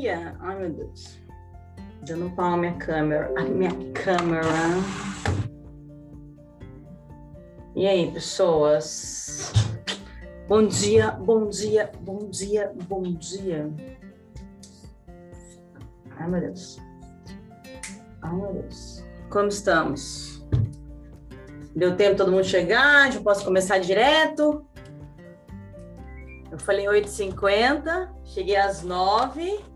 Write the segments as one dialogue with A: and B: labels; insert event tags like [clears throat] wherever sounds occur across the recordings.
A: dia. Ai, meu Deus. Dando pau a minha câmera. A minha câmera. E aí, pessoas? Bom dia, bom dia, bom dia, bom dia. Ai, meu Deus. Ai, meu Deus. Como estamos? Deu tempo todo mundo chegar? Já posso começar direto? Eu falei 8h50, cheguei às 9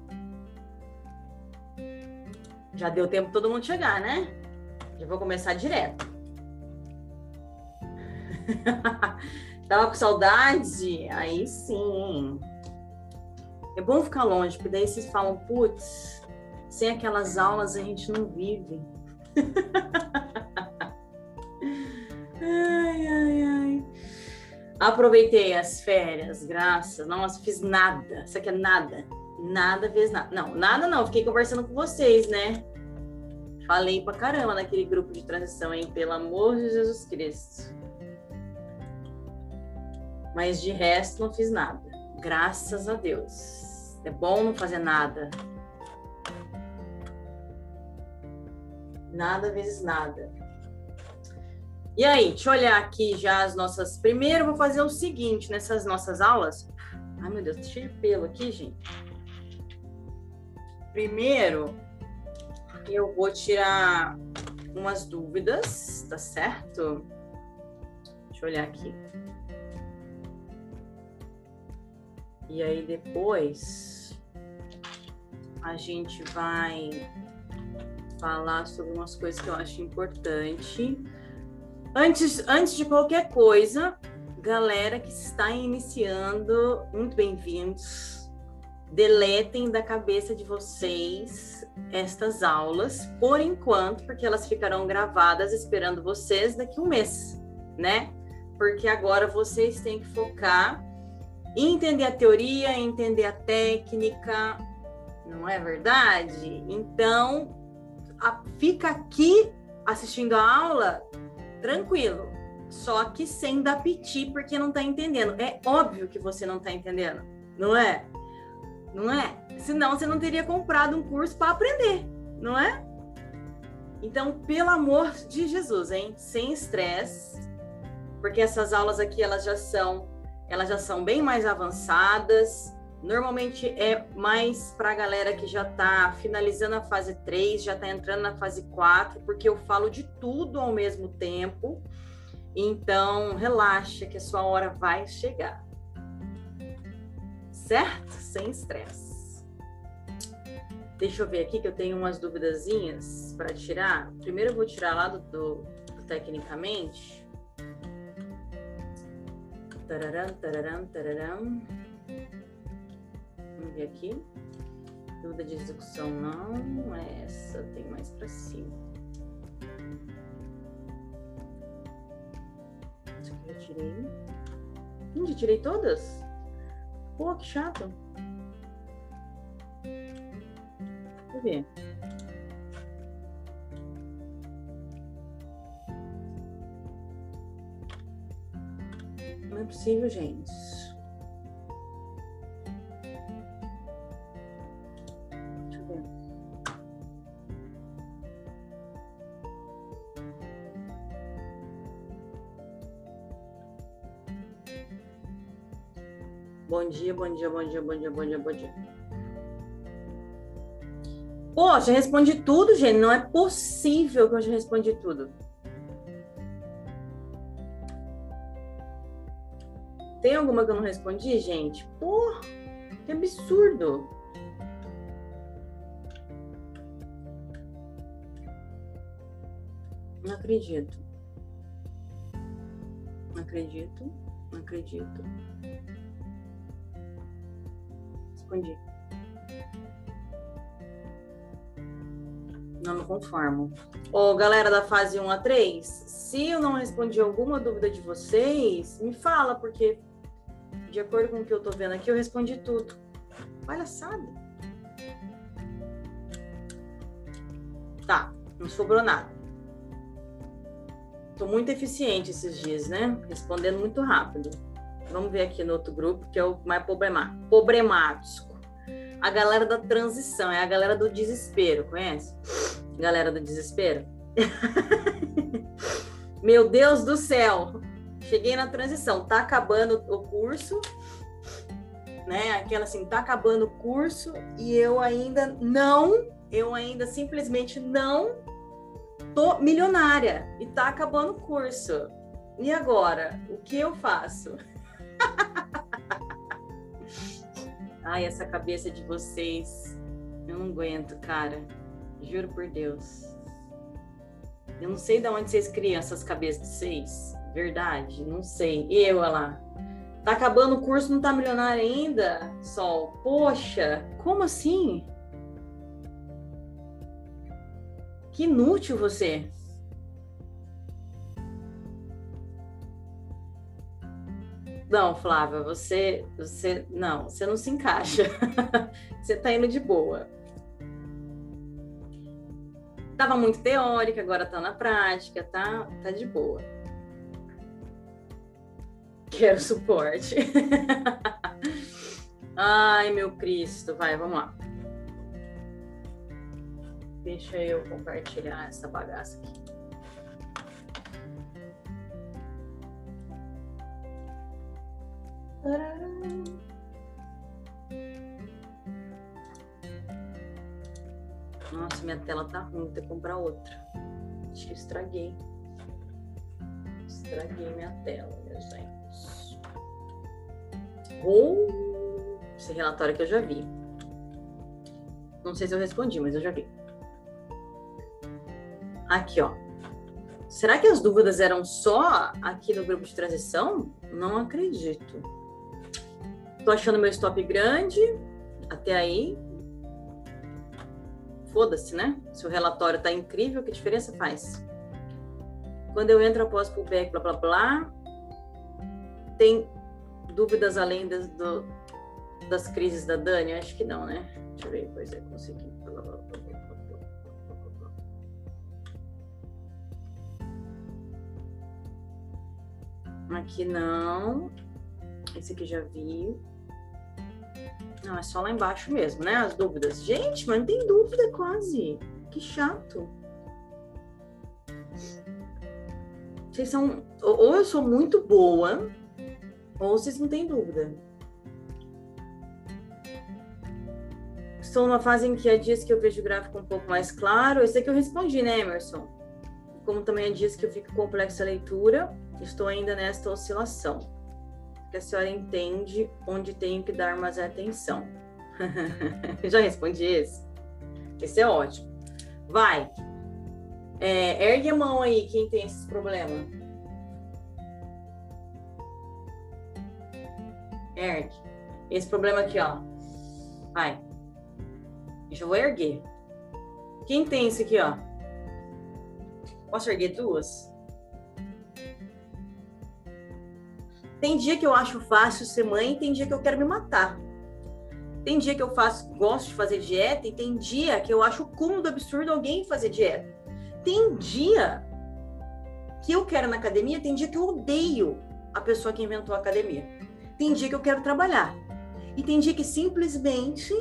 A: Já deu tempo todo mundo chegar, né? Já vou começar direto. [laughs] Tava com saudade? Aí sim. É bom ficar longe, porque daí vocês falam, putz, sem aquelas aulas a gente não vive. [laughs] ai, ai, ai. Aproveitei as férias, graças. Nossa, fiz nada. Isso aqui é nada. Nada, fez nada. Não, nada não. Fiquei conversando com vocês, né? Falei pra caramba naquele grupo de transição, hein? Pelo amor de Jesus Cristo. Mas de resto, não fiz nada. Graças a Deus. É bom não fazer nada. Nada vezes nada. E aí, deixa eu olhar aqui já as nossas. Primeiro, vou fazer o seguinte nessas nossas aulas. Ai, meu Deus, cheio de pelo aqui, gente. Primeiro, eu vou tirar umas dúvidas, tá certo? Deixa eu olhar aqui. E aí depois a gente vai falar sobre umas coisas que eu acho importante. Antes, antes de qualquer coisa, galera que está iniciando, muito bem-vindos. Deletem da cabeça de vocês estas aulas, por enquanto, porque elas ficarão gravadas esperando vocês daqui um mês, né? Porque agora vocês têm que focar entender a teoria, entender a técnica, não é verdade? Então, a, fica aqui assistindo a aula tranquilo, só que sem dar piti porque não está entendendo. É óbvio que você não está entendendo, não é? Não é? Senão você não teria comprado um curso para aprender, não é? Então, pelo amor de Jesus, hein? Sem estresse, porque essas aulas aqui elas já são elas já são bem mais avançadas. Normalmente é mais para a galera que já está finalizando a fase 3, já está entrando na fase 4, porque eu falo de tudo ao mesmo tempo. Então, relaxa que a sua hora vai chegar. Certo? Sem estresse. Deixa eu ver aqui que eu tenho umas duvidazinhas para tirar. Primeiro eu vou tirar lá do, do, do tecnicamente. Tararam, tararam, tararam. Vamos ver aqui. Dúvida de execução não. Essa, tem mais para cima. Isso aqui eu tirei. Gente, tirei todas? Pô, que chato. Deixa eu ver. Não é possível, gente. Bom dia, bom dia, bom dia, bom dia, bom dia, bom dia. Poxa, respondi tudo, gente. Não é possível que eu já respondi tudo. Tem alguma que eu não respondi, gente? Pô, que absurdo. Não acredito. Não acredito. Não acredito. Respondi. Não me conformo. Ô, galera da fase 1 a 3, se eu não respondi alguma dúvida de vocês, me fala, porque de acordo com o que eu tô vendo aqui, eu respondi tudo. Palhaçada. Tá, não sobrou nada. Tô muito eficiente esses dias, né? Respondendo muito rápido. Vamos ver aqui no outro grupo, que é o mais problemático. a galera da transição, é a galera do desespero, conhece? Galera do desespero. [laughs] Meu Deus do céu, cheguei na transição, tá acabando o curso, né? Aquela assim, tá acabando o curso e eu ainda não, eu ainda simplesmente não tô milionária e tá acabando o curso. E agora, o que eu faço? [laughs] Ai, essa cabeça de vocês, eu não aguento, cara. Juro por Deus. Eu não sei de onde vocês criam essas cabeças de vocês. Verdade, não sei. Eu, olha lá. Tá acabando o curso, não tá milionário ainda? Sol, poxa, como assim? Que inútil você. Não, Flávia, você, você, não, você não se encaixa. [laughs] você tá indo de boa. Tava muito teórica, agora tá na prática, tá, tá de boa. Quero suporte. [laughs] Ai, meu Cristo, vai, vamos lá. Deixa eu compartilhar essa bagaça aqui. Nossa, minha tela tá ruim, vou ter que comprar outra. Acho que estraguei. Estraguei minha tela, meus gente. Ou esse relatório que eu já vi. Não sei se eu respondi, mas eu já vi. Aqui, ó. Será que as dúvidas eram só aqui no grupo de transição? Não acredito. Tô achando meu stop grande. Até aí. Foda-se, né? Se o relatório tá incrível, que diferença faz? Quando eu entro após pullback, blá blá blá, tem dúvidas além das, do, das crises da Dani? Acho que não, né? Deixa eu ver, pois é, consegui. Blá, blá, blá. Aqui não. Esse aqui já vi. Não, é só lá embaixo mesmo, né? As dúvidas. Gente, mas não tem dúvida quase. Que chato. Vocês são. Ou eu sou muito boa, ou vocês não têm dúvida. Estou numa fase em que há dias que eu vejo o gráfico um pouco mais claro. Esse aqui eu respondi, né, Emerson? Como também há dias que eu fico complexa a leitura, estou ainda nesta oscilação que a senhora entende onde tenho que dar mais atenção. [laughs] Já respondi esse? Esse é ótimo. Vai. É, ergue a mão aí, quem tem esses problemas. Ergue. Esse problema aqui, ó. Vai. Já vou erguer. Quem tem esse aqui, ó? Posso erguer duas? Tem dia que eu acho fácil ser mãe, tem dia que eu quero me matar. Tem dia que eu faço, gosto de fazer dieta e tem dia que eu acho cúmulo absurdo alguém fazer dieta. Tem dia que eu quero na academia, tem dia que eu odeio a pessoa que inventou a academia. Tem dia que eu quero trabalhar. E tem dia que simplesmente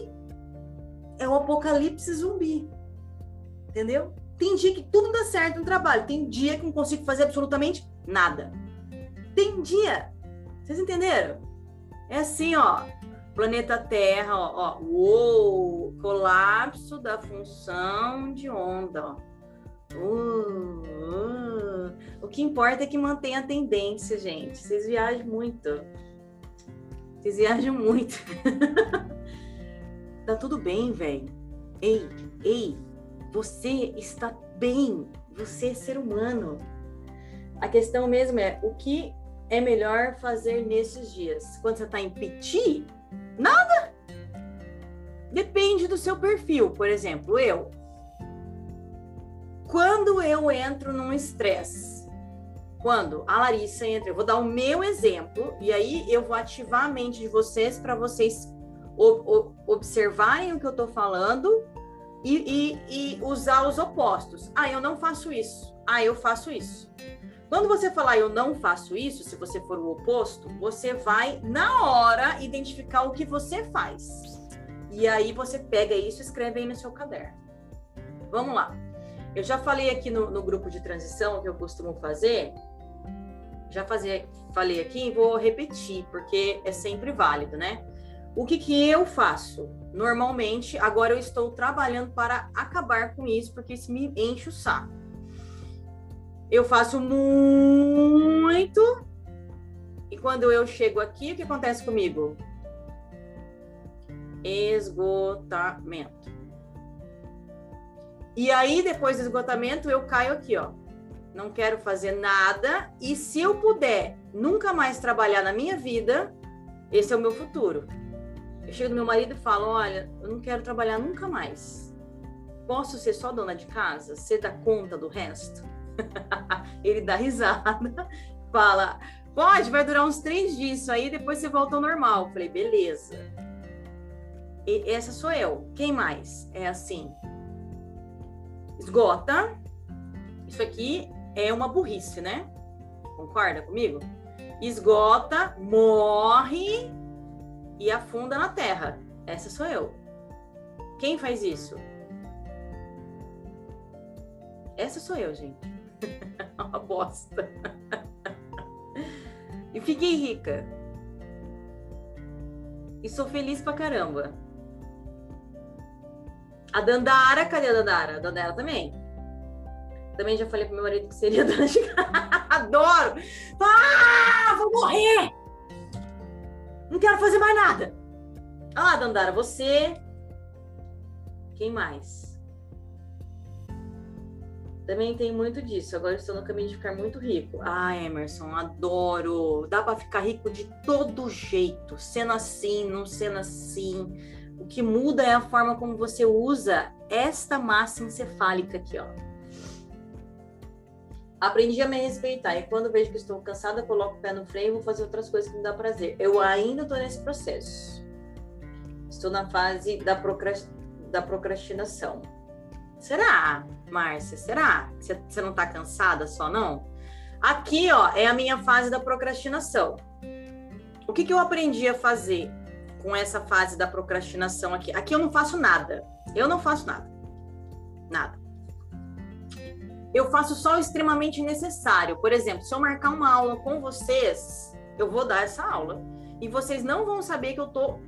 A: é um apocalipse zumbi. Entendeu? Tem dia que tudo dá certo no trabalho, tem dia que não consigo fazer absolutamente nada. Tem dia vocês entenderam? É assim, ó. Planeta Terra, ó, ó. Uou, colapso da função de onda, ó. Uh, uh. O que importa é que mantenha a tendência, gente. Vocês viajam muito. Vocês viajam muito. [laughs] tá tudo bem, velho. Ei, ei, você está bem. Você é ser humano. A questão mesmo é o que é melhor fazer nesses dias? Quando você está em piti? Nada. Depende do seu perfil. Por exemplo, eu. Quando eu entro num estresse, quando a Larissa entra, eu vou dar o meu exemplo e aí eu vou ativar a mente de vocês para vocês observarem o que eu estou falando e, e, e usar os opostos. Ah, eu não faço isso. Ah, eu faço isso. Quando você falar eu não faço isso, se você for o oposto, você vai na hora identificar o que você faz. E aí você pega isso e escreve aí no seu caderno. Vamos lá. Eu já falei aqui no, no grupo de transição que eu costumo fazer. Já falei aqui e vou repetir, porque é sempre válido, né? O que, que eu faço? Normalmente, agora eu estou trabalhando para acabar com isso, porque isso me enche o saco. Eu faço muito, e quando eu chego aqui, o que acontece comigo? Esgotamento. E aí, depois do esgotamento, eu caio aqui, ó. Não quero fazer nada, e se eu puder nunca mais trabalhar na minha vida, esse é o meu futuro eu chego no meu marido e falo: Olha, eu não quero trabalhar nunca mais. Posso ser só dona de casa? Você dá conta do resto? [laughs] Ele dá risada, fala: Pode, vai durar uns três dias aí, depois você volta ao normal. Falei: Beleza. E essa sou eu. Quem mais? É assim. Esgota. Isso aqui é uma burrice, né? Concorda comigo? Esgota, morre e afunda na terra. Essa sou eu. Quem faz isso? Essa sou eu, gente. [laughs] Uma bosta. e fiquei rica. E sou feliz pra caramba. A Dandara, cadê a Dandara? A Dandara também. Também já falei pro meu marido que seria dona de [laughs] Adoro! Ah, vou morrer! Não quero fazer mais nada. Ah, Dandara, você. Quem mais? Também tem muito disso. Agora estou no caminho de ficar muito rico. Ah, Emerson, adoro. Dá para ficar rico de todo jeito, sendo assim, não sendo assim. O que muda é a forma como você usa esta massa encefálica aqui, ó. Aprendi a me respeitar e quando vejo que estou cansada, coloco o pé no freio e vou fazer outras coisas que me dá prazer. Eu ainda estou nesse processo. Estou na fase da, da procrastinação. Será, Márcia? Será? Você não está cansada só, não? Aqui, ó, é a minha fase da procrastinação. O que, que eu aprendi a fazer com essa fase da procrastinação aqui? Aqui eu não faço nada. Eu não faço nada. Nada eu faço só o extremamente necessário. Por exemplo, se eu marcar uma aula com vocês, eu vou dar essa aula. E vocês não vão saber que eu tô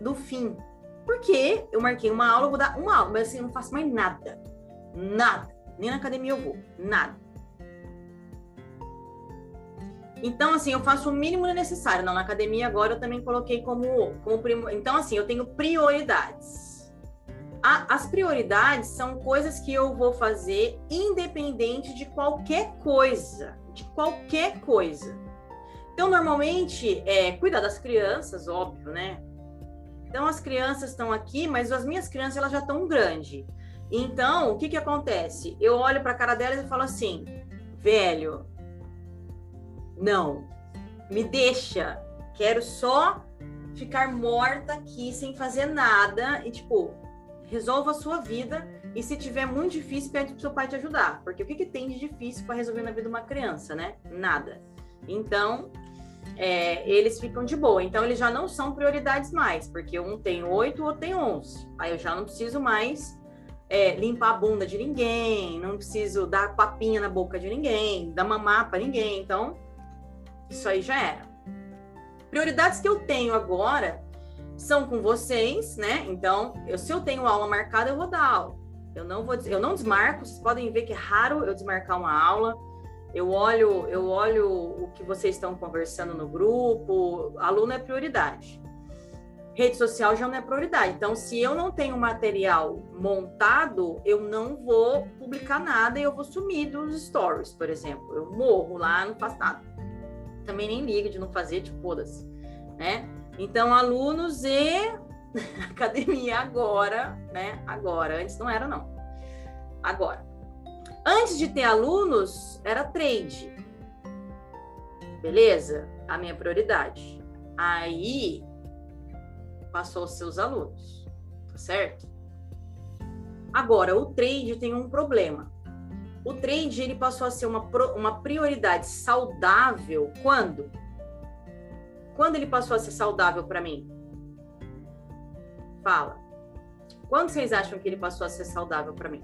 A: do fim. Porque eu marquei uma aula, eu vou dar uma aula, mas assim, eu não faço mais nada. Nada. Nem na academia eu vou. Nada. Então, assim, eu faço o mínimo necessário. Não, na academia agora eu também coloquei como, como primo. Então, assim, eu tenho prioridades a, as prioridades são coisas que eu vou fazer independente de qualquer coisa, de qualquer coisa. Então, normalmente, é cuidar das crianças, óbvio, né? Então, as crianças estão aqui, mas as minhas crianças elas já estão grandes. Então, o que que acontece? Eu olho para a cara delas e falo assim, velho, não, me deixa, quero só ficar morta aqui sem fazer nada e tipo resolva a sua vida e se tiver muito difícil, pede pro seu pai te ajudar. Porque o que, que tem de difícil para resolver na vida de uma criança, né? Nada. Então, é, eles ficam de boa. Então, eles já não são prioridades mais, porque um tem oito, outro tem onze. Aí eu já não preciso mais é, limpar a bunda de ninguém, não preciso dar papinha na boca de ninguém, dar mamar para ninguém. Então, isso aí já era. Prioridades que eu tenho agora são com vocês, né? Então, eu, se eu tenho aula marcada, eu vou dar aula. Eu não vou, eu não desmarco. Vocês podem ver que é raro eu desmarcar uma aula. Eu olho, eu olho o que vocês estão conversando no grupo. Aluno é prioridade. Rede social já não é prioridade. Então, se eu não tenho material montado, eu não vou publicar nada e eu vou sumir dos stories, por exemplo. Eu morro lá, não faço nada. Também nem ligo de não fazer, tipo, foda-se, né? Então, alunos e [laughs] academia agora, né? Agora, antes não era não. Agora. Antes de ter alunos, era trade. Beleza? A minha prioridade. Aí passou os seus alunos, tá certo? Agora, o trade tem um problema. O trade ele passou a ser uma, uma prioridade saudável quando quando ele passou a ser saudável para mim? Fala. Quando vocês acham que ele passou a ser saudável para mim?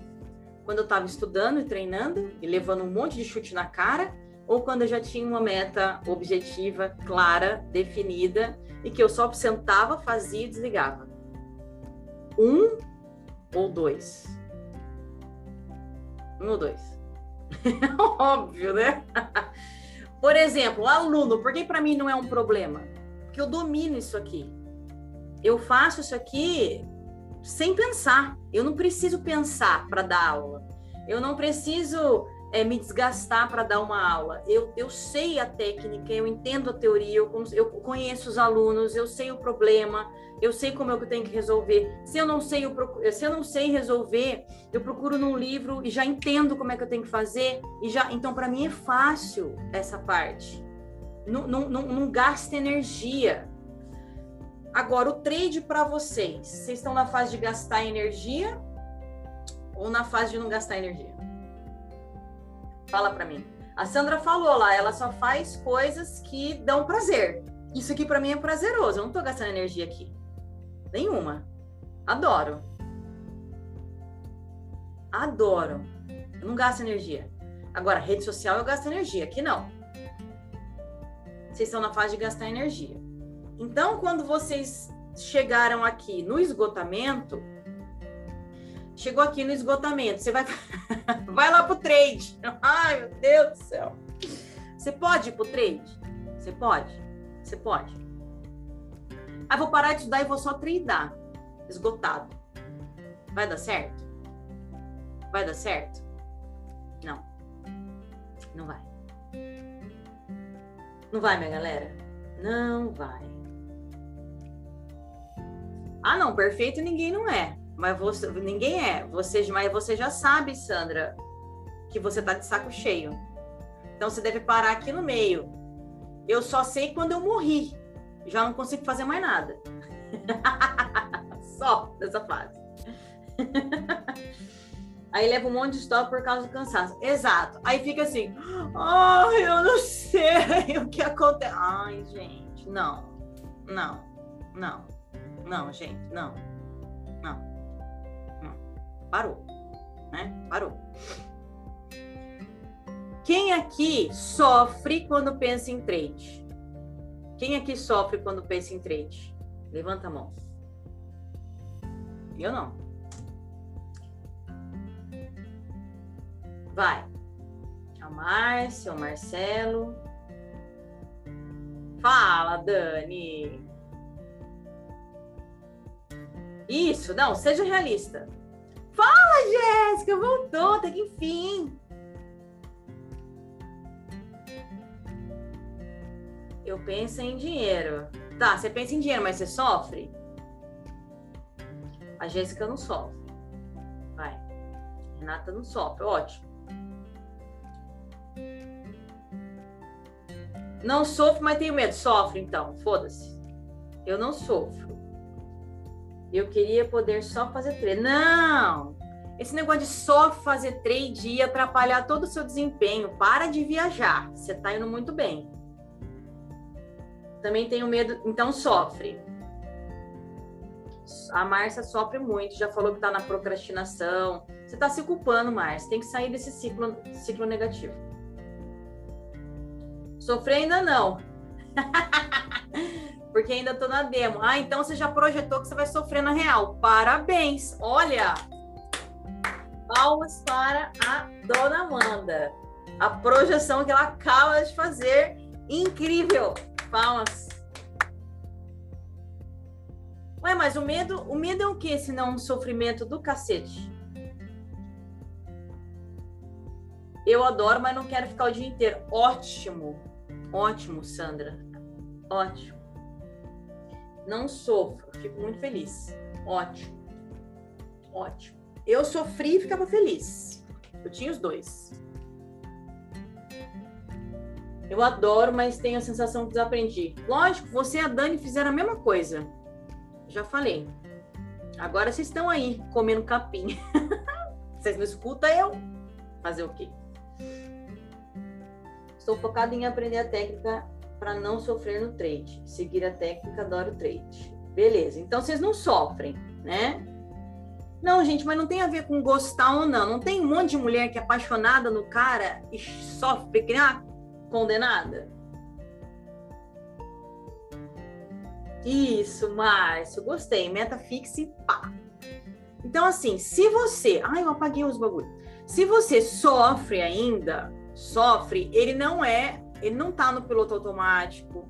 A: Quando eu estava estudando e treinando e levando um monte de chute na cara? Ou quando eu já tinha uma meta objetiva, clara, definida e que eu só sentava, fazia e desligava? Um ou dois? Um ou dois? [laughs] Óbvio, né? Por exemplo, aluno, por que para mim não é um problema? Porque eu domino isso aqui. Eu faço isso aqui sem pensar. Eu não preciso pensar para dar aula. Eu não preciso é, me desgastar para dar uma aula. Eu, eu sei a técnica, eu entendo a teoria, eu, eu conheço os alunos, eu sei o problema, eu sei como é que eu tenho que resolver. Se eu não sei, eu procuro, se eu não sei resolver, eu procuro num livro e já entendo como é que eu tenho que fazer e já, então para mim é fácil essa parte. Não, não, não, não gasta energia. Agora, o trade para vocês, vocês estão na fase de gastar energia ou na fase de não gastar energia? Fala para mim. A Sandra falou lá, ela só faz coisas que dão prazer. Isso aqui para mim é prazeroso, eu não tô gastando energia aqui. Nenhuma. Adoro. Adoro. Eu não gasto energia. Agora, rede social eu gasto energia. Aqui não. Vocês estão na fase de gastar energia. Então, quando vocês chegaram aqui no esgotamento, chegou aqui no esgotamento, você vai, [laughs] vai lá pro trade. Ai, meu Deus do céu. Você pode ir pro trade? Você pode? Você pode. Ah, vou parar de estudar e vou só treinar. Esgotado. Vai dar certo? Vai dar certo? Não. Não vai. Não vai, minha galera. Não vai. Ah, não, perfeito ninguém não é. Mas você, ninguém é. Você, mas você já sabe, Sandra, que você tá de saco cheio. Então você deve parar aqui no meio. Eu só sei quando eu morri já não consigo fazer mais nada. [laughs] Só nessa fase. [laughs] Aí leva um monte de stop por causa do cansaço. Exato. Aí fica assim, ai, eu não sei [laughs] o que acontece. Ai, gente, não, não, não, não, gente, não. Parou, né? Parou. Quem aqui sofre quando pensa em trade? Quem aqui sofre quando pensa em trade? Levanta a mão. Eu não. Vai. A Márcia, o Marcelo. Fala, Dani. Isso, não, seja realista. Fala, Jéssica, voltou, até que enfim. Eu penso em dinheiro. Tá, você pensa em dinheiro, mas você sofre? A Jéssica não sofre. Vai. Renata não sofre. Ótimo. Não sofro, mas tenho medo. Sofre, então. Foda-se. Eu não sofro. Eu queria poder só fazer trade. Não! Esse negócio de só fazer trade ia atrapalhar todo o seu desempenho. Para de viajar. Você tá indo muito bem também tenho medo, então sofre. A Márcia sofre muito, já falou que tá na procrastinação. Você tá se culpando, Márcia. Tem que sair desse ciclo, ciclo negativo. Sofrer ainda não. [laughs] Porque ainda tô na demo. Ah, então você já projetou que você vai sofrer na real. Parabéns! Olha! Palmas para a dona Amanda. A projeção que ela acaba de fazer. Incrível! palmas. Ué, mas o medo, o medo é o que se não um sofrimento do cacete? Eu adoro, mas não quero ficar o dia inteiro. Ótimo. Ótimo, Sandra. Ótimo. Não sofro, fico muito feliz. Ótimo. Ótimo. Eu sofri e ficava feliz. Eu tinha os dois. Eu adoro, mas tenho a sensação que desaprendi. Lógico, você e a Dani fizeram a mesma coisa. Já falei. Agora vocês estão aí comendo capim. [laughs] vocês não escutam eu? Fazer o quê? Estou focado em aprender a técnica para não sofrer no trade. Seguir a técnica, adoro trade. Beleza, então vocês não sofrem, né? Não, gente, mas não tem a ver com gostar ou não. Não tem um monte de mulher que é apaixonada no cara e sofre que nem uma condenada? Isso, Márcio, gostei. Meta fixe, pá. Então, assim, se você. Ai, eu apaguei os bagulhos. Se você sofre ainda, sofre, ele não é. Ele não tá no piloto automático,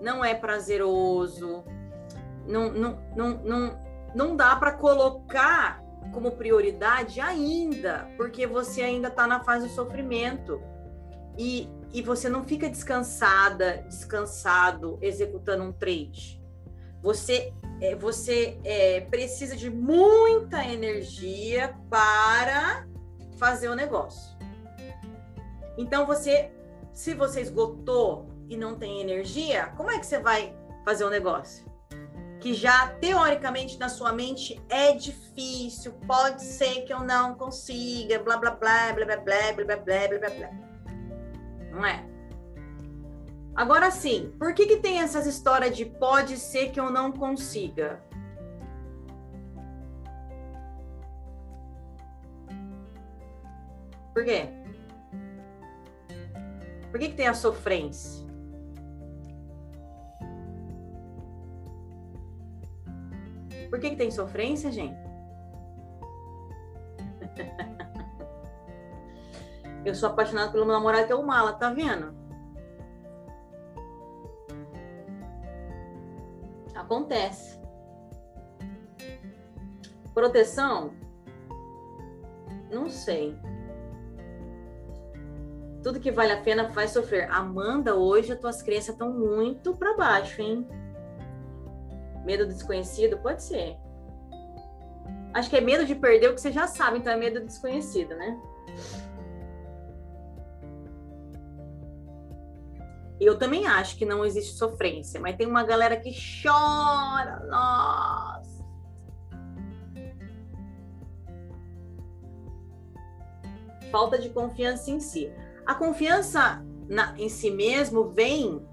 A: não é prazeroso, não, não, não, não, não dá para colocar como prioridade ainda, porque você ainda está na fase do sofrimento. E, e você não fica descansada, descansado, executando um trade. Você, é, você é, precisa de muita energia para fazer o negócio. Então, você, se você esgotou e não tem energia, como é que você vai fazer o negócio? Que já teoricamente na sua mente é difícil, pode ser que eu não consiga, blá blá blá blá blá blá blá blá blá blá blá. Não é? Agora sim, por que, que tem essas histórias de pode ser que eu não consiga? Por quê? Por que, que tem a sofrência? Por que, que tem sofrência, gente? [laughs] Eu sou apaixonada pelo meu namorado que é o mala, tá vendo? Acontece. Proteção? Não sei. Tudo que vale a pena faz sofrer. Amanda, hoje as tuas crenças estão muito para baixo, hein? Medo do desconhecido? Pode ser. Acho que é medo de perder o que você já sabe, então é medo do desconhecido, né? Eu também acho que não existe sofrência, mas tem uma galera que chora. Nossa. Falta de confiança em si. A confiança na, em si mesmo vem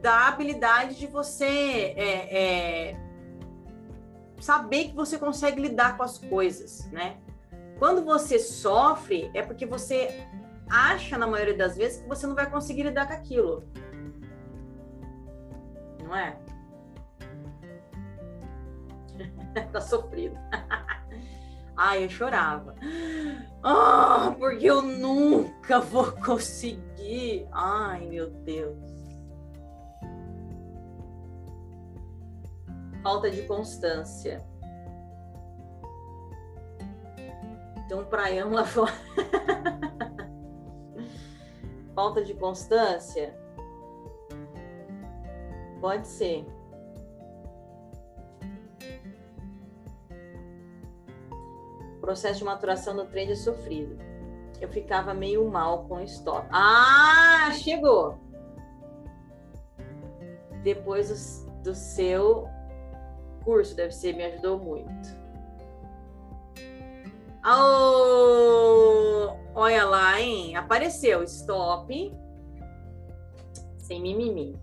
A: da habilidade de você é, é, saber que você consegue lidar com as coisas, né? Quando você sofre, é porque você acha, na maioria das vezes, que você não vai conseguir lidar com aquilo não é? [laughs] tá sofrido. [laughs] Ai, eu chorava. Ah, porque eu nunca vou conseguir. Ai, meu Deus. Falta de constância. Tem um praião lá [laughs] fora. Falta de constância Pode ser. Processo de maturação do trade é sofrido. Eu ficava meio mal com o stop. Ah, chegou! Depois do, do seu curso, deve ser, me ajudou muito. Oh, olha lá, hein? Apareceu stop sem mimimi.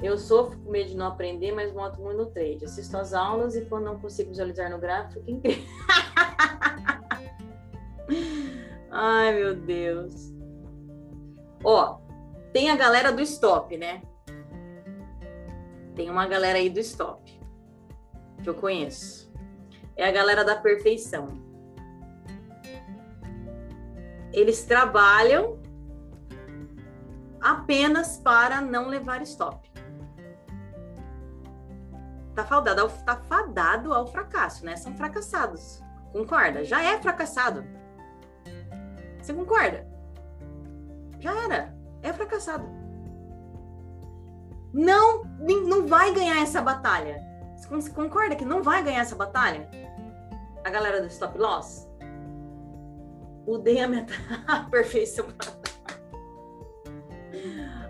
A: Eu sofro com medo de não aprender, mas monto muito no trade. Assisto às aulas e quando não consigo visualizar no gráfico, fico incrível. [laughs] Ai, meu Deus. Ó, tem a galera do stop, né? Tem uma galera aí do stop que eu conheço. É a galera da perfeição. Eles trabalham apenas para não levar stop tá fadado ao, tá fadado ao fracasso, né? São fracassados. Concorda? Já é fracassado. Você concorda? Já era. É fracassado. Não, não vai ganhar essa batalha. Você concorda que não vai ganhar essa batalha? A galera do stop loss? Mudei a meta. [laughs] perfeição.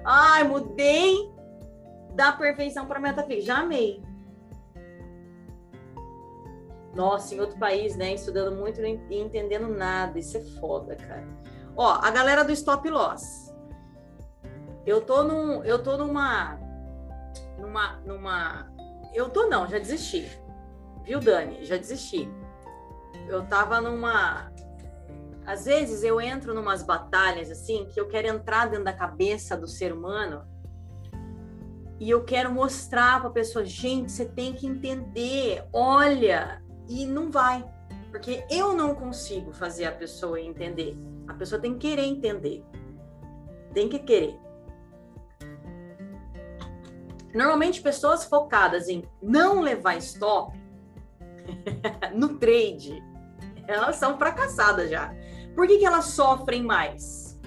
A: Ai, mudei da perfeição para meta fixa. Já amei. Nossa, em outro país, né? Estudando muito e entendendo nada. Isso é foda, cara. Ó, a galera do stop loss. Eu tô num, eu tô numa numa, numa. Eu tô não, já desisti. Viu, Dani? Já desisti. Eu tava numa. Às vezes eu entro numas batalhas assim que eu quero entrar dentro da cabeça do ser humano e eu quero mostrar para a pessoa, gente, você tem que entender, olha, e não vai, porque eu não consigo fazer a pessoa entender. A pessoa tem que querer entender. Tem que querer. Normalmente, pessoas focadas em não levar stop [laughs] no trade, elas são fracassadas já. Por que, que elas sofrem mais?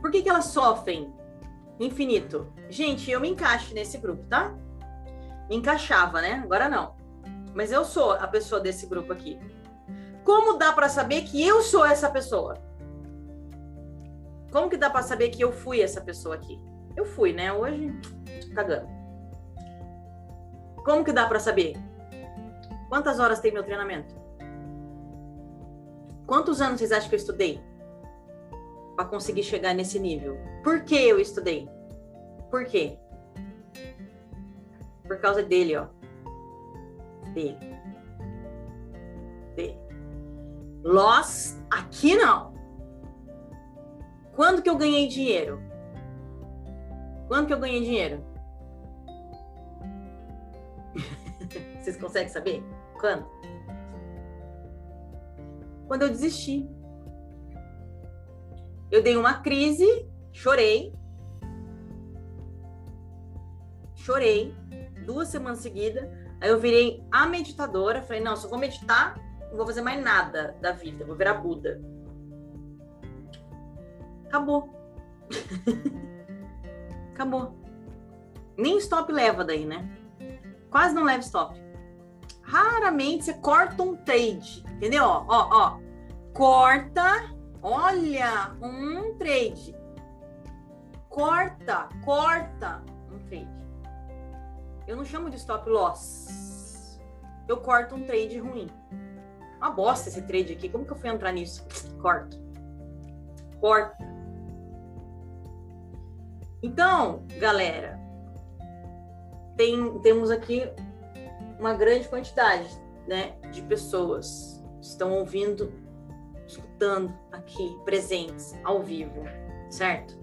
A: Por que, que elas sofrem infinito? Gente, eu me encaixo nesse grupo, tá? Me encaixava, né? Agora não. Mas eu sou a pessoa desse grupo aqui. Como dá para saber que eu sou essa pessoa? Como que dá para saber que eu fui essa pessoa aqui? Eu fui, né? Hoje, cagando. Como que dá para saber? Quantas horas tem meu treinamento? Quantos anos vocês acham que eu estudei para conseguir chegar nesse nível? Por que eu estudei? Por quê? Por causa dele, ó. Dele. Dele. Loss, aqui não. Quando que eu ganhei dinheiro? Quando que eu ganhei dinheiro? [laughs] Vocês conseguem saber? Quando? Quando eu desisti. Eu dei uma crise, chorei. Chorei duas semanas seguidas. Aí eu virei a meditadora. Falei, não, só vou meditar, não vou fazer mais nada da vida, vou virar Buda. Acabou. [laughs] Acabou. Nem stop leva daí, né? Quase não leva stop. Raramente você corta um trade, entendeu? Ó, ó, ó. Corta, olha, um trade. Corta, corta. Eu não chamo de stop loss. Eu corto um trade ruim. Uma bosta esse trade aqui. Como que eu fui entrar nisso? [tsk] Corto. Corta. Então, galera, tem, temos aqui uma grande quantidade né, de pessoas que estão ouvindo, escutando aqui, presentes, ao vivo, certo?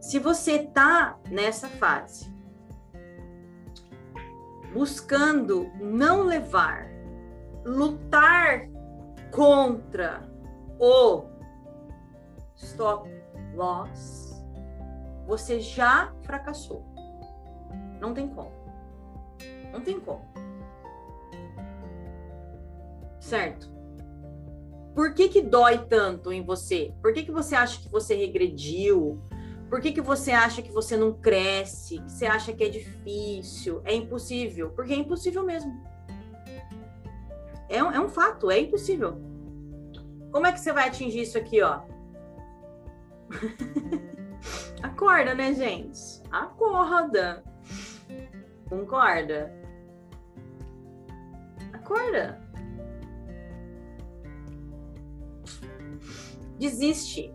A: Se você tá nessa fase, buscando não levar, lutar contra o stop loss, você já fracassou. Não tem como. Não tem como. Certo? Por que que dói tanto em você? Por que que você acha que você regrediu? Por que que você acha que você não cresce? Que você acha que é difícil? É impossível? Porque é impossível mesmo. É um, é um fato, é impossível. Como é que você vai atingir isso aqui, ó? [laughs] Acorda, né, gente? Acorda. Concorda? Acorda. Desiste.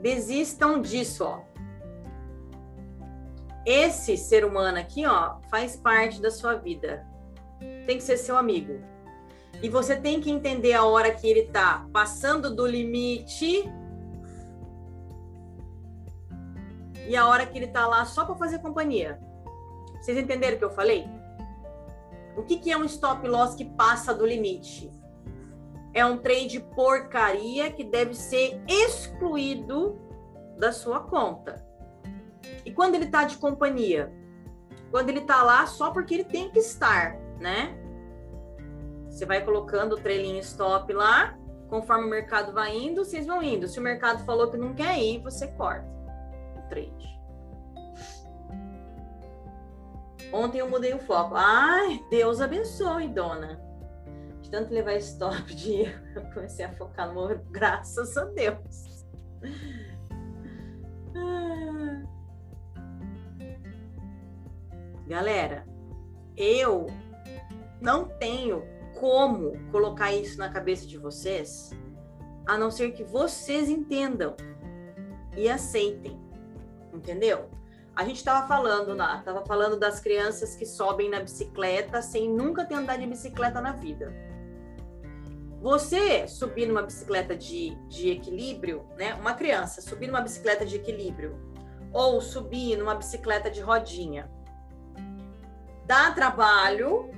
A: Desistam disso, ó. Esse ser humano aqui, ó, faz parte da sua vida. Tem que ser seu amigo. E você tem que entender a hora que ele tá passando do limite e a hora que ele tá lá só para fazer companhia. Vocês entenderam o que eu falei? O que, que é um stop loss que passa do limite? É um trade porcaria que deve ser excluído da sua conta. E quando ele tá de companhia? Quando ele tá lá só porque ele tem que estar, né? Você vai colocando o trailinho stop lá, conforme o mercado vai indo, vocês vão indo. Se o mercado falou que não quer ir, você corta trade. Ontem eu mudei o foco. Ai, Deus abençoe, dona. De tanto levar stop de [laughs] eu comecei a focar no ouro, graças a Deus. Ah. Galera, eu não tenho como colocar isso na cabeça de vocês, a não ser que vocês entendam e aceitem entendeu? a gente estava falando, tava falando das crianças que sobem na bicicleta sem nunca ter andado de bicicleta na vida. Você subir numa bicicleta de, de equilíbrio, né? Uma criança subir numa bicicleta de equilíbrio ou subir numa bicicleta de rodinha, dá trabalho,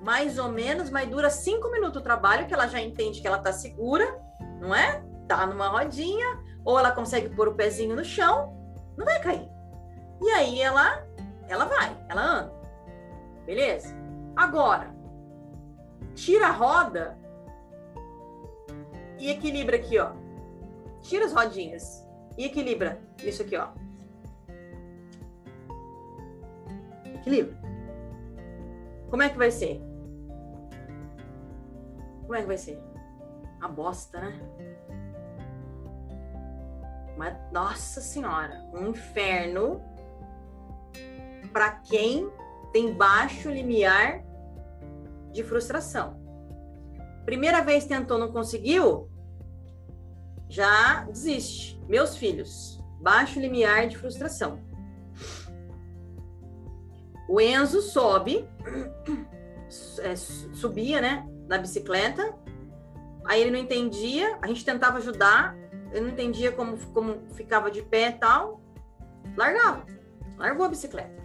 A: mais ou menos, mas dura cinco minutos o trabalho, que ela já entende que ela tá segura, não é? Tá numa rodinha, ou ela consegue pôr o pezinho no chão, não vai cair. E aí ela, ela vai, ela anda. Beleza? Agora, tira a roda e equilibra aqui, ó. Tira as rodinhas e equilibra isso aqui, ó. Equilibra. Como é que vai ser? Como é que vai ser? A bosta, né? Mas, nossa senhora, um inferno para quem tem baixo limiar de frustração. Primeira vez tentou, não conseguiu, já desiste. Meus filhos, baixo limiar de frustração. O Enzo sobe, [clears throat] é, subia, né, na bicicleta. Aí ele não entendia, a gente tentava ajudar, ele não entendia como, como ficava de pé e tal. Largava, largou a bicicleta.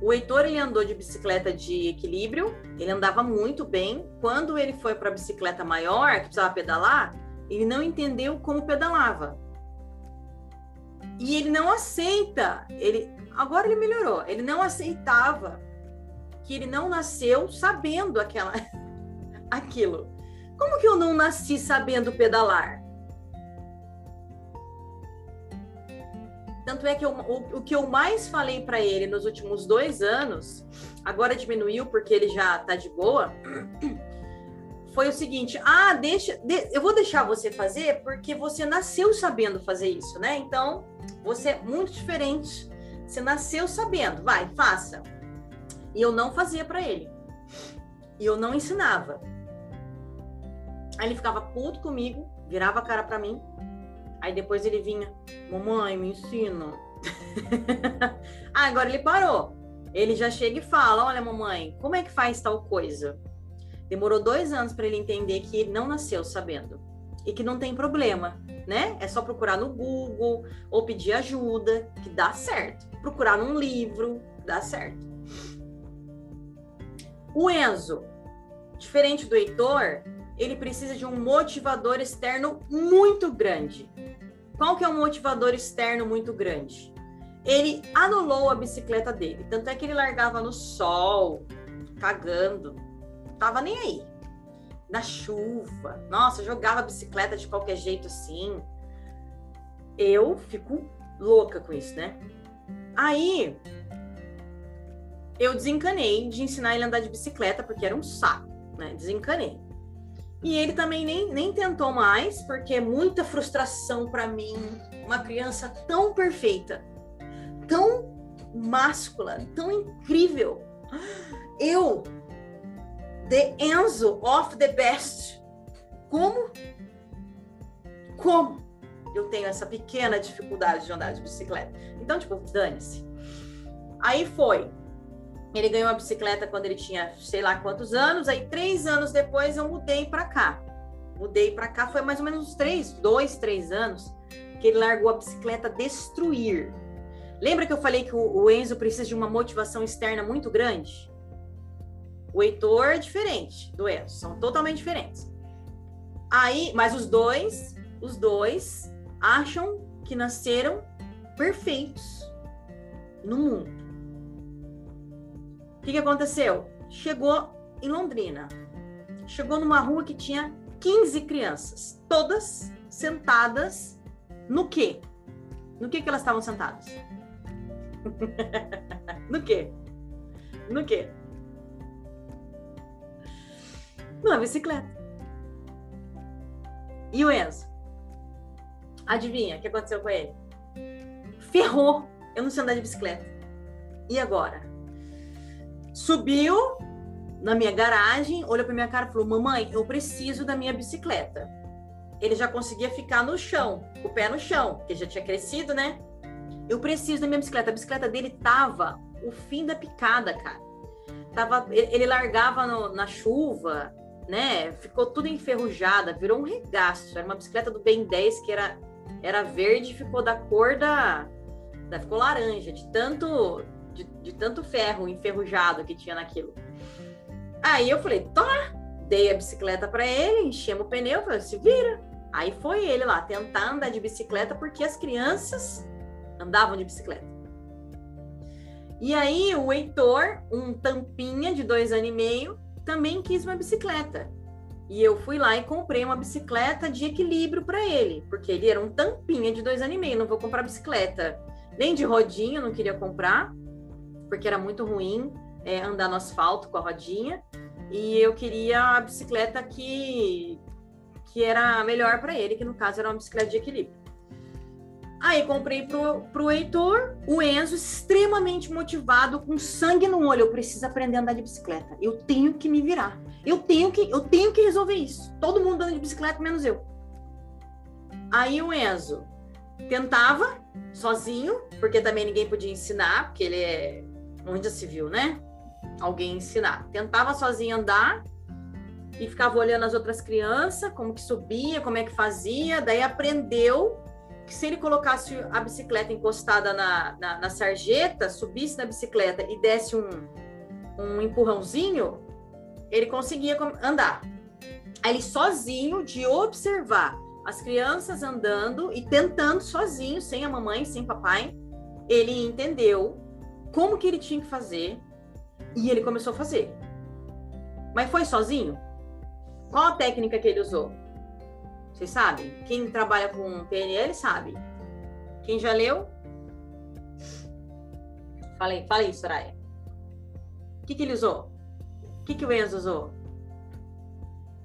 A: O Heitor ele andou de bicicleta de equilíbrio, ele andava muito bem. Quando ele foi para a bicicleta maior, que precisava pedalar, ele não entendeu como pedalava. E ele não aceita, ele agora ele melhorou. Ele não aceitava que ele não nasceu sabendo aquela [laughs] aquilo. Como que eu não nasci sabendo pedalar? Tanto é que eu, o, o, que eu mais falei para ele nos últimos dois anos, agora diminuiu porque ele já tá de boa, [clears throat] foi o seguinte: ah, deixa, de, eu vou deixar você fazer porque você nasceu sabendo fazer isso, né? Então, você é muito diferente. Você nasceu sabendo, vai, faça. E eu não fazia para ele. E eu não ensinava. Aí ele ficava puto comigo, virava a cara para mim, Aí depois ele vinha, mamãe, me ensina. [laughs] ah, agora ele parou. Ele já chega e fala: Olha, mamãe, como é que faz tal coisa? Demorou dois anos para ele entender que ele não nasceu sabendo e que não tem problema, né? É só procurar no Google ou pedir ajuda, que dá certo. Procurar num livro, dá certo. O Enzo, diferente do Heitor, ele precisa de um motivador externo muito grande. Qual que é um motivador externo muito grande? Ele anulou a bicicleta dele. Tanto é que ele largava no sol, cagando. Tava nem aí. Na chuva. Nossa, jogava a bicicleta de qualquer jeito assim. Eu fico louca com isso, né? Aí eu desencanei de ensinar ele a andar de bicicleta, porque era um saco, né? Desencanei. E ele também nem, nem tentou mais, porque é muita frustração para mim. Uma criança tão perfeita, tão máscula, tão incrível. Eu, the Enzo of the best. Como? Como eu tenho essa pequena dificuldade de andar de bicicleta? Então, tipo, dane-se. Aí foi ele ganhou a bicicleta quando ele tinha sei lá quantos anos. Aí, três anos depois, eu mudei para cá. Mudei para cá, foi mais ou menos uns três, dois, três anos, que ele largou a bicicleta destruir. Lembra que eu falei que o, Enzo precisa de uma motivação externa muito grande? O Heitor é diferente do Enzo, são totalmente diferentes. Aí, mas os dois, os dois acham que nasceram perfeitos no mundo que, que aconteceu? Chegou em Londrina. Chegou numa rua que tinha 15 crianças, todas sentadas no quê? No que que elas estavam sentadas? [laughs] no quê? No quê? Numa bicicleta. E o Enzo? Adivinha o que aconteceu com ele? Ferrou! Eu não sei andar de bicicleta. E agora? Subiu na minha garagem, olhou para minha cara e falou: Mamãe, eu preciso da minha bicicleta. ele já conseguia ficar no chão, com o pé no chão, porque já tinha crescido, né? Eu preciso da minha bicicleta. A bicicleta dele tava o fim da picada, cara. Tava, ele largava no, na chuva, né? Ficou tudo enferrujada, virou um regaço. Era uma bicicleta do Ben 10 que era, era verde, ficou da cor da, da ficou laranja, de tanto de, tanto ferro enferrujado que tinha naquilo. Aí eu falei, tá, dei a bicicleta para ele, enchemos o pneu, falei, se vira. Aí foi ele lá tentar andar de bicicleta porque as crianças andavam de bicicleta. E aí o Heitor, um tampinha de dois anos e meio, também quis uma bicicleta. E eu fui lá e comprei uma bicicleta de equilíbrio para ele, porque ele era um tampinha de dois anos e meio. Não vou comprar bicicleta nem de rodinha, não queria comprar, porque era muito ruim é, andar no asfalto com a rodinha. E eu queria a bicicleta que, que era melhor para ele, que no caso era uma bicicleta de equilíbrio. Aí comprei pro, pro Heitor, o Enzo extremamente motivado, com sangue no olho. Eu preciso aprender a andar de bicicleta. Eu tenho que me virar. Eu tenho que, eu tenho que resolver isso. Todo mundo anda de bicicleta, menos eu. Aí o Enzo tentava sozinho, porque também ninguém podia ensinar, porque ele é onde se viu, né? Alguém ensinar. Tentava sozinho andar e ficava olhando as outras crianças, como que subia, como é que fazia, daí aprendeu que se ele colocasse a bicicleta encostada na, na, na sarjeta, subisse na bicicleta e desse um, um empurrãozinho, ele conseguia andar. Aí ele sozinho, de observar as crianças andando e tentando sozinho, sem a mamãe, sem papai, ele entendeu como que ele tinha que fazer e ele começou a fazer. Mas foi sozinho? Qual a técnica que ele usou? Vocês sabem? Quem trabalha com PNL sabe. Quem já leu? Falei, falei, Soraya. O que, que ele usou? O que, que o Enzo usou?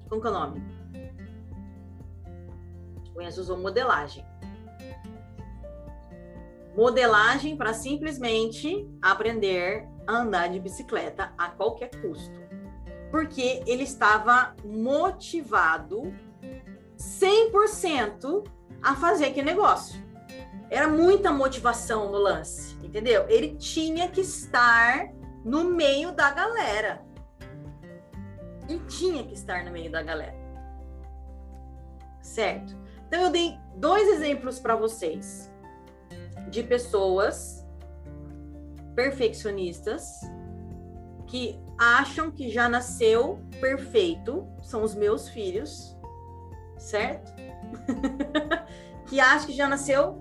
A: Como que é o nome? O Enzo usou modelagem. Modelagem para simplesmente aprender a andar de bicicleta a qualquer custo. Porque ele estava motivado 100% a fazer aquele negócio. Era muita motivação no lance, entendeu? Ele tinha que estar no meio da galera. Ele tinha que estar no meio da galera. Certo? Então eu dei dois exemplos para vocês de pessoas perfeccionistas que acham que já nasceu perfeito, são os meus filhos, certo? [laughs] que acha que já nasceu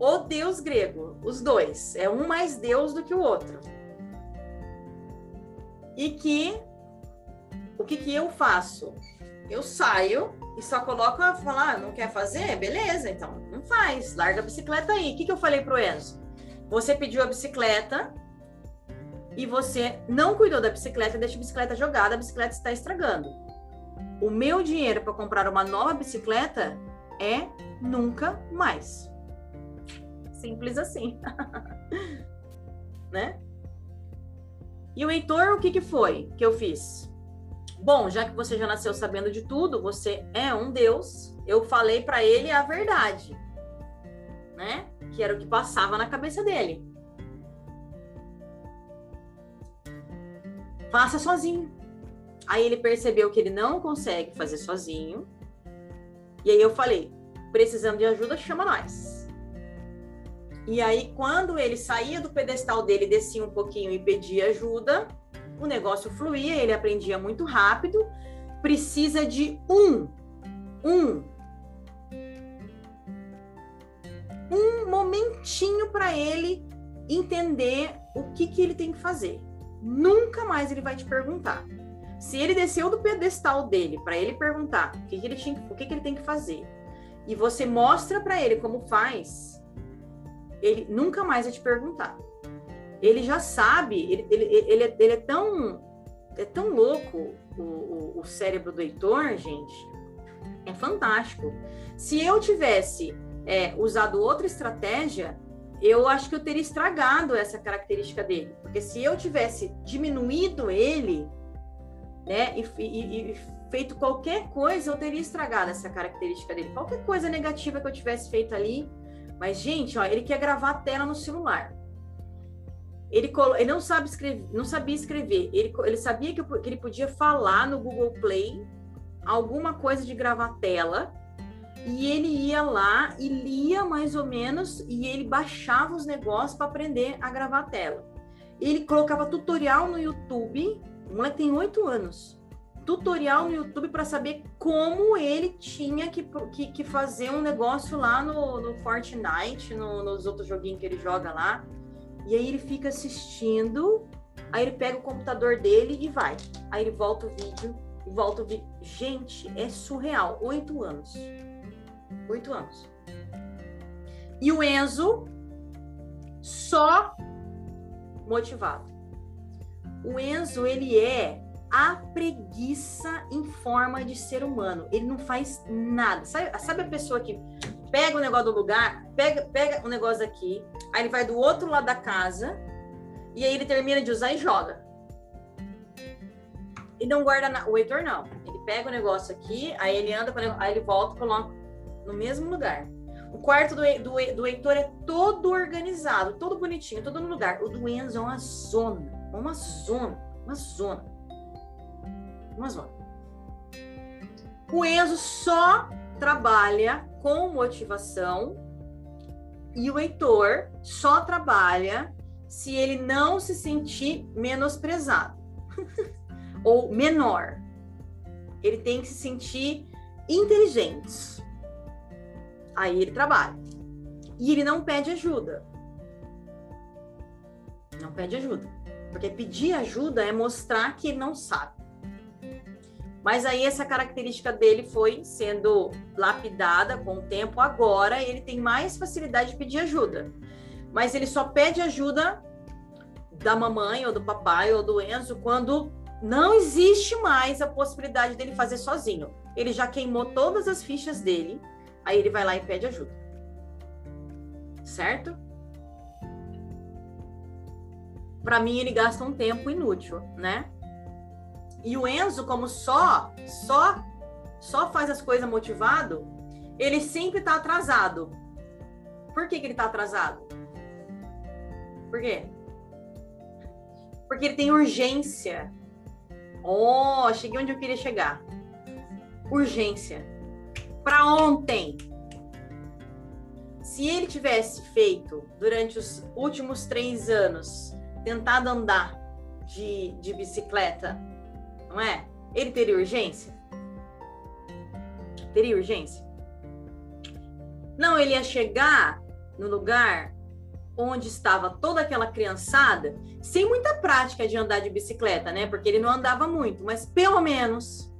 A: o deus grego, os dois. É um mais deus do que o outro. E que o que, que eu faço? Eu saio e só coloco a falar, ah, não quer fazer? Beleza, então não faz, larga a bicicleta aí. O que, que eu falei pro Enzo? Você pediu a bicicleta e você não cuidou da bicicleta, deixa a bicicleta jogada, a bicicleta está estragando o meu dinheiro para comprar uma nova bicicleta é nunca mais. Simples assim. [laughs] né? E o Heitor, o que, que foi que eu fiz? Bom, já que você já nasceu sabendo de tudo, você é um Deus, eu falei para ele a verdade, né? Que era o que passava na cabeça dele. Faça sozinho. Aí ele percebeu que ele não consegue fazer sozinho. E aí eu falei: precisando de ajuda, chama nós. E aí, quando ele saía do pedestal dele, descia um pouquinho e pedia ajuda, o negócio fluía, ele aprendia muito rápido. Precisa de um, um, um momentinho para ele entender o que, que ele tem que fazer. Nunca mais ele vai te perguntar. Se ele desceu do pedestal dele para ele perguntar o que, que ele tinha, o que, que ele tem que fazer, e você mostra para ele como faz, ele nunca mais vai te perguntar. Ele já sabe, ele, ele, ele, é, ele é tão é tão louco o, o, o cérebro do Heitor, gente, é fantástico. Se eu tivesse é, usado outra estratégia, eu acho que eu teria estragado essa característica dele. Porque se eu tivesse diminuído ele, né? E, e, e feito qualquer coisa, eu teria estragado essa característica dele. Qualquer coisa negativa que eu tivesse feito ali. Mas, gente, ó, ele quer gravar a tela no celular. Ele, ele não sabe escrever, não sabia escrever. Ele, ele sabia que, que ele podia falar no Google Play alguma coisa de gravar tela. E ele ia lá e lia mais ou menos, e ele baixava os negócios para aprender a gravar tela. Ele colocava tutorial no YouTube. O moleque tem oito anos tutorial no YouTube para saber como ele tinha que, que, que, fazer um negócio lá no, no Fortnite, no, nos outros joguinhos que ele joga lá. E aí ele fica assistindo, aí ele pega o computador dele e vai. Aí ele volta o vídeo volta o vídeo. Gente, é surreal. Oito anos. Oito anos. E o Enzo só motivado. O Enzo, ele é a preguiça em forma de ser humano. Ele não faz nada. Sabe, sabe a pessoa que pega o negócio do lugar, pega, pega o negócio aqui, aí ele vai do outro lado da casa, e aí ele termina de usar e joga. E não guarda na... O Heitor não. Ele pega o negócio aqui, aí ele anda, aí ele volta e coloca no mesmo lugar. O quarto do, do, do Heitor é todo organizado, todo bonitinho, todo no lugar. O do Enzo é uma zona, uma zona, uma zona uma zona. O Enzo só trabalha com motivação e o Heitor só trabalha se ele não se sentir menosprezado [laughs] ou menor. Ele tem que se sentir inteligente. Aí ele trabalha. E ele não pede ajuda. Não pede ajuda. Porque pedir ajuda é mostrar que ele não sabe. Mas aí essa característica dele foi sendo lapidada com o tempo. Agora ele tem mais facilidade de pedir ajuda. Mas ele só pede ajuda da mamãe ou do papai ou do Enzo quando não existe mais a possibilidade dele fazer sozinho. Ele já queimou todas as fichas dele, aí ele vai lá e pede ajuda. Certo? Para mim ele gasta um tempo inútil, né? E o Enzo, como só, só, só faz as coisas motivado, ele sempre tá atrasado. Por que, que ele tá atrasado? Por quê? Porque ele tem urgência. Oh, cheguei onde eu queria chegar. Urgência. Para ontem. Se ele tivesse feito durante os últimos três anos, tentado andar de, de bicicleta não é? Ele teria urgência? Teria urgência? Não, ele ia chegar no lugar onde estava toda aquela criançada, sem muita prática de andar de bicicleta, né? Porque ele não andava muito, mas pelo menos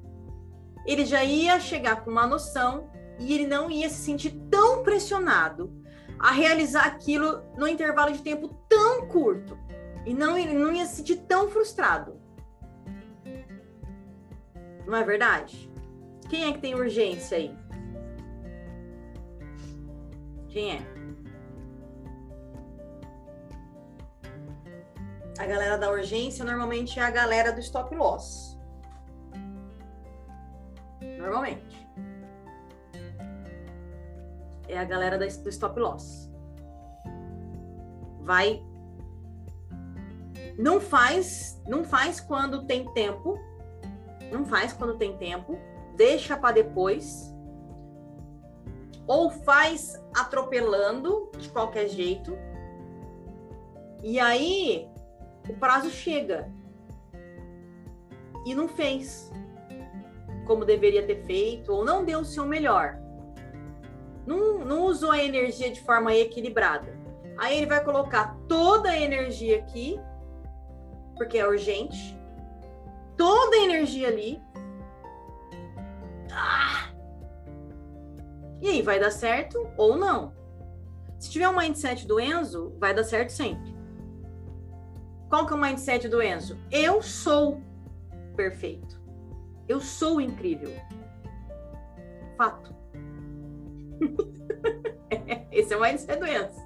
A: ele já ia chegar com uma noção e ele não ia se sentir tão pressionado a realizar aquilo no intervalo de tempo tão curto. E não, ele não ia se sentir tão frustrado. Não é verdade? Quem é que tem urgência aí? Quem é? A galera da urgência normalmente é a galera do stop loss. Normalmente. É a galera do stop loss. Vai. Não faz, não faz quando tem tempo não faz quando tem tempo, deixa para depois, ou faz atropelando de qualquer jeito, e aí o prazo chega e não fez como deveria ter feito, ou não deu o seu melhor. Não, não usou a energia de forma equilibrada. Aí ele vai colocar toda a energia aqui, porque é urgente, toda a energia ali. Ah! E aí, vai dar certo ou não? Se tiver um mindset do Enzo, vai dar certo sempre. Qual que é o mindset do Enzo? Eu sou perfeito. Eu sou incrível. Fato. [laughs] Esse é o mindset do Enzo.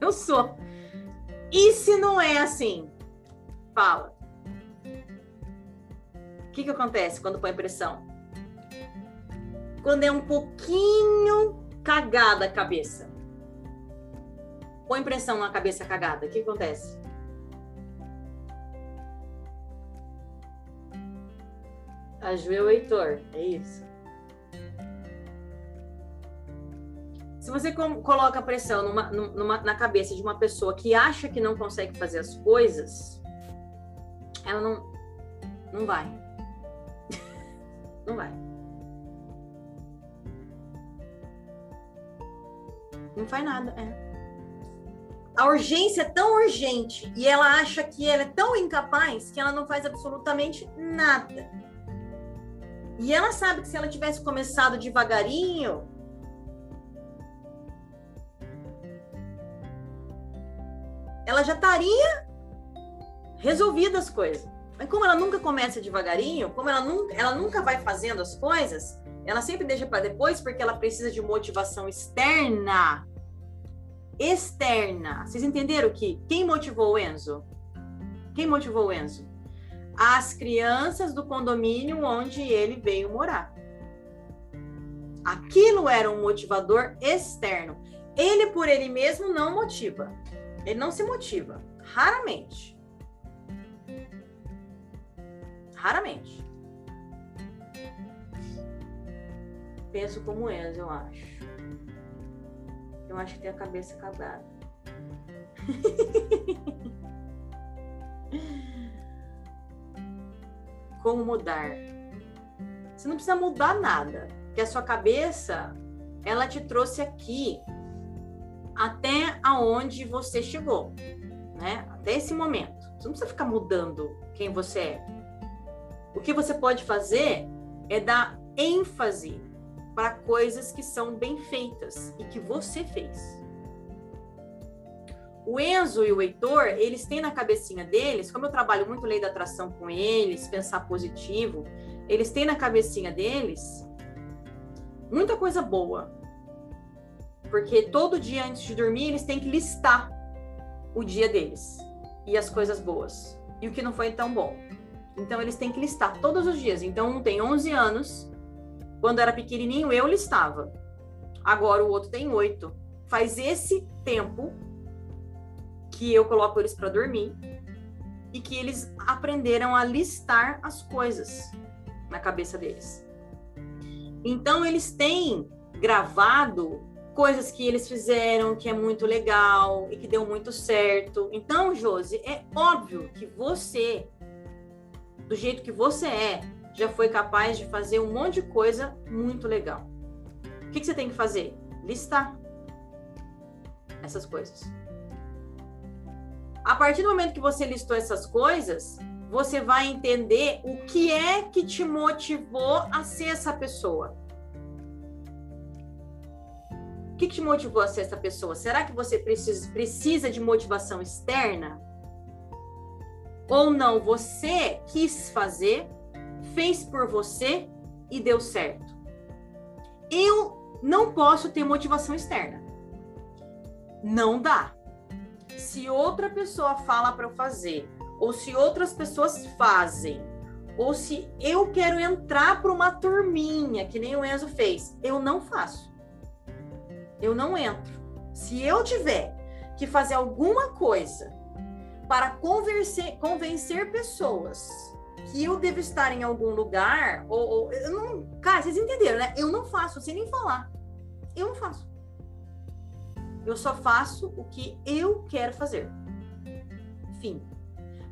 A: Eu sou. E se não é assim? Fala que, que acontece quando põe pressão? Quando é um pouquinho cagada a cabeça. Põe pressão na cabeça cagada, o que, que acontece? Ajoelha o Heitor, é isso. Se você coloca pressão numa, numa, na cabeça de uma pessoa que acha que não consegue fazer as coisas, ela não, não vai. Não vai. Não faz nada, é. A urgência é tão urgente e ela acha que ela é tão incapaz que ela não faz absolutamente nada. E ela sabe que se ela tivesse começado devagarinho, ela já estaria resolvida as coisas. Mas como ela nunca começa devagarinho, como ela nunca, ela nunca vai fazendo as coisas, ela sempre deixa para depois porque ela precisa de motivação externa. Externa. Vocês entenderam que quem motivou o Enzo? Quem motivou o Enzo? As crianças do condomínio onde ele veio morar. Aquilo era um motivador externo. Ele por ele mesmo não motiva. Ele não se motiva, raramente. Raramente. Penso como Enzo, eu acho. Eu acho que tem a cabeça acabada. [laughs] como mudar? Você não precisa mudar nada, porque a sua cabeça, ela te trouxe aqui até aonde você chegou, né? Até esse momento. Você não precisa ficar mudando quem você é. O que você pode fazer é dar ênfase para coisas que são bem feitas e que você fez. O Enzo e o Heitor, eles têm na cabecinha deles, como eu trabalho muito lei da atração com eles, pensar positivo, eles têm na cabecinha deles muita coisa boa, porque todo dia antes de dormir eles têm que listar o dia deles e as coisas boas e o que não foi tão bom. Então eles têm que listar todos os dias. Então um tem 11 anos, quando era pequenininho eu listava. Agora o outro tem 8. Faz esse tempo que eu coloco eles para dormir e que eles aprenderam a listar as coisas na cabeça deles. Então eles têm gravado coisas que eles fizeram que é muito legal e que deu muito certo. Então, Josi, é óbvio que você, do jeito que você é, já foi capaz de fazer um monte de coisa muito legal. O que, que você tem que fazer? Listar essas coisas. A partir do momento que você listou essas coisas, você vai entender o que é que te motivou a ser essa pessoa que, que te motivou a ser essa pessoa? Será que você precisa, precisa de motivação externa? Ou não? Você quis fazer, fez por você e deu certo. Eu não posso ter motivação externa. Não dá. Se outra pessoa fala para eu fazer, ou se outras pessoas fazem, ou se eu quero entrar para uma turminha, que nem o Enzo fez, eu não faço eu não entro. Se eu tiver que fazer alguma coisa para convencer, pessoas que eu devo estar em algum lugar, ou, ou eu não. Cara, vocês entenderam, né? Eu não faço, sem nem falar. Eu não faço. Eu só faço o que eu quero fazer. Fim.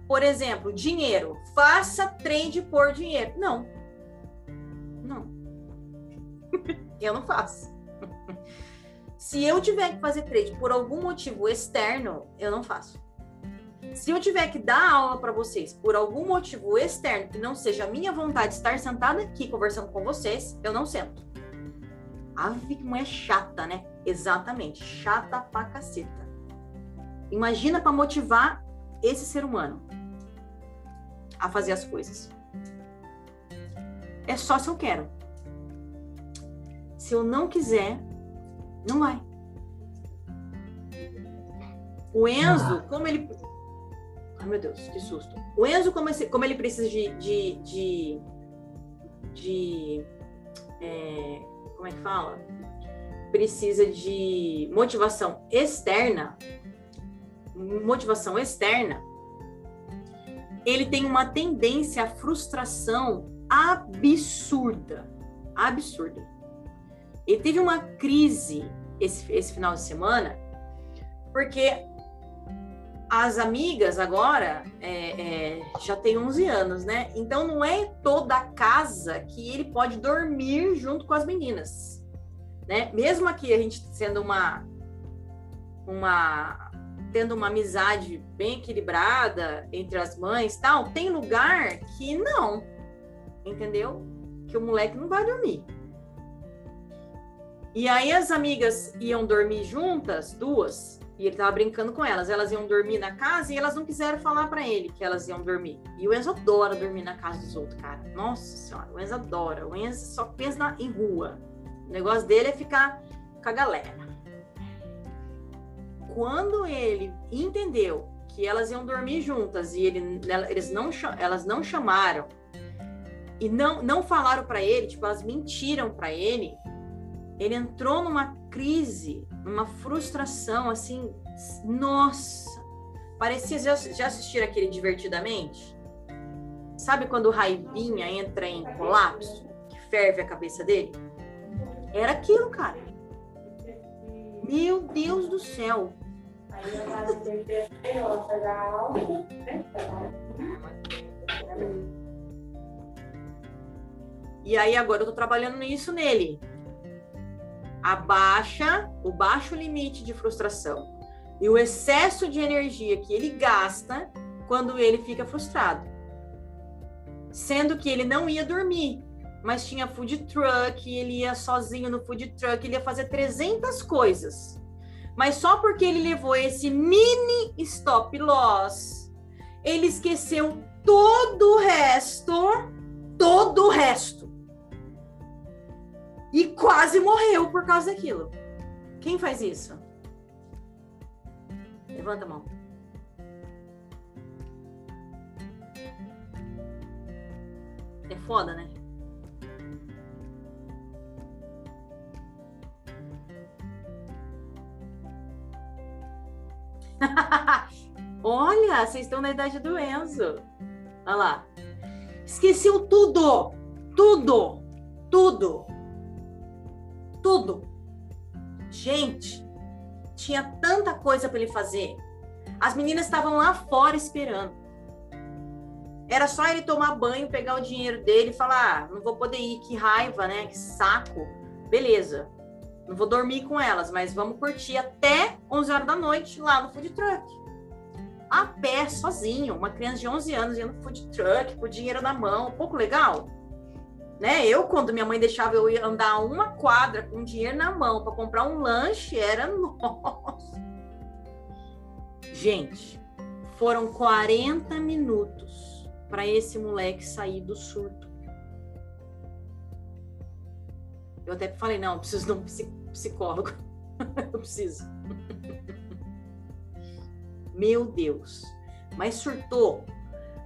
A: Por exemplo, dinheiro. Faça trade por dinheiro. Não. Não. [laughs] eu não faço. [laughs] Se eu tiver que fazer trade por algum motivo externo, eu não faço. Se eu tiver que dar aula para vocês por algum motivo externo que não seja a minha vontade de estar sentada aqui conversando com vocês, eu não sento. Ave que mulher chata, né? Exatamente, chata pra caceta. Imagina para motivar esse ser humano a fazer as coisas. É só se eu quero. Se eu não quiser, não vai. O Enzo, ah. como ele. Ai, meu Deus, que susto. O Enzo, como, esse, como ele precisa de, de, de de é, como é que fala? Precisa de motivação externa, motivação externa, ele tem uma tendência à frustração absurda, absurda. Ele teve uma crise esse, esse final de semana, porque as amigas agora é, é, já tem 11 anos, né? Então não é toda a casa que ele pode dormir junto com as meninas, né? Mesmo aqui a gente sendo uma uma tendo uma amizade bem equilibrada entre as mães, tal, tem lugar que não, entendeu? Que o moleque não vai dormir. E aí as amigas iam dormir juntas, duas, e ele tava brincando com elas. Elas iam dormir na casa e elas não quiseram falar para ele que elas iam dormir. E o Enzo adora dormir na casa dos outros, cara. Nossa senhora, o Enzo adora. O Enzo só pensa em rua. O negócio dele é ficar com a galera. Quando ele entendeu que elas iam dormir juntas e ele, eles não, elas não chamaram e não, não falaram para ele, tipo, elas mentiram para ele, ele entrou numa crise, numa frustração, assim, nossa, parecia, já, assistiram aquele Divertidamente? Sabe quando o Raivinha entra em colapso, que ferve a cabeça dele? Era aquilo, cara. Meu Deus do céu. E aí agora eu tô trabalhando nisso nele abaixa o baixo limite de frustração e o excesso de energia que ele gasta quando ele fica frustrado. Sendo que ele não ia dormir, mas tinha food truck, ele ia sozinho no food truck, ele ia fazer 300 coisas. Mas só porque ele levou esse mini stop loss, ele esqueceu todo o resto, todo o resto e quase morreu por causa daquilo. Quem faz isso? Levanta a mão. É foda, né? [laughs] Olha, vocês estão na idade do Enzo. Olha lá. Esqueceu tudo. Tudo. Tudo tudo. Gente, tinha tanta coisa para ele fazer. As meninas estavam lá fora esperando. Era só ele tomar banho, pegar o dinheiro dele e falar: ah, não vou poder ir, que raiva, né? Que saco. Beleza. Não vou dormir com elas, mas vamos curtir até 11 horas da noite lá no food truck. A pé, sozinho. Uma criança de 11 anos indo no food truck, com o dinheiro na mão. Pouco legal? Né? Eu, quando minha mãe deixava eu ir andar uma quadra com dinheiro na mão para comprar um lanche, era nossa. Gente, foram 40 minutos para esse moleque sair do surto. Eu até falei, não, preciso de um psicólogo. [laughs] eu preciso. Meu Deus. Mas surtou.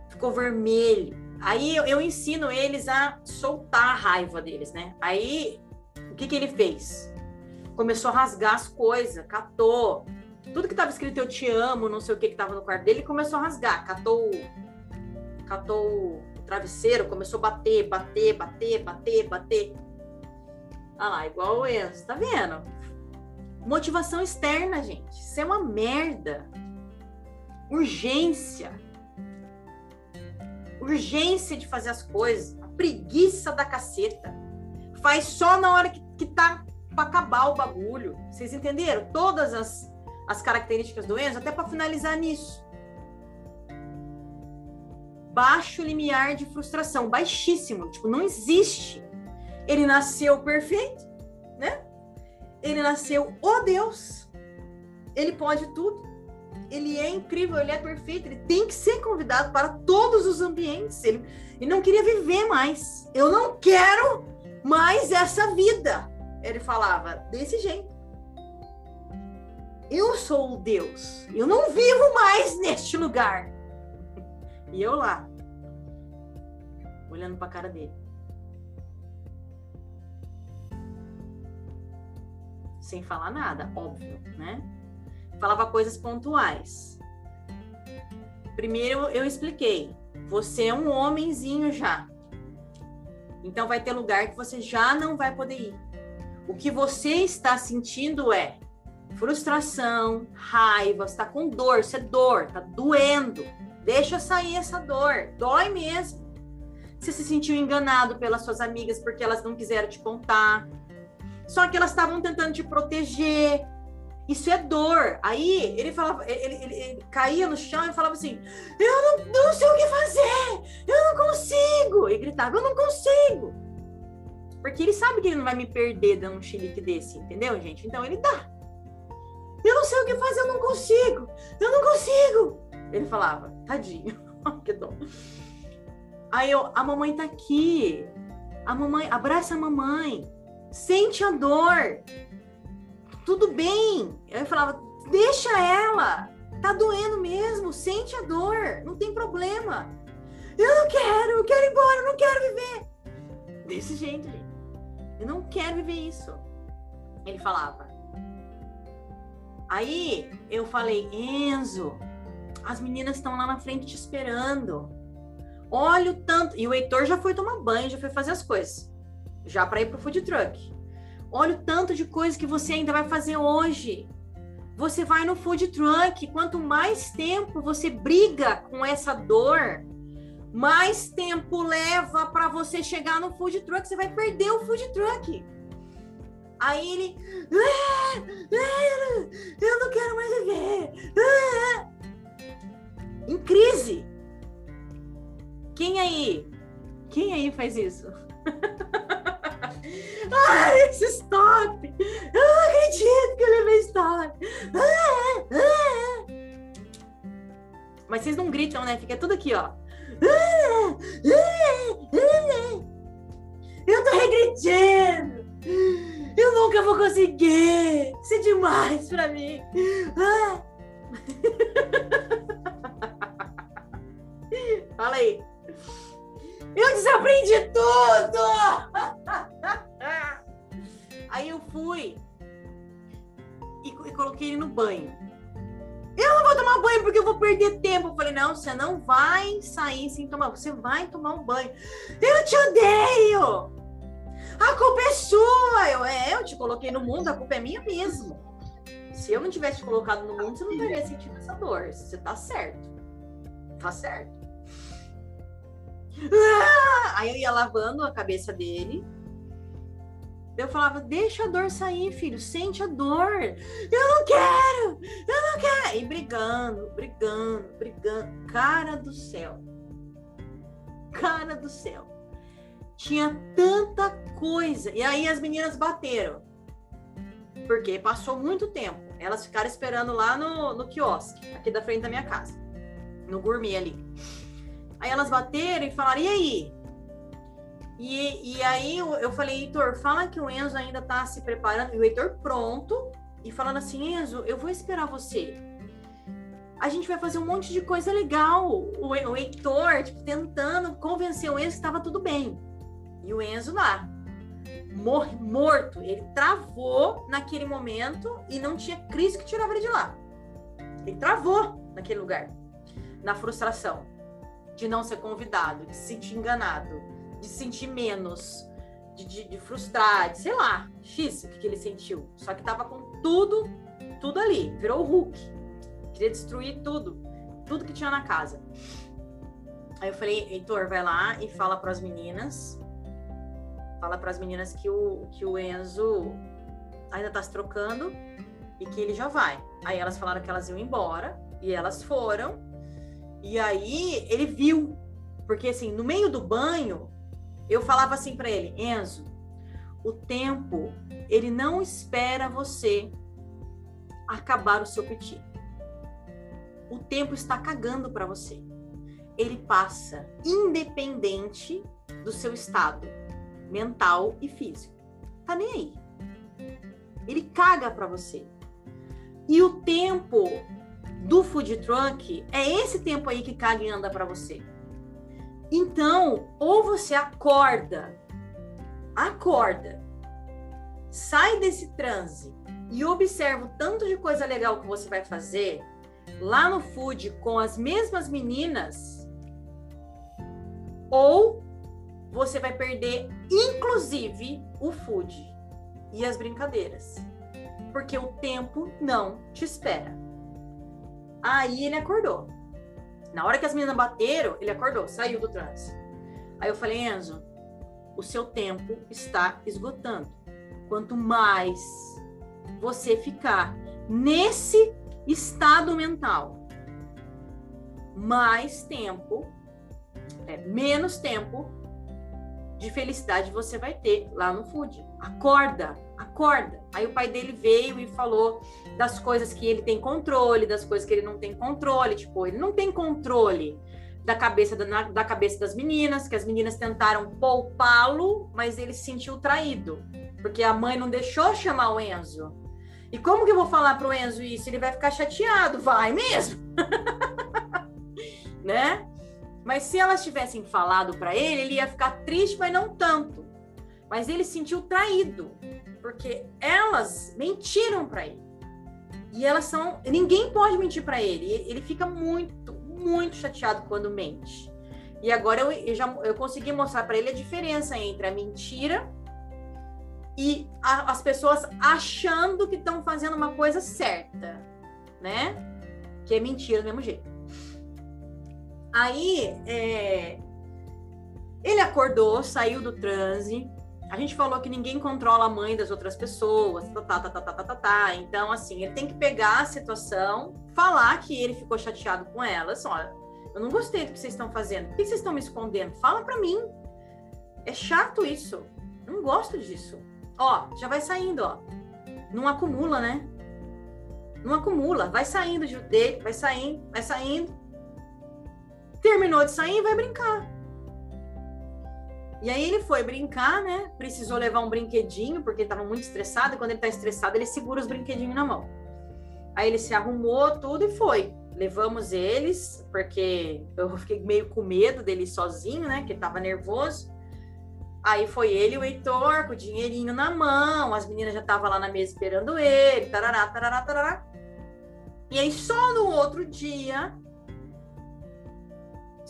A: Ficou vermelho Aí eu, eu, ensino eles a soltar a raiva deles, né? Aí o que, que ele fez? Começou a rasgar as coisas, catou tudo que estava escrito eu te amo, não sei o que que estava no quarto dele, começou a rasgar, catou, catou o travesseiro, começou a bater, bater, bater, bater, bater. Ah lá, igual o Enzo, tá vendo? Motivação externa, gente. Isso é uma merda. Urgência urgência de fazer as coisas, a preguiça da caceta. Faz só na hora que, que tá para acabar o bagulho. Vocês entenderam? Todas as, as características do Enzo, até para finalizar nisso. Baixo limiar de frustração, baixíssimo, tipo, não existe. Ele nasceu perfeito, né? Ele nasceu, oh Deus, ele pode tudo ele é incrível, ele é perfeito, ele tem que ser convidado para todos os ambientes. Ele, ele não queria viver mais. Eu não quero mais essa vida. Ele falava desse jeito. Eu sou o Deus. Eu não vivo mais neste lugar. E eu lá, olhando para a cara dele. Sem falar nada, óbvio, né? Falava coisas pontuais. Primeiro eu expliquei, você é um homenzinho já. Então vai ter lugar que você já não vai poder ir. O que você está sentindo é frustração, raiva, está com dor, isso é dor, tá doendo. Deixa sair essa dor, dói mesmo. Você se sentiu enganado pelas suas amigas porque elas não quiseram te contar. Só que elas estavam tentando te proteger. Isso é dor. Aí ele falava, ele, ele, ele, caía no chão e falava assim: Eu não, não sei o que fazer, eu não consigo. E gritava: Eu não consigo. Porque ele sabe que ele não vai me perder dando um chilique desse, entendeu, gente? Então ele dá. Eu não sei o que fazer, eu não consigo, eu não consigo. Ele falava: Tadinho, [laughs] que dó. Aí eu, a mamãe tá aqui. A mamãe, abraça a mamãe. Sente a dor. Tudo bem. Eu falava, deixa ela. Tá doendo mesmo. Sente a dor. Não tem problema. Eu não quero, eu quero ir embora, eu não quero viver. Desse jeito, gente. Eu não quero viver isso. Ele falava. Aí eu falei, Enzo, as meninas estão lá na frente te esperando. Olha o tanto. E o Heitor já foi tomar banho, já foi fazer as coisas. Já para ir pro food truck. Olha o tanto de coisa que você ainda vai fazer hoje. Você vai no food truck. Quanto mais tempo você briga com essa dor, mais tempo leva para você chegar no food truck. Você vai perder o food truck. Aí ele. Ah, ah, eu não quero mais viver. Ah, em crise. Quem aí? Quem aí faz isso? [laughs] ah, esse stop! Eu não acredito que eu levei stop! Ah, ah. Mas vocês não gritam, né? Fica tudo aqui, ó. Eu tô regredindo! Eu nunca vou conseguir! Isso é demais pra mim! Fala aí. Eu desaprendi tudo! Aí eu fui e, e, coloquei ele no banho. Eu não vou tomar banho porque eu vou perder tempo. Eu falei, não, você não vai sair sem tomar. Você vai tomar um banho. Eu te odeio! A culpa é sua! Eu, é, eu te coloquei no mundo, a culpa é minha mesmo. Se eu não tivesse te colocado no mundo, você não teria sentido essa dor. Você tá certo. Tá certo. Ah! Aí eu ia lavando a cabeça dele. Eu falava, deixa a dor sair, filho, sente a dor. Eu não quero, eu não quero. E brigando, brigando, brigando. Cara do céu. Cara do céu. Tinha tanta coisa. E aí as meninas bateram. Porque passou muito tempo. Elas ficaram esperando lá no, no quiosque, aqui da frente da minha casa. No gourmet ali. Aí elas bateram e falaram, e aí? E, e aí eu, falei, Heitor, fala que o Enzo ainda tá se preparando. E o Heitor pronto. E falando assim, Enzo, eu vou esperar você. A gente vai fazer um monte de coisa legal. O, o Heitor, tipo, tentando convencer o Enzo que estava tudo bem. E o Enzo lá, mor morto. Ele travou naquele momento e não tinha crise que tirava ele de lá. Ele travou naquele lugar, na frustração de não ser convidado, de se sentir enganado, de se sentir menos, de, de, de frustrar, de sei lá, X o que, que ele sentiu. Só que tava com tudo, tudo ali, virou o Hulk. Queria destruir tudo, tudo que tinha na casa. Aí eu falei, Heitor, vai lá e fala para as meninas, fala para as meninas que o, que o Enzo ainda tá se trocando e que ele já vai. Aí elas falaram que elas iam embora e elas foram. E aí ele viu, porque assim, no meio do banho, eu falava assim para ele, Enzo, o tempo, ele não espera você acabar o seu piti. O tempo está cagando para você. Ele passa independente do seu estado mental e físico. Tá nem aí. Ele caga para você. E o tempo do food truck, é esse tempo aí que caga e anda para você. Então, ou você acorda, acorda, sai desse transe e observa o tanto de coisa legal que você vai fazer lá no food com as mesmas meninas, ou você vai perder, inclusive, o food e as brincadeiras. Porque o tempo não te espera. Aí ele acordou. Na hora que as meninas bateram, ele acordou, saiu do trânsito. Aí eu falei, Enzo, o seu tempo está esgotando. Quanto mais você ficar nesse estado mental, mais tempo, é, menos tempo de felicidade você vai ter lá no food. Acorda, acorda. Aí o pai dele veio e falou das coisas que ele tem controle, das coisas que ele não tem controle. Tipo, ele não tem controle da cabeça da, da cabeça das meninas, que as meninas tentaram poupá-lo, mas ele se sentiu traído, porque a mãe não deixou chamar o Enzo. E como que eu vou falar pro Enzo isso? Ele vai ficar chateado, vai mesmo? [laughs] né? Mas se elas tivessem falado para ele, ele ia ficar triste, mas não tanto. Mas ele se sentiu traído, porque elas mentiram para ele. E elas são, ninguém pode mentir para ele. Ele fica muito, muito chateado quando mente. E agora eu, eu já eu consegui mostrar para ele a diferença entre a mentira e a, as pessoas achando que estão fazendo uma coisa certa, né? Que é mentira do mesmo jeito. Aí é, ele acordou, saiu do transe. A gente falou que ninguém controla a mãe das outras pessoas, tá, tá, tá, tá, tá, tá, tá. Então, assim, ele tem que pegar a situação, falar que ele ficou chateado com elas. Olha, eu não gostei do que vocês estão fazendo. Por que vocês estão me escondendo? Fala para mim. É chato isso. Não gosto disso. Ó, já vai saindo, ó. Não acumula, né? Não acumula. Vai saindo dele, vai saindo, vai saindo. Terminou de sair, vai brincar. E aí ele foi brincar, né? Precisou levar um brinquedinho, porque estava muito estressado. E quando ele está estressado, ele segura os brinquedinhos na mão. Aí ele se arrumou tudo e foi. Levamos eles, porque eu fiquei meio com medo dele sozinho, né? Que estava nervoso. Aí foi ele e o Heitor com o dinheirinho na mão, as meninas já estavam lá na mesa esperando ele, tarará, tarará, tarará. E aí só no outro dia,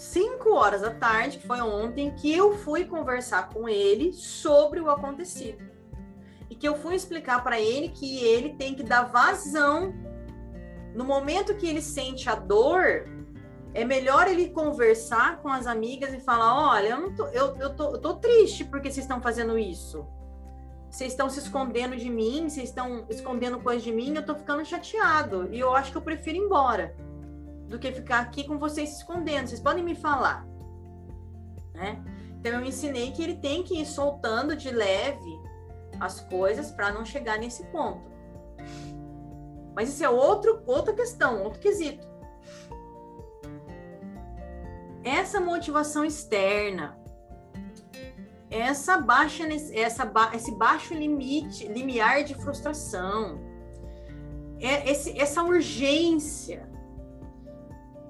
A: 5 horas da tarde, que foi ontem, que eu fui conversar com ele sobre o acontecido. E que eu fui explicar para ele que ele tem que dar vazão no momento que ele sente a dor, é melhor ele conversar com as amigas e falar: olha, eu, tô, eu, eu, tô, eu tô triste porque vocês estão fazendo isso. Vocês estão se escondendo de mim, vocês estão escondendo coisas de mim, eu tô ficando chateado. E eu acho que eu prefiro ir embora do que ficar aqui com vocês se escondendo. Vocês podem me falar. Né? Então eu ensinei que ele tem que ir soltando de leve as coisas para não chegar nesse ponto. Mas isso é outro, outra questão, outro quesito essa motivação externa, essa baixa, essa, esse baixo limite, limiar de frustração, é, esse, essa urgência,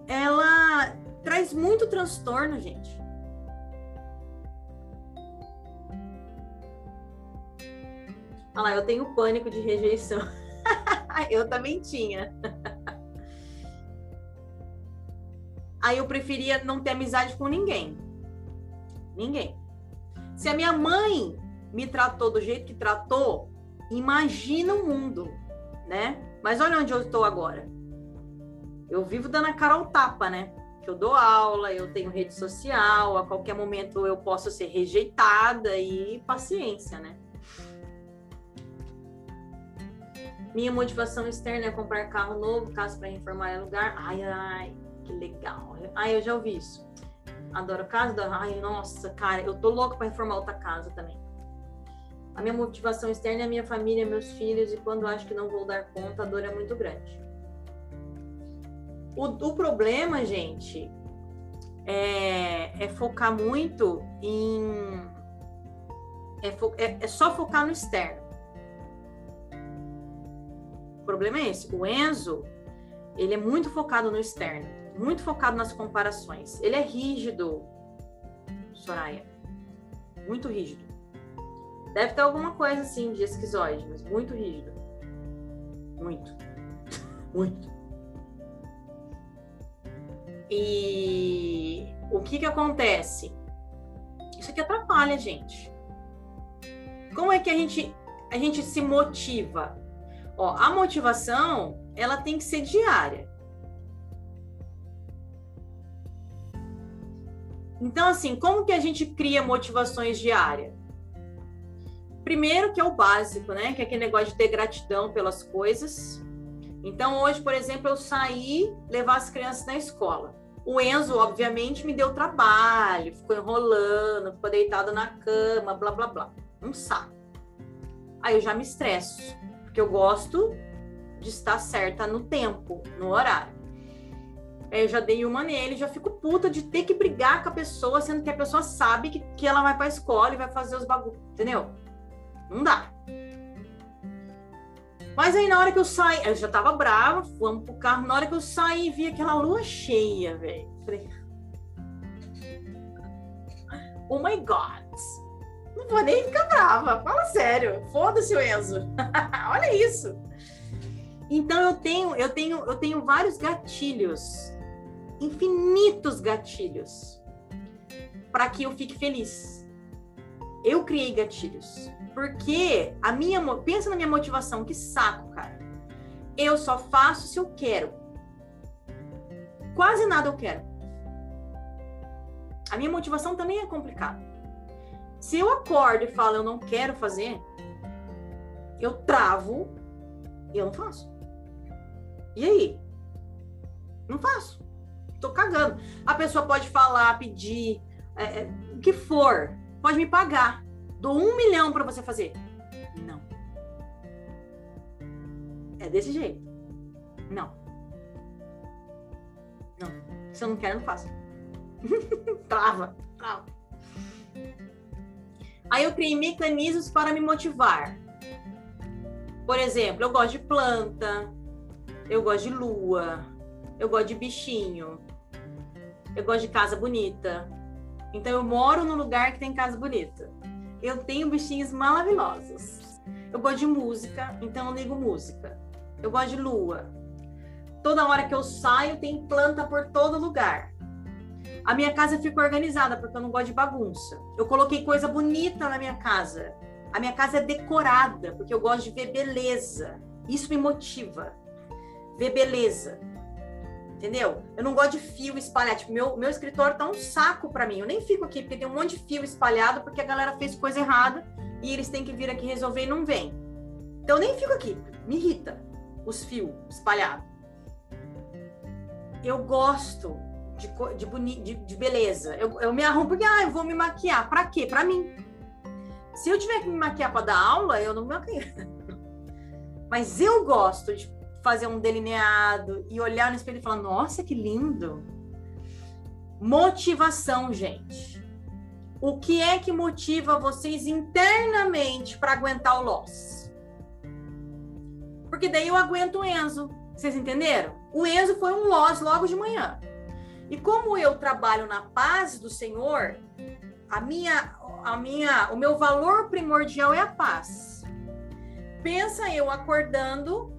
A: ela traz muito transtorno, gente. Olha lá, eu tenho pânico de rejeição. [laughs] eu também tinha. aí eu preferia não ter amizade com ninguém. Ninguém. Se a minha mãe me tratou do jeito que tratou, imagina o mundo, né? Mas olha onde eu estou agora. Eu vivo dando a cara ao tapa, né? Que eu dou aula, eu tenho rede social, a qualquer momento eu posso ser rejeitada e paciência, né? Minha motivação externa é comprar carro novo, casa para reformar lugar. Ai, ai que legal. Ai, eu já ouvi isso. Adoro casa. Adoro... Ai, nossa, cara, eu tô louca para reformar outra casa também. A minha motivação externa é a minha família, meus filhos, e quando acho que não vou dar conta, a dor é muito grande. O, o problema, gente, é, é, focar muito em. É, fo, é, é só focar no externo. O problema é esse. O Enzo, ele é muito focado no externo muito focado nas comparações. Ele é rígido, Soraya. Muito rígido. Deve ter alguma coisa assim de esquizoide, mas muito rígido. Muito. [laughs] Muito. E o que que acontece? Isso aqui atrapalha a gente. Como é que a gente a gente se motiva? Ó, a motivação, ela tem que ser diária. Então, assim, como que a gente cria motivações diárias? Primeiro, que é o básico, né? Que é aquele negócio de ter gratidão pelas coisas. Então, hoje, por exemplo, eu saí levar as crianças na escola. O Enzo, obviamente, me deu trabalho, ficou enrolando, ficou deitado na cama, blá, blá, blá. Um saco. Aí eu já me estresso, porque eu gosto de estar certa no tempo, no horário. Aí eu já dei uma nele, já fico puta de ter que brigar com a pessoa, sendo que a pessoa sabe que, que ela vai pra escola e vai fazer os bagulhos, entendeu? Não dá. Mas aí na hora que eu saí, eu já tava brava, fomos pro carro, na hora que eu saí, vi aquela lua cheia, velho. Falei, oh my God. Não vou nem ficar brava, fala sério. Foda-se o Enzo. [laughs] Olha isso. Então eu tenho, eu tenho, eu tenho vários gatilhos, infinitos gatilhos, para que eu fique feliz. Eu criei gatilhos. Porque a minha, pensa na minha motivação, que saco, cara. Eu só faço se eu quero. Quase nada eu quero. A minha motivação também é complicada. Se eu acordo e falo eu não quero fazer, eu travo e eu não faço. E aí? Não faço. Tô cagando. A pessoa pode falar, pedir, é, é, o que for, pode me pagar. Dou um milhão para você fazer. Não. É desse jeito. Não. Não. Se eu não quero, eu não faço. [laughs] trava, trava. Aí eu criei mecanismos para me motivar. Por exemplo, eu gosto de planta, eu gosto de lua, eu gosto de bichinho, eu gosto de casa bonita. Então eu moro num lugar que tem casa bonita eu tenho bichinhos maravilhosos. Eu gosto de música, então eu ligo música. Eu gosto de lua. Toda hora que eu saio, tem planta por todo lugar. A minha casa fica organizada, porque eu não gosto de bagunça. Eu coloquei coisa bonita na minha casa. A minha casa é decorada, porque eu gosto de ver beleza. Isso me motiva. Ver beleza entendeu? Eu não gosto de fio espalhado. Tipo, meu, meu escritório tá um saco para mim. Eu nem fico aqui, porque tem um monte de fio espalhado, porque a galera fez coisa errada e eles têm que vir aqui resolver e não vem. Então eu nem fico aqui. Me irrita os fios espalhados. Eu gosto de, de, boni, de, de beleza. Eu, eu me arrumo porque, ah, eu vou me maquiar. Para quê? Para mim. Se eu tiver que me maquiar para dar aula, eu não me maquio. [laughs] Mas eu gosto de fazer um delineado e olhar no espelho e falar: nossa, que lindo. Motivação, gente. O que é que motiva vocês internamente para aguentar o loss? Porque daí eu aguento o Enzo. Vocês entenderam? O Enzo foi um loss logo de manhã. E como eu trabalho na paz do Senhor, a minha, a minha, o meu valor primordial é a paz. Pensa eu acordando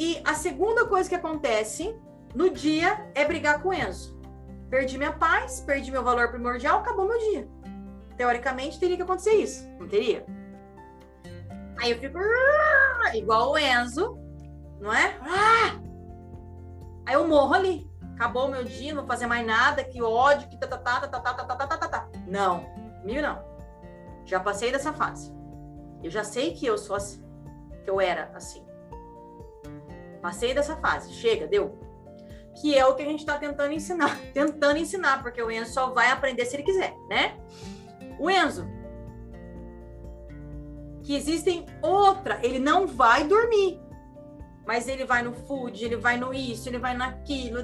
A: e a segunda coisa que acontece no dia é brigar com o Enzo. Perdi minha paz, perdi meu valor primordial, acabou meu dia. Teoricamente teria que acontecer isso, não teria? Aí eu fico ah", igual o Enzo, não é? Ah! Aí eu morro ali. Acabou meu dia, não vou fazer mais nada, que ódio, que tá, tá, tá, tá, tá, tá. Não, mil não. Já passei dessa fase. Eu já sei que eu sou assim, que eu era assim. Passei dessa fase, chega, deu. Que é o que a gente está tentando ensinar, tentando ensinar, porque o Enzo só vai aprender se ele quiser, né? O Enzo, que existem outra, ele não vai dormir, mas ele vai no food, ele vai no isso, ele vai naquilo,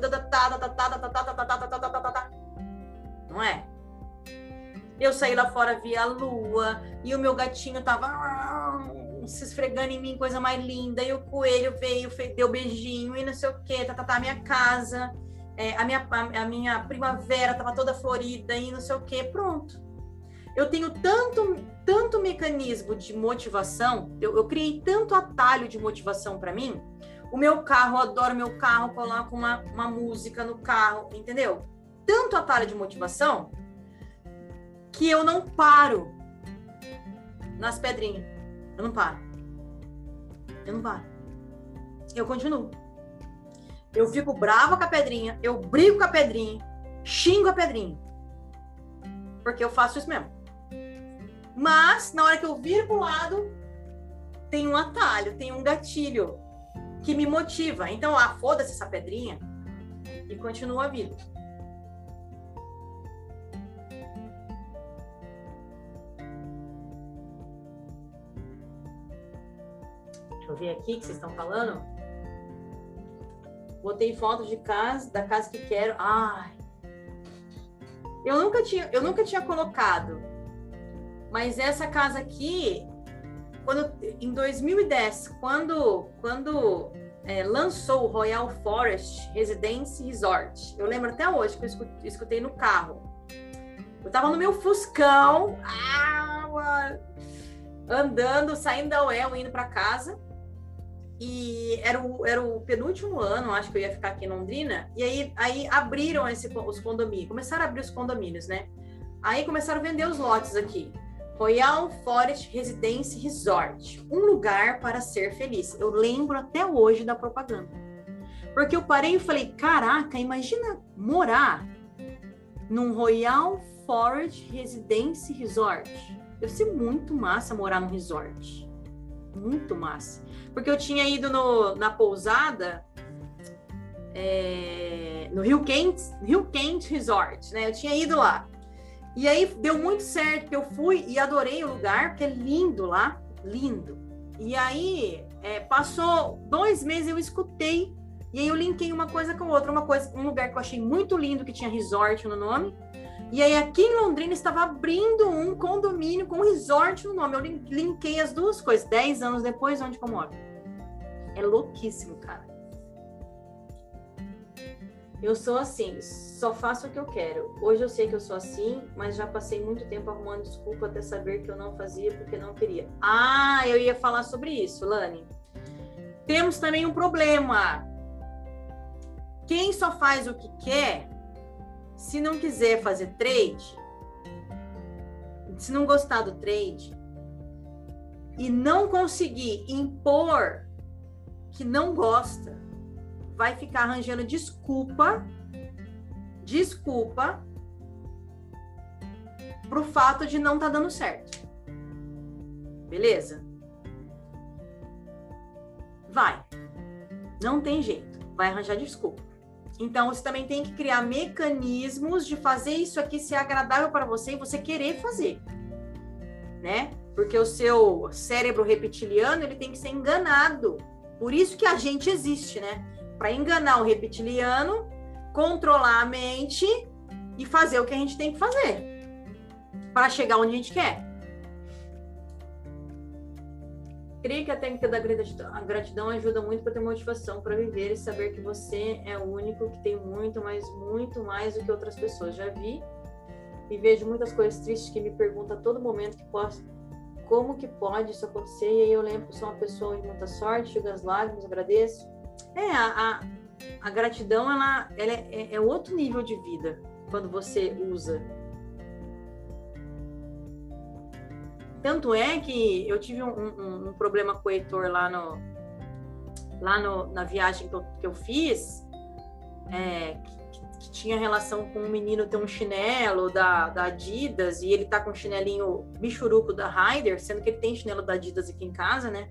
A: não é? Eu saí lá fora via a lua e o meu gatinho tava se esfregando em mim, coisa mais linda, e o coelho veio, deu beijinho, e não sei o que, tá, tá, tá, a minha casa, é, a, minha, a, minha primavera tava toda florida, e não sei o que, pronto. eu tenho tanto, tanto mecanismo de motivação, eu, eu criei tanto atalho de motivação para mim. O meu carro, eu adoro meu carro, coloco uma, uma música no carro, entendeu? Tanto atalho de motivação que eu não paro nas pedrinhas. Eu não paro. Eu não paro. Eu continuo. Eu fico brava com a pedrinha, eu brigo com a pedrinha, xingo a pedrinha. Porque eu faço isso mesmo. Mas, na hora que eu viro pro lado, tem um atalho, tem um gatilho que me motiva. Então, ah, foda-se essa pedrinha e continua a vida. Deixa eu ver aqui que vocês estão falando. Botei fotos de casa, da casa que quero. Ai. Eu nunca tinha, eu nunca tinha colocado. Mas essa casa aqui, quando em 2010, quando quando é, lançou o Royal Forest Residence Resort, eu lembro até hoje que eu escutei no carro. Eu tava no meu Fuscão, ah, andando, saindo da UEL, indo para casa. E era o, era o penúltimo ano, acho que eu ia ficar aqui em Londrina. E aí, aí abriram esse, os condomínios, começaram a abrir os condomínios, né? Aí começaram a vender os lotes aqui. Royal Forest Residence Resort, um lugar para ser feliz. Eu lembro até hoje da propaganda. Porque eu parei e falei: caraca, imagina morar num Royal Forest Residence Resort. Deve ser muito massa morar num resort. Muito massa. Porque eu tinha ido no, na pousada é, no Rio Quente, Rio Quente Resort, né? Eu tinha ido lá. E aí deu muito certo, porque eu fui e adorei o lugar, porque é lindo lá, lindo. E aí é, passou dois meses eu escutei e aí eu linkei uma coisa com outra, uma coisa, um lugar que eu achei muito lindo que tinha resort no nome. E aí aqui em Londrina estava abrindo um condomínio com resort no nome. Eu linkei as duas coisas, dez anos depois, onde eu moro. É louquíssimo, cara. Eu sou assim, só faço o que eu quero. Hoje eu sei que eu sou assim, mas já passei muito tempo arrumando desculpa até saber que eu não fazia porque não queria. Ah, eu ia falar sobre isso, Lani. Temos também um problema. Quem só faz o que quer, se não quiser fazer trade, se não gostar do trade e não conseguir impor que não gosta vai ficar arranjando desculpa, desculpa pro fato de não tá dando certo. Beleza? Vai. Não tem jeito. Vai arranjar desculpa. Então, você também tem que criar mecanismos de fazer isso aqui ser agradável para você e você querer fazer. Né? Porque o seu cérebro reptiliano, ele tem que ser enganado por isso que a gente existe, né? Para enganar o reptiliano, controlar a mente e fazer o que a gente tem que fazer para chegar onde a gente quer. Creio que a técnica da gratidão ajuda muito para ter motivação para viver e saber que você é o único que tem muito, mas muito mais do que outras pessoas. Já vi e vejo muitas coisas tristes que me perguntam a todo momento que posso, como que pode isso acontecer? E aí eu lembro sou uma pessoa de muita sorte, chego as lágrimas, agradeço. É, a, a, a gratidão, ela, ela é, é, é outro nível de vida quando você usa. Tanto é que eu tive um, um, um problema com o Heitor lá, no, lá no, na viagem que eu, que eu fiz, é, que tinha relação com um menino ter um chinelo da, da Adidas e ele tá com um chinelinho bichuruco da Ryder, sendo que ele tem chinelo da Adidas aqui em casa, né?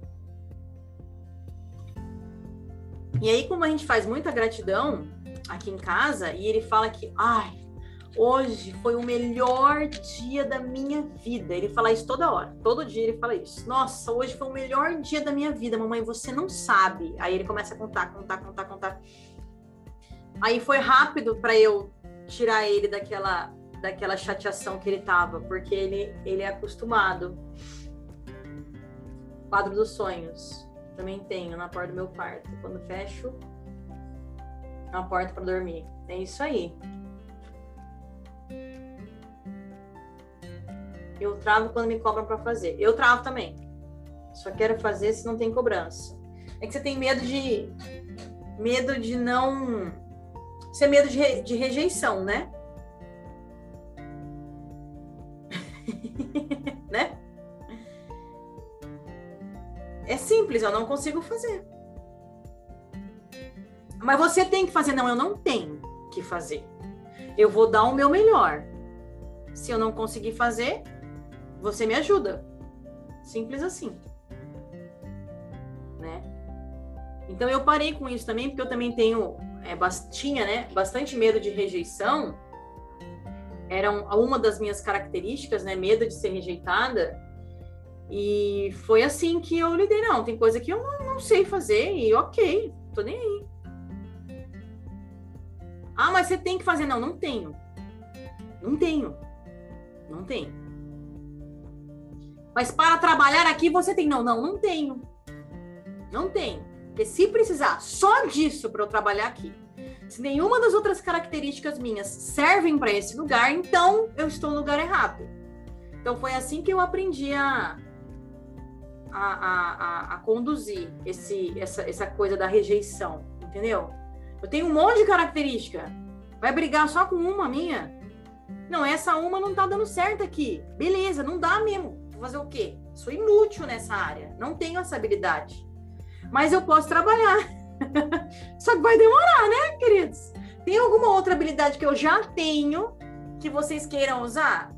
A: E aí, como a gente faz muita gratidão aqui em casa, e ele fala que, ai, hoje foi o melhor dia da minha vida. Ele fala isso toda hora, todo dia ele fala isso. Nossa, hoje foi o melhor dia da minha vida, mamãe, você não sabe. Aí ele começa a contar, contar, contar, contar. Aí foi rápido para eu tirar ele daquela daquela chateação que ele tava, porque ele ele é acostumado. Quadro dos sonhos. Também tenho na porta do meu quarto. Quando fecho a porta para dormir. É isso aí. Eu travo quando me cobram para fazer. Eu travo também. Só quero fazer se não tem cobrança. É que você tem medo de medo de não ser medo de, re... de rejeição, né? [laughs] né? É simples, eu não consigo fazer. Mas você tem que fazer. Não, eu não tenho que fazer. Eu vou dar o meu melhor. Se eu não conseguir fazer, você me ajuda. Simples assim. Né? Então eu parei com isso também, porque eu também tenho, é, tinha, né, bastante medo de rejeição. Era uma das minhas características, né, medo de ser rejeitada. E foi assim que eu lidei. Não, tem coisa que eu não, não sei fazer e ok, tô nem aí. Ah, mas você tem que fazer. Não, não tenho. Não tenho. Não tenho. Mas para trabalhar aqui você tem. Não, não, não tenho. Não tenho. Porque se precisar só disso para eu trabalhar aqui, se nenhuma das outras características minhas servem para esse lugar, então eu estou no lugar errado. Então foi assim que eu aprendi a, a, a, a conduzir esse, essa, essa coisa da rejeição, entendeu? Eu tenho um monte de característica. Vai brigar só com uma minha? Não, essa uma não tá dando certo aqui. Beleza, não dá mesmo. Vou fazer o quê? Sou inútil nessa área. Não tenho essa habilidade. Mas eu posso trabalhar. [laughs] só que vai demorar, né, queridos? Tem alguma outra habilidade que eu já tenho que vocês queiram usar?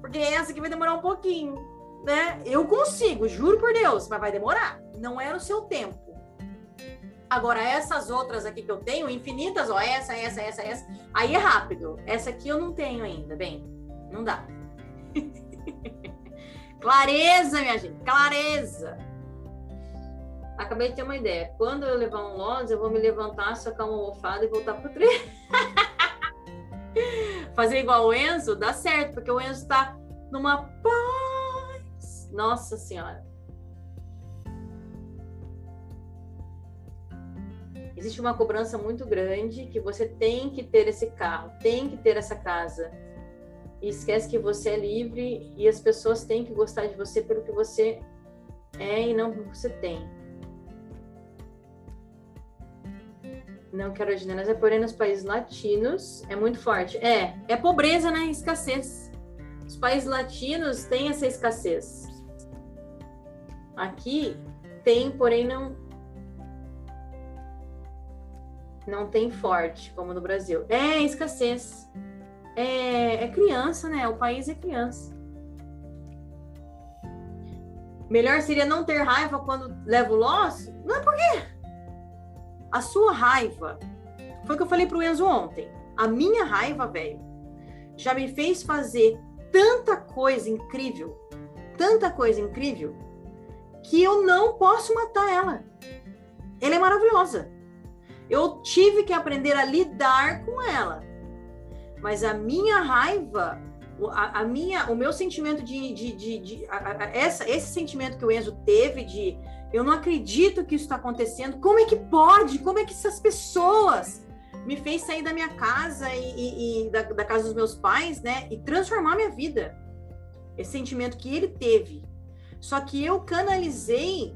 A: Porque essa aqui vai demorar um pouquinho, né? Eu consigo, juro por Deus, mas vai demorar. Não é no seu tempo. Agora, essas outras aqui que eu tenho, infinitas, ó, essa, essa, essa, essa, aí é rápido. Essa aqui eu não tenho ainda, bem, não dá. [laughs] clareza, minha gente, clareza. Acabei de ter uma ideia. Quando eu levar um loss, eu vou me levantar, socar uma almofada e voltar pro treino. [laughs] Fazer igual o Enzo, dá certo, porque o Enzo tá numa paz. Nossa Senhora. existe uma cobrança muito grande que você tem que ter esse carro, tem que ter essa casa. E esquece que você é livre e as pessoas têm que gostar de você pelo que você é e não pelo que você tem. Não quero generalizar, porém nos países latinos é muito forte. É, é pobreza, né? Escassez. Os países latinos têm essa escassez. Aqui tem, porém não não tem forte, como no Brasil. É escassez. É, é criança, né? O país é criança. Melhor seria não ter raiva quando leva o loss? Não é por quê? A sua raiva, foi o que eu falei pro Enzo ontem. A minha raiva, velho, já me fez fazer tanta coisa incrível, tanta coisa incrível, que eu não posso matar ela. Ela é maravilhosa. Eu tive que aprender a lidar com ela. Mas a minha raiva, a, a minha, o meu sentimento de, de, de, de a, a, essa, esse sentimento que o Enzo teve de eu não acredito que isso está acontecendo. Como é que pode? Como é que essas pessoas me fez sair da minha casa e, e, e da, da, casa dos meus pais, né? E transformar minha vida. Esse sentimento que ele teve. Só que eu canalizei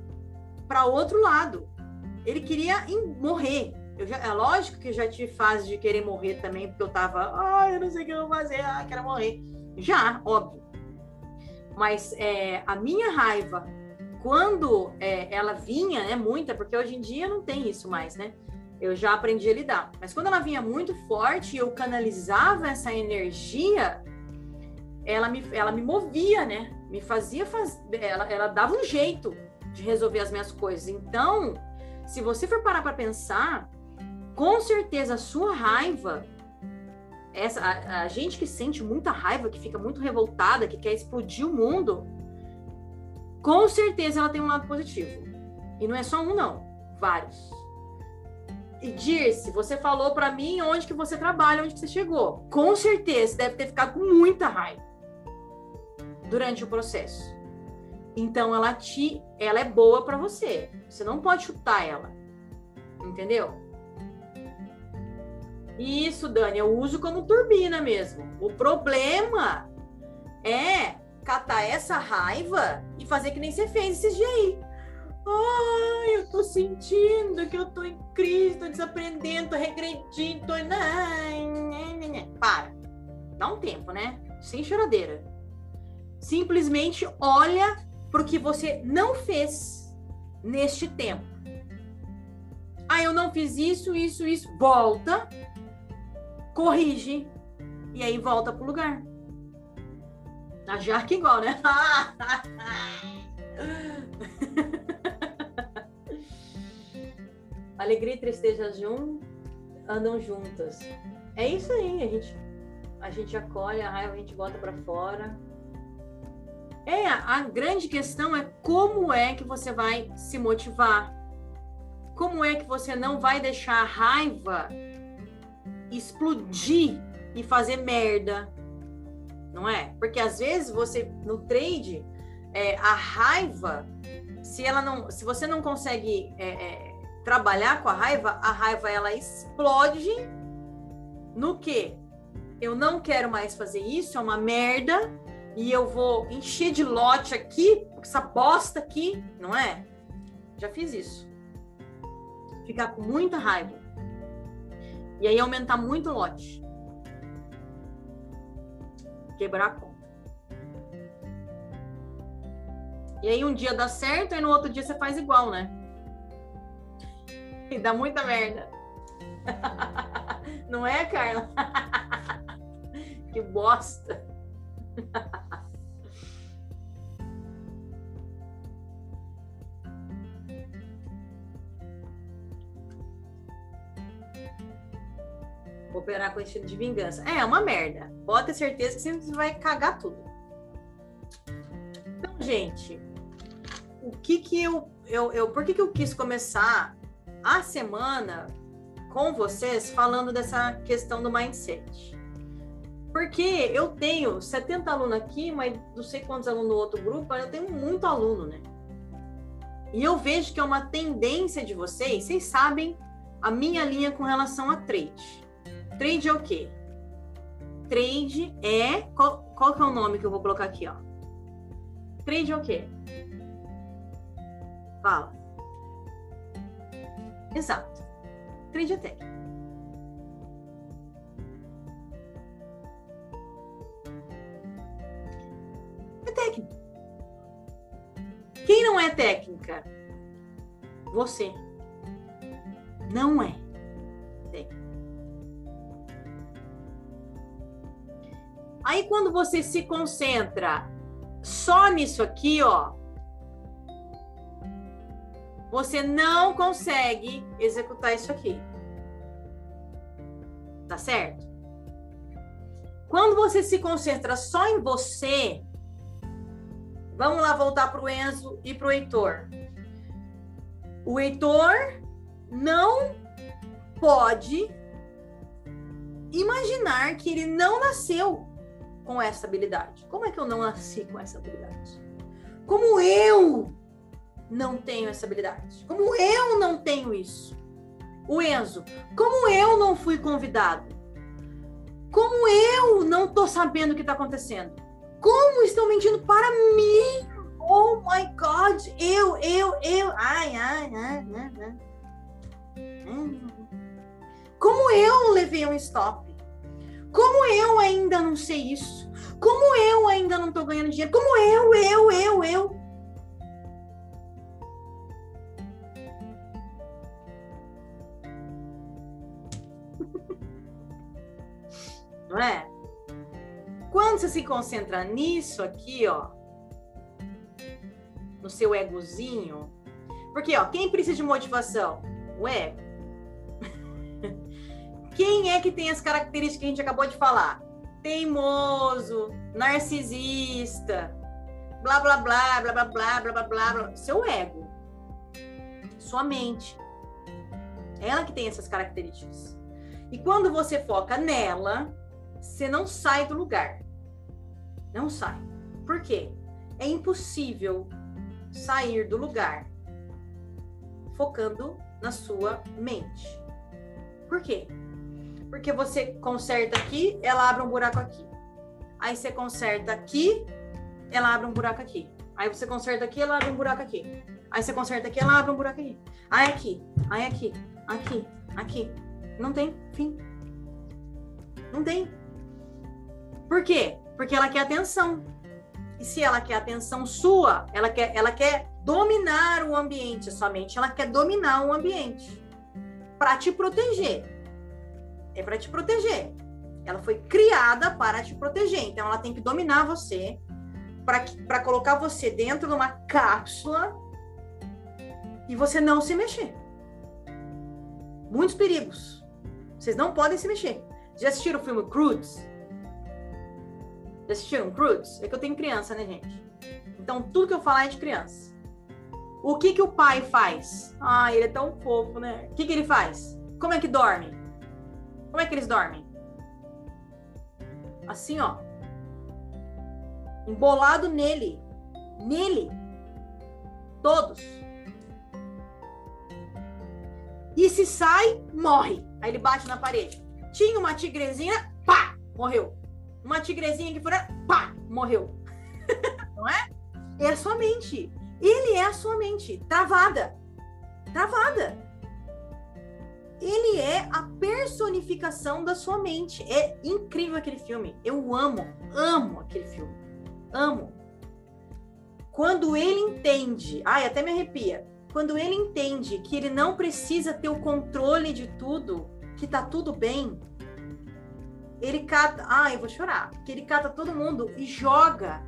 A: para outro lado. Ele queria morrer. Já, é lógico que eu já tive fase de querer morrer também, porque eu tava, ah, eu não sei o que eu vou fazer, ah, quero morrer. Já, óbvio. Mas é, a minha raiva, quando é, ela vinha, né, muita, porque hoje em dia não tem isso mais, né? Eu já aprendi a lidar. Mas quando ela vinha muito forte e eu canalizava essa energia, ela me, ela me movia, né? Me fazia. Ela, ela dava um jeito de resolver as minhas coisas. Então, se você for parar para pensar, com certeza a sua raiva, essa, a, a, gente que sente muita raiva, que fica muito revoltada, que quer explodir o mundo, com certeza ela tem um lado positivo. E não é só um, não, vários. E Dirce, você falou para mim onde que você trabalha, onde que você chegou. Com certeza deve ter ficado com muita raiva durante o processo. Então ela te, ela é boa para você. Você não pode chutar ela. Entendeu? Isso, Dani, eu uso como turbina mesmo. O problema é catar essa raiva e fazer que nem você fez esses dias aí. Ai, eu tô sentindo que eu tô em crise, tô desaprendendo, tô regredindo, tô. Para. Dá um tempo, né? Sem choradeira. Simplesmente olha pro que você não fez neste tempo. Ah, eu não fiz isso, isso, isso. Volta, corrige e aí volta pro lugar. A Jaque igual, né? [laughs] Alegria e tristeza jun, andam juntas. É isso aí, a gente, a gente acolhe a raiva, a gente bota para fora. É, a grande questão é como é que você vai se motivar. Como é que você não vai deixar a raiva explodir e fazer merda, não é? Porque às vezes você no trade é, a raiva, se ela não, se você não consegue é, é, trabalhar com a raiva, a raiva ela explode no que? Eu não quero mais fazer isso, é uma merda e eu vou encher de lote aqui, essa bosta aqui, não é? Já fiz isso. Ficar com muita raiva. E aí aumentar muito o lote quebrar a conta. E aí um dia dá certo e no outro dia você faz igual, né? E dá muita merda. [laughs] Não é, Carla? [laughs] que bosta. [laughs] operar com estilo de vingança. É, é uma merda. Pode ter certeza que você vai cagar tudo. Então, gente, o que que eu, eu, eu por que que eu quis começar a semana com vocês falando dessa questão do mindset? Porque eu tenho 70 alunos aqui, mas não sei quantos alunos no outro grupo, mas eu tenho muito aluno, né? E eu vejo que é uma tendência de vocês, vocês sabem a minha linha com relação a trade. Trade é o quê? Trade é. Qual, qual que é o nome que eu vou colocar aqui, ó? Trade é o quê? Fala. Exato. Trade é técnica. É técnica. Quem não é técnica? Você. Não é Aí quando você se concentra só nisso aqui, ó, você não consegue executar isso aqui. Tá certo? Quando você se concentra só em você, vamos lá voltar para o Enzo e para o Heitor. O Heitor não pode imaginar que ele não nasceu com essa habilidade? Como é que eu não nasci com essa habilidade? Como eu não tenho essa habilidade? Como eu não tenho isso? O Enzo, como eu não fui convidado? Como eu não tô sabendo o que tá acontecendo? Como estão mentindo para mim? Oh my God! Eu, eu, eu. Ai, ai, ai, ai, ai. Como eu levei um stop? Como eu ainda não sei isso? Como eu ainda não estou ganhando dinheiro? Como eu, eu, eu, eu? [laughs] Não é? Quando você se concentra nisso aqui, ó, no seu egozinho, porque, ó, quem precisa de motivação? O ego. Quem é que tem as características que a gente acabou de falar? Teimoso, narcisista, blá blá blá, blá blá blá, blá blá blá, blá. seu ego. Sua mente. Ela que tem essas características. E quando você foca nela, você não sai do lugar. Não sai. Por quê? É impossível sair do lugar focando na sua mente. Por quê? Porque você conserta aqui, ela abre um buraco aqui. Aí você conserta aqui, ela abre um buraco aqui. Aí você conserta aqui, ela abre um buraco aqui. Aí você conserta aqui, ela abre um buraco aqui. Aí aqui, aí aqui, aqui, aqui. Não tem fim. Não tem. Por quê? Porque ela quer atenção. E se ela quer atenção sua, ela quer, ela quer dominar o ambiente, somente ela quer dominar o ambiente para te proteger. É para te proteger. Ela foi criada para te proteger. Então ela tem que dominar você para colocar você dentro de uma cápsula e você não se mexer. Muitos perigos. Vocês não podem se mexer. Já assistiram o filme Croods? Já assistiram Croods? É que eu tenho criança, né, gente? Então tudo que eu falar é de criança. O que que o pai faz? Ah, ele é tão fofo, né? O que que ele faz? Como é que dorme? Como é que eles dormem? Assim, ó. Embolado nele. Nele. Todos. E se sai, morre. Aí ele bate na parede. Tinha uma tigrezinha, pá, morreu. Uma tigrezinha que foi, pá, morreu. [laughs] Não é? É a sua mente. Ele é a sua mente, travada. Travada. Ele é a personificação da sua mente. É incrível aquele filme. Eu amo, amo aquele filme. Amo. Quando ele entende, ai, até me arrepia. Quando ele entende que ele não precisa ter o controle de tudo, que tá tudo bem, ele cata, ai, eu vou chorar, que ele cata todo mundo e joga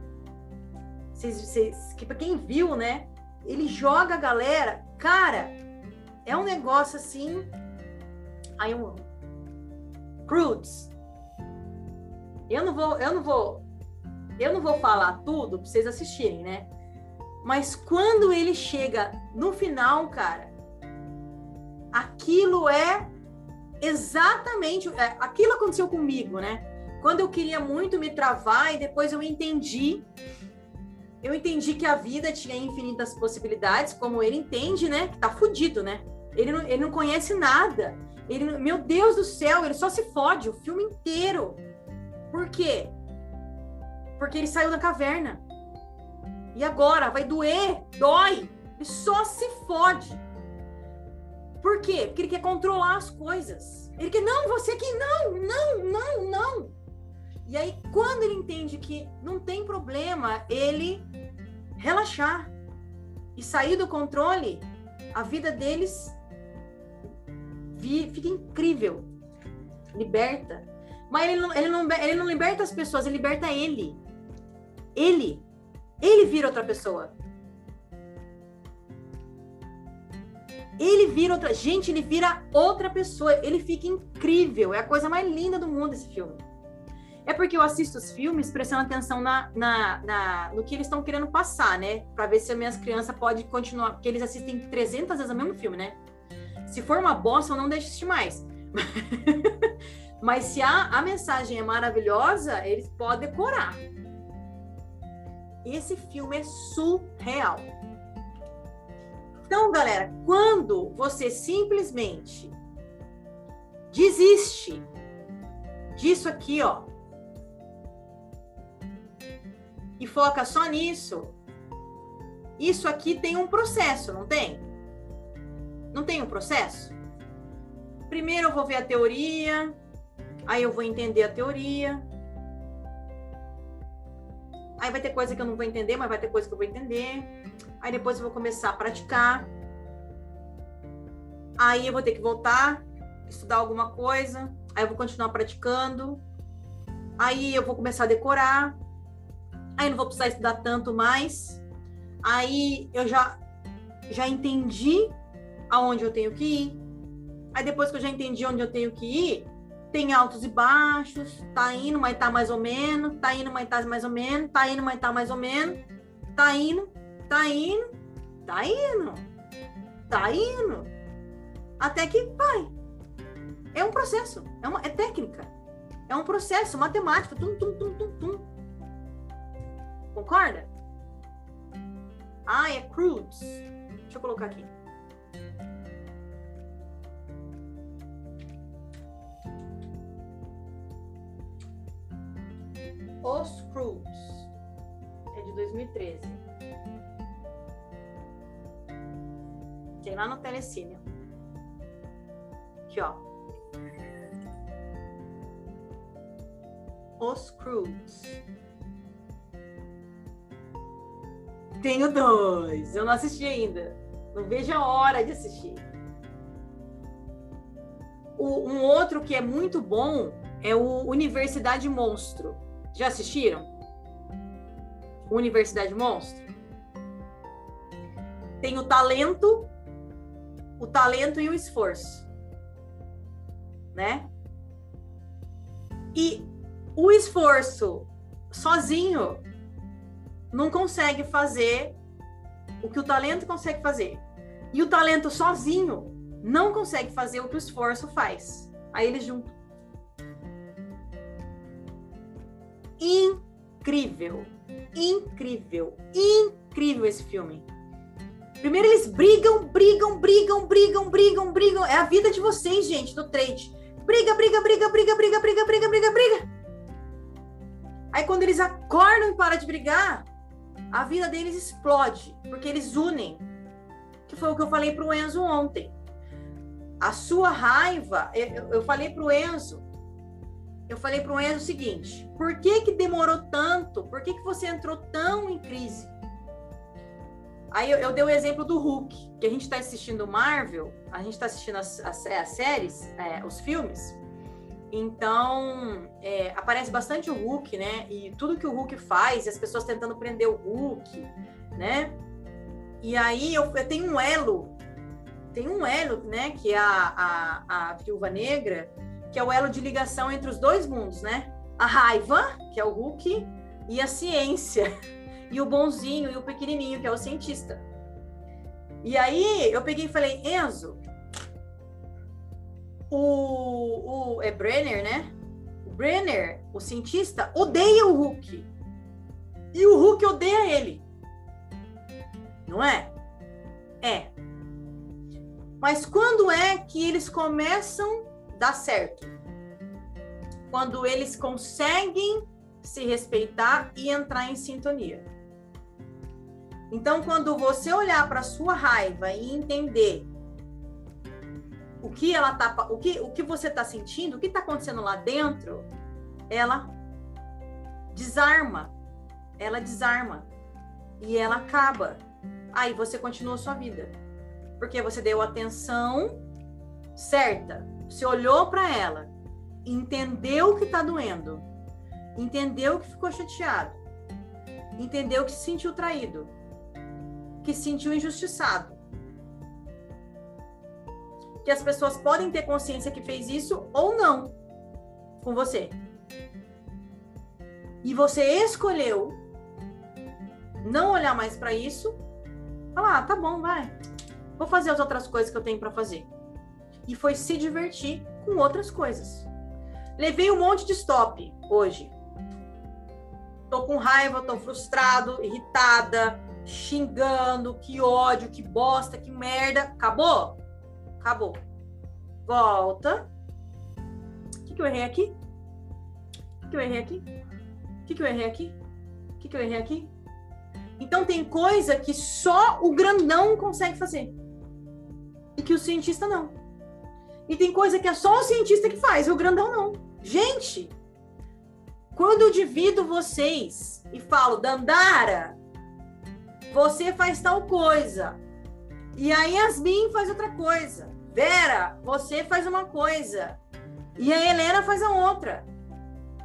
A: vocês, vocês, que para quem viu, né? Ele joga a galera, cara, é um negócio assim. Aí eu Crudes. Eu não vou, eu não vou, eu não vou falar tudo para vocês assistirem, né? Mas quando ele chega no final, cara, aquilo é exatamente, é, aquilo aconteceu comigo, né? Quando eu queria muito me travar e depois eu entendi eu entendi que a vida tinha infinitas possibilidades, como ele entende, né? Que tá fudido, né? Ele não, ele não conhece nada. Ele, meu Deus do céu, ele só se fode o filme inteiro. Por quê? Porque ele saiu da caverna. E agora vai doer, dói. Ele só se fode. Por quê? Porque ele quer controlar as coisas. Ele quer, não, você que não, não, não, não. E aí, quando ele entende que não tem problema ele relaxar e sair do controle, a vida deles fica incrível, liberta. Mas ele não, ele, não, ele não liberta as pessoas, ele liberta ele. Ele. Ele vira outra pessoa. Ele vira outra. Gente, ele vira outra pessoa. Ele fica incrível. É a coisa mais linda do mundo esse filme. É porque eu assisto os filmes prestando atenção na, na, na no que eles estão querendo passar, né? Para ver se as minhas crianças podem continuar. Porque eles assistem 300 vezes o mesmo filme, né? Se for uma bosta, eu não deixo assistir mais. [laughs] Mas se a, a mensagem é maravilhosa, eles podem decorar. Esse filme é surreal. Então, galera, quando você simplesmente desiste disso aqui, ó, e foca só nisso, isso aqui tem um processo, não tem? Não tem um processo? Primeiro eu vou ver a teoria, aí eu vou entender a teoria. Aí vai ter coisa que eu não vou entender, mas vai ter coisa que eu vou entender. Aí depois eu vou começar a praticar. Aí eu vou ter que voltar, estudar alguma coisa. Aí eu vou continuar praticando. Aí eu vou começar a decorar aí não vou precisar estudar tanto mais. Aí eu já já entendi aonde eu tenho que ir. Aí depois que eu já entendi onde eu tenho que ir, tem altos e baixos, tá indo, mas tá mais ou menos, tá indo, mas tá mais ou menos, tá indo, mas tá mais ou menos, tá indo, tá indo, tá indo, tá indo, até que vai. É um processo, é, uma, é técnica, é um processo matemático, tum, tum, tum, tum, tum. Concorda? Ah, é crudes. Deixa eu colocar aqui. Os crudes. É de 2013. Tem lá no Telecine. Aqui, ó. Os Cruz. Tenho dois. Eu não assisti ainda. Não vejo a hora de assistir. O, um outro que é muito bom é o Universidade Monstro. Já assistiram? Universidade Monstro? Tem o talento, o talento e o esforço. Né? E o esforço sozinho não consegue fazer o que o talento consegue fazer. E o talento sozinho não consegue fazer o que o esforço faz. Aí eles juntam. Incrível, incrível, incrível esse filme. Primeiro eles brigam, brigam, brigam, brigam, brigam, brigam. É a vida de vocês, gente, do trade. Briga, briga, briga, briga, briga, briga, briga, briga, briga. Aí quando eles acordam e param de brigar, a vida deles explode, porque eles unem. Que foi o que eu falei para o Enzo ontem. A sua raiva, eu, eu falei para o Enzo, eu falei para o Enzo o seguinte: por que que demorou tanto? Por que que você entrou tão em crise? Aí eu, eu dei o exemplo do Hulk, que a gente está assistindo Marvel, a gente está assistindo as, as, as séries, é, os filmes. Então, é, aparece bastante o Hulk, né? E tudo que o Hulk faz, e as pessoas tentando prender o Hulk, né? E aí eu, eu tenho um elo, tem um elo, né? Que é a, a, a Viúva Negra, que é o elo de ligação entre os dois mundos, né? A raiva, que é o Hulk, e a ciência, [laughs] e o bonzinho e o pequenininho, que é o cientista. E aí eu peguei e falei, Enzo, o, o é Brenner, né? O Brenner, o cientista, odeia o Hulk. E o Hulk odeia ele. Não é? É. Mas quando é que eles começam dar certo? Quando eles conseguem se respeitar e entrar em sintonia. Então, quando você olhar para sua raiva e entender o que ela tá, o que, o que você está sentindo, o que está acontecendo lá dentro, ela desarma, ela desarma e ela acaba. Aí você continua sua vida, porque você deu atenção certa, você olhou para ela, entendeu que está doendo, entendeu que ficou chateado, entendeu que se sentiu traído, que se sentiu injustiçado que as pessoas podem ter consciência que fez isso ou não com você. E você escolheu não olhar mais para isso, falar, ah, tá bom, vai. Vou fazer as outras coisas que eu tenho para fazer. E foi se divertir com outras coisas. Levei um monte de stop hoje. Tô com raiva, tô frustrado, irritada, xingando, que ódio, que bosta, que merda. Acabou? Acabou. Volta. O que, que eu errei aqui? O que, que eu errei aqui? O que, que eu errei aqui? O que, que eu errei aqui? Então tem coisa que só o grandão consegue fazer. E que o cientista não. E tem coisa que é só o cientista que faz, e o grandão não. Gente, quando eu divido vocês e falo, Dandara, você faz tal coisa. E a Yasmin faz outra coisa. Vera, você faz uma coisa e a Helena faz a outra.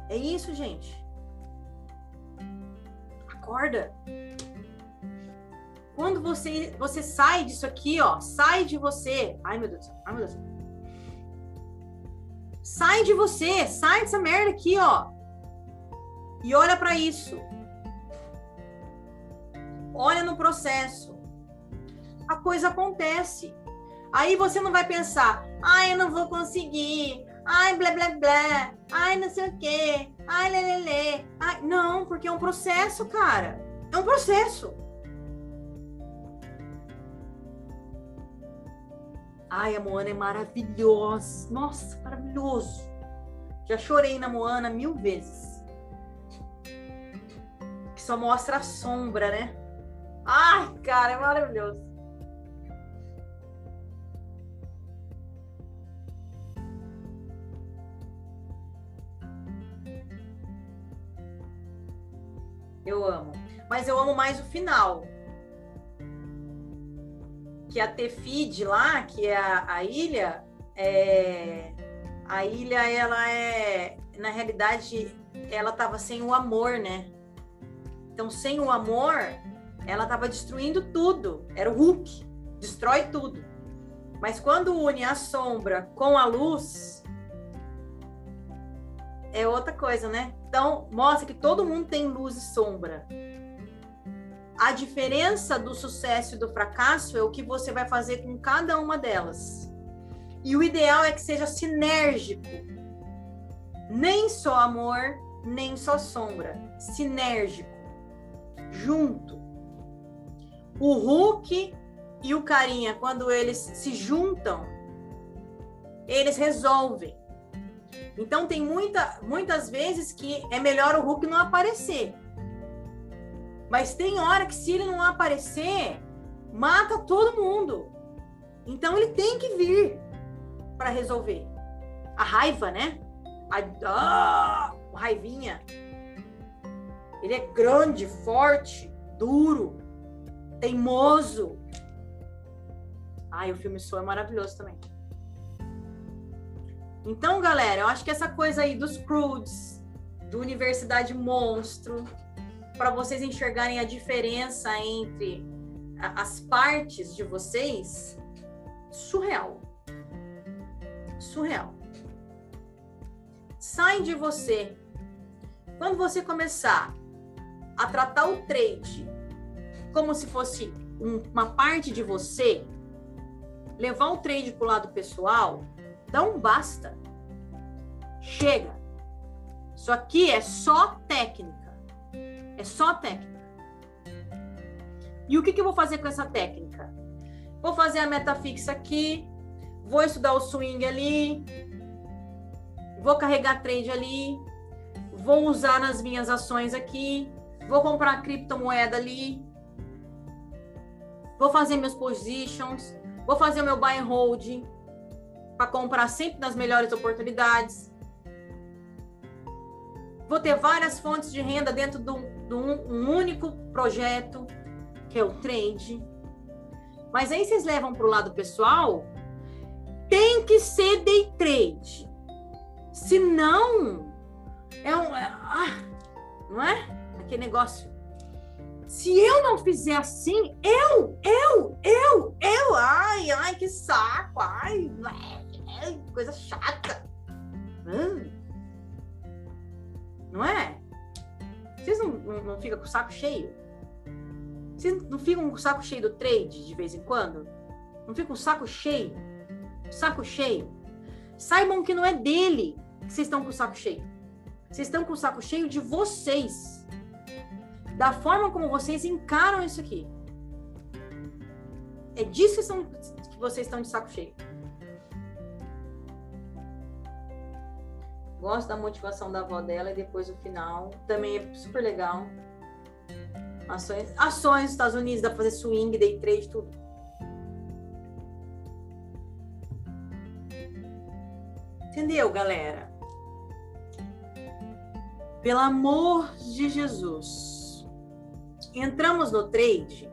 A: É isso, gente. Acorda. Quando você você sai disso aqui, ó, sai de você. Ai, meu Deus. Ai, meu Deus. Sai de você, sai dessa merda aqui, ó. E olha para isso. Olha no processo. A coisa acontece. Aí você não vai pensar, ai, eu não vou conseguir, ai, blá, blá, blá, ai, não sei o quê, ai, lelele. Ai, não, porque é um processo, cara. É um processo. Ai, a Moana é maravilhosa. Nossa, maravilhoso. Já chorei na Moana mil vezes. só mostra a sombra, né? Ai, cara, é maravilhoso. Eu amo. Mas eu amo mais o final. Que a Tefid lá, que é a, a ilha, é... a ilha, ela é, na realidade, ela tava sem o amor, né? Então, sem o amor, ela tava destruindo tudo. Era o Hulk, destrói tudo. Mas quando une a sombra com a luz, é outra coisa, né? Então, mostra que todo mundo tem luz e sombra. A diferença do sucesso e do fracasso é o que você vai fazer com cada uma delas. E o ideal é que seja sinérgico. Nem só amor, nem só sombra. Sinérgico. Junto. O Hulk e o Carinha, quando eles se juntam, eles resolvem. Então tem muita, muitas vezes que é melhor o Hulk não aparecer. Mas tem hora que se ele não aparecer, mata todo mundo. Então ele tem que vir para resolver. A raiva, né? A, ah, raivinha. Ele é grande, forte, duro, teimoso. Ai, o filme Soul é maravilhoso também. Então, galera, eu acho que essa coisa aí dos Crudes, do Universidade Monstro, para vocês enxergarem a diferença entre as partes de vocês, surreal. Surreal. Sai de você. Quando você começar a tratar o trade como se fosse uma parte de você, levar o trade para o lado pessoal, dá um basta. Chega. Isso aqui é só técnica. É só técnica. E o que, que eu vou fazer com essa técnica? Vou fazer a meta fixa aqui, vou estudar o swing ali, vou carregar trade ali, vou usar nas minhas ações aqui, vou comprar criptomoeda ali, vou fazer meus positions, vou fazer o meu buy and hold, para comprar sempre nas melhores oportunidades. Vou ter várias fontes de renda dentro de um, um único projeto, que é o trade. Mas aí vocês levam para o lado pessoal, tem que ser day trade. Se não, é um. É, ah, não é? Aquele negócio. Se eu não fizer assim, eu, eu, eu, eu, ai, ai, que saco, ai, coisa chata. Hum. Não é? Vocês não, não, não ficam com o saco cheio? Vocês não ficam com o saco cheio do trade de vez em quando? Não ficam com o saco cheio? Saco cheio? Saibam que não é dele que vocês estão com o saco cheio. Vocês estão com o saco cheio de vocês. Da forma como vocês encaram isso aqui. É disso que vocês estão de saco cheio. Gosto da motivação da avó dela e depois o final. Também é super legal. Ações, ações nos Estados Unidos, dá pra fazer swing, day trade, tudo. Entendeu, galera? Pelo amor de Jesus. Entramos no trade.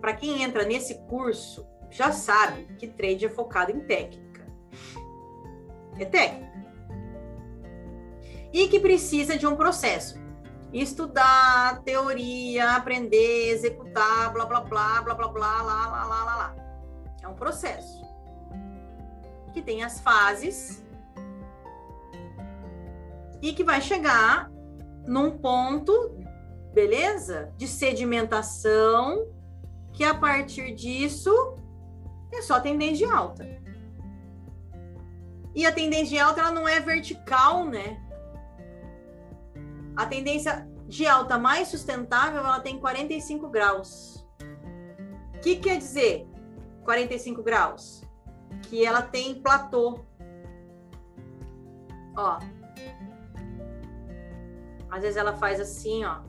A: Para quem entra nesse curso, já sabe que trade é focado em técnica técnica. E que precisa de um processo. Estudar, teoria, aprender, executar, blá, blá, blá, blá, blá, blá, lá, lá, lá, lá, lá. É um processo. Que tem as fases e que vai chegar num ponto, beleza? De sedimentação, que a partir disso é só tendência alta. E a tendência de alta ela não é vertical, né? A tendência de alta mais sustentável ela tem 45 graus. O que quer dizer 45 graus? Que ela tem platô. Ó. Às vezes ela faz assim, ó.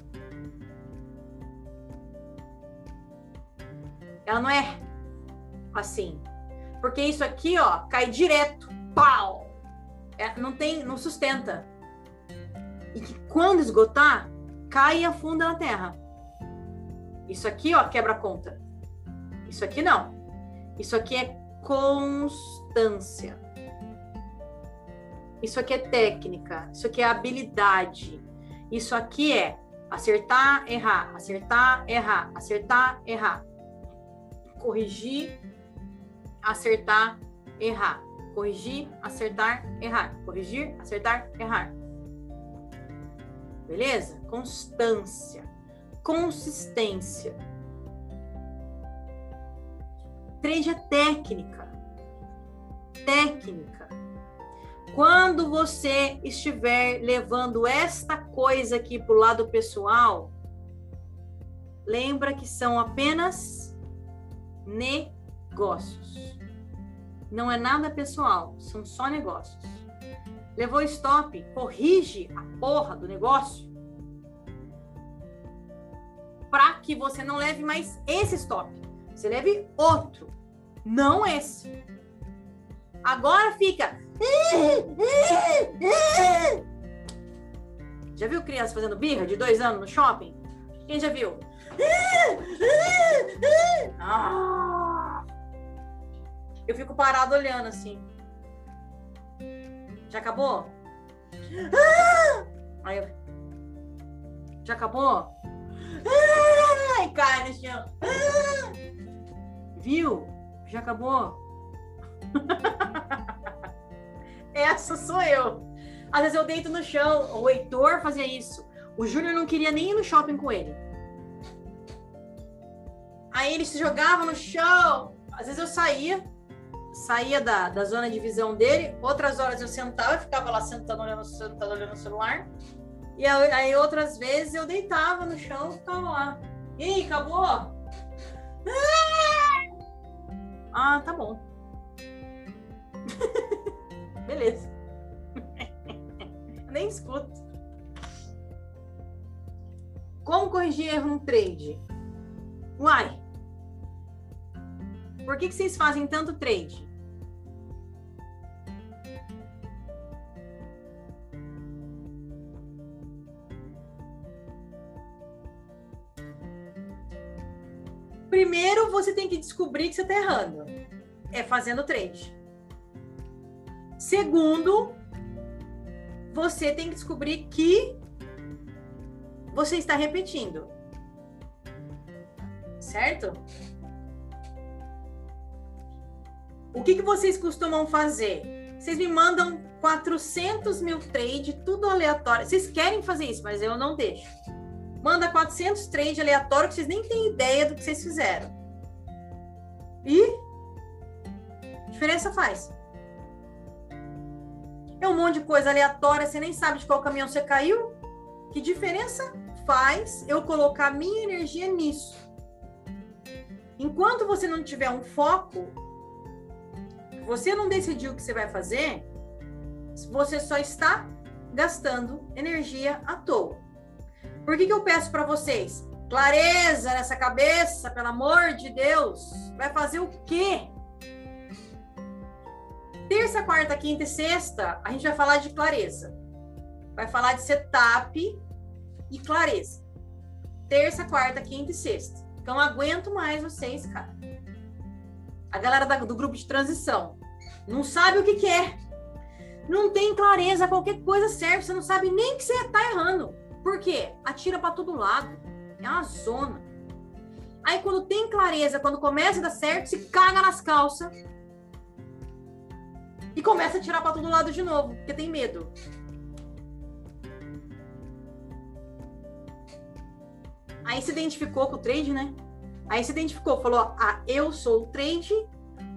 A: Ela não é assim. Porque isso aqui, ó, cai direto. Pau! É, não tem, não sustenta. E que quando esgotar, cai e afunda na terra. Isso aqui, ó, quebra conta. Isso aqui não. Isso aqui é constância. Isso aqui é técnica. Isso aqui é habilidade. Isso aqui é acertar, errar, acertar, errar, acertar, errar. Corrigir, acertar, errar. Corrigir, acertar, errar. Corrigir, acertar, errar. Beleza? Constância, consistência. Trade é técnica. Técnica. Quando você estiver levando esta coisa aqui para o lado pessoal, lembra que são apenas negócios. Não é nada pessoal, são só negócios. Levou stop, corrige a porra do negócio para que você não leve mais esse stop. Você leve outro, não esse. Agora fica. Já viu criança fazendo birra de dois anos no shopping? Quem já viu? Ah! Eu fico parado olhando assim. Já acabou? Aí eu... Já acabou? Ai, cai no chão. Viu? Já acabou? [laughs] Essa sou eu. Às vezes eu deito no chão. O Heitor fazia isso. O Júnior não queria nem ir no shopping com ele. Aí ele se jogava no chão. Às vezes eu saía, saía da, da zona de visão dele. Outras horas eu sentava e ficava lá sentando olhando, sentando, olhando o celular. E aí, outras vezes eu deitava no chão e ficava lá. E aí, acabou? Ah, tá bom. [laughs] Beleza. [laughs] Nem escuto. Como corrigir erro no trade? Uai. Por que, que vocês fazem tanto trade? Primeiro, você tem que descobrir que você está errando. É fazendo trade. Segundo, você tem que descobrir que você está repetindo. Certo? O que, que vocês costumam fazer? Vocês me mandam 400 mil trade, tudo aleatório. Vocês querem fazer isso, mas eu não deixo. Manda 400 trade aleatório que vocês nem têm ideia do que vocês fizeram. E diferença faz. É um monte de coisa aleatória, você nem sabe de qual caminhão você caiu. Que diferença faz eu colocar minha energia nisso? Enquanto você não tiver um foco, você não decidiu o que você vai fazer, você só está gastando energia à toa. Por que, que eu peço para vocês? Clareza nessa cabeça, pelo amor de Deus. Vai fazer o quê? Terça, quarta, quinta e sexta, a gente vai falar de clareza. Vai falar de setup e clareza. Terça, quarta, quinta e sexta. Então, aguento mais vocês, cara. A galera do grupo de transição não sabe o que, que é. Não tem clareza, qualquer coisa serve. Você não sabe nem que você tá errando. Por quê? Atira para todo lado. É uma zona. Aí, quando tem clareza, quando começa a dar certo, se caga nas calças e começa a tirar para todo lado de novo, porque tem medo. Aí se identificou com o trade, né? Aí se identificou, falou: Ah, eu sou o trade,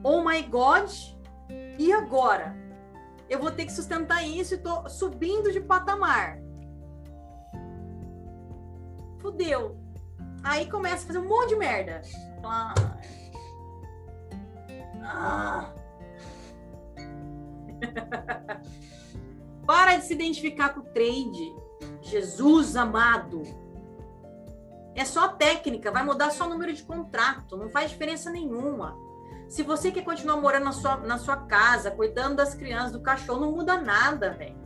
A: oh my god, e agora? Eu vou ter que sustentar isso e tô subindo de patamar. Fudeu. Aí começa a fazer um monte de merda. Ah. [laughs] Ah. Para de se identificar com o trade. Jesus amado. É só técnica, vai mudar só o número de contrato, não faz diferença nenhuma. Se você quer continuar morando na sua, na sua casa, cuidando das crianças, do cachorro, não muda nada, velho.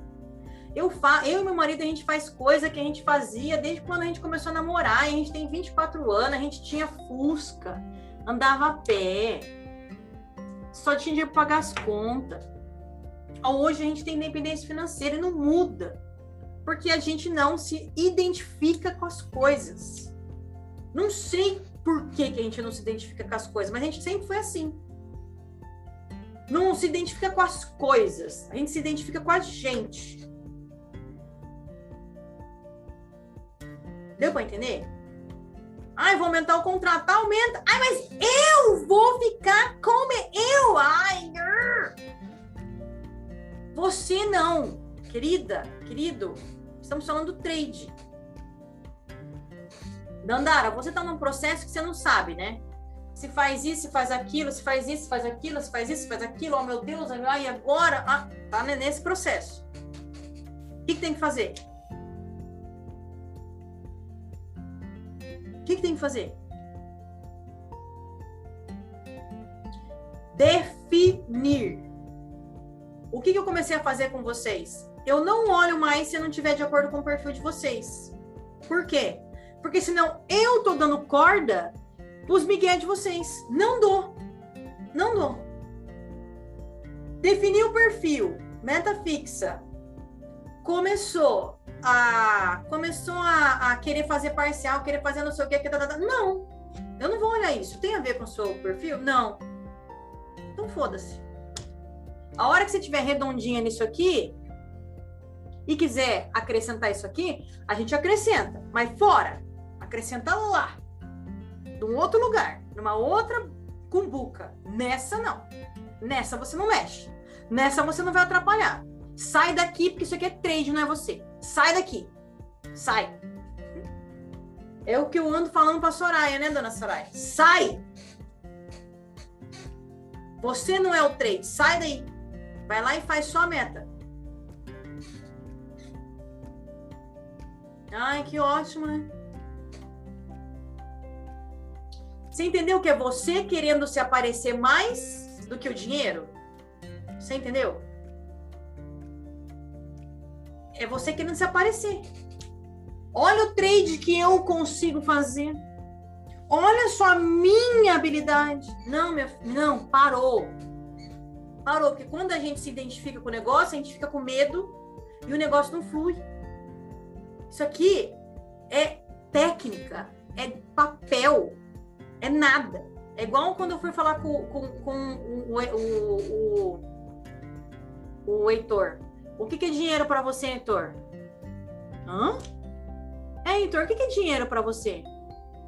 A: Eu, fa eu e meu marido, a gente faz coisa que a gente fazia desde quando a gente começou a namorar. A gente tem 24 anos, a gente tinha Fusca, andava a pé, só tinha dinheiro para pagar as contas. Hoje a gente tem independência financeira e não muda, porque a gente não se identifica com as coisas. Não sei por que, que a gente não se identifica com as coisas, mas a gente sempre foi assim. Não se identifica com as coisas, a gente se identifica com a gente. Deu para entender? Ai, vou aumentar o contrato. Tá, aumenta. Ai, mas eu vou ficar como eu. Ai, você não, querida, querido. Estamos falando do trade. Dandara, você está num processo que você não sabe, né? Se faz isso, se faz aquilo, se faz isso, se faz aquilo, se faz isso, se faz aquilo, oh meu Deus, ai, agora, ah, tá nesse processo. O que, que tem que fazer? O que, que tem que fazer? Definir. O que, que eu comecei a fazer com vocês? Eu não olho mais se não tiver de acordo com o perfil de vocês. Por quê? Porque senão eu tô dando corda pros migué de vocês. Não dou. Não dou. Definir o perfil, meta fixa. Começou a começou a, a, querer fazer parcial, querer fazer não sei o que, que tá, tá, tá. não. Eu não vou olhar isso. Tem a ver com o seu perfil? Não. Então foda-se. A hora que você tiver redondinha nisso aqui e quiser acrescentar isso aqui, a gente acrescenta. Mas fora, acrescenta lá. De um outro lugar, numa outra cumbuca. Nessa não. Nessa você não mexe. Nessa você não vai atrapalhar. Sai daqui, porque isso aqui é trade, não é você. Sai daqui. Sai. É o que eu ando falando pra Soraya, né, dona Soraya? Sai! Você não é o trade. Sai daí. Vai lá e faz só a meta. Ai, que ótimo, né? Você entendeu que é você querendo se aparecer mais do que o dinheiro? Você entendeu? É você querendo se aparecer. Olha o trade que eu consigo fazer. Olha só a minha habilidade. Não, minha, não, parou. Parou, porque quando a gente se identifica com o negócio, a gente fica com medo e o negócio não flui. Isso aqui é técnica, é papel, é nada. É igual quando eu fui falar com, com, com o, o, o, o Heitor. O que, que é dinheiro para você, Heitor? Hã? É, Heitor, o que, que é dinheiro para você?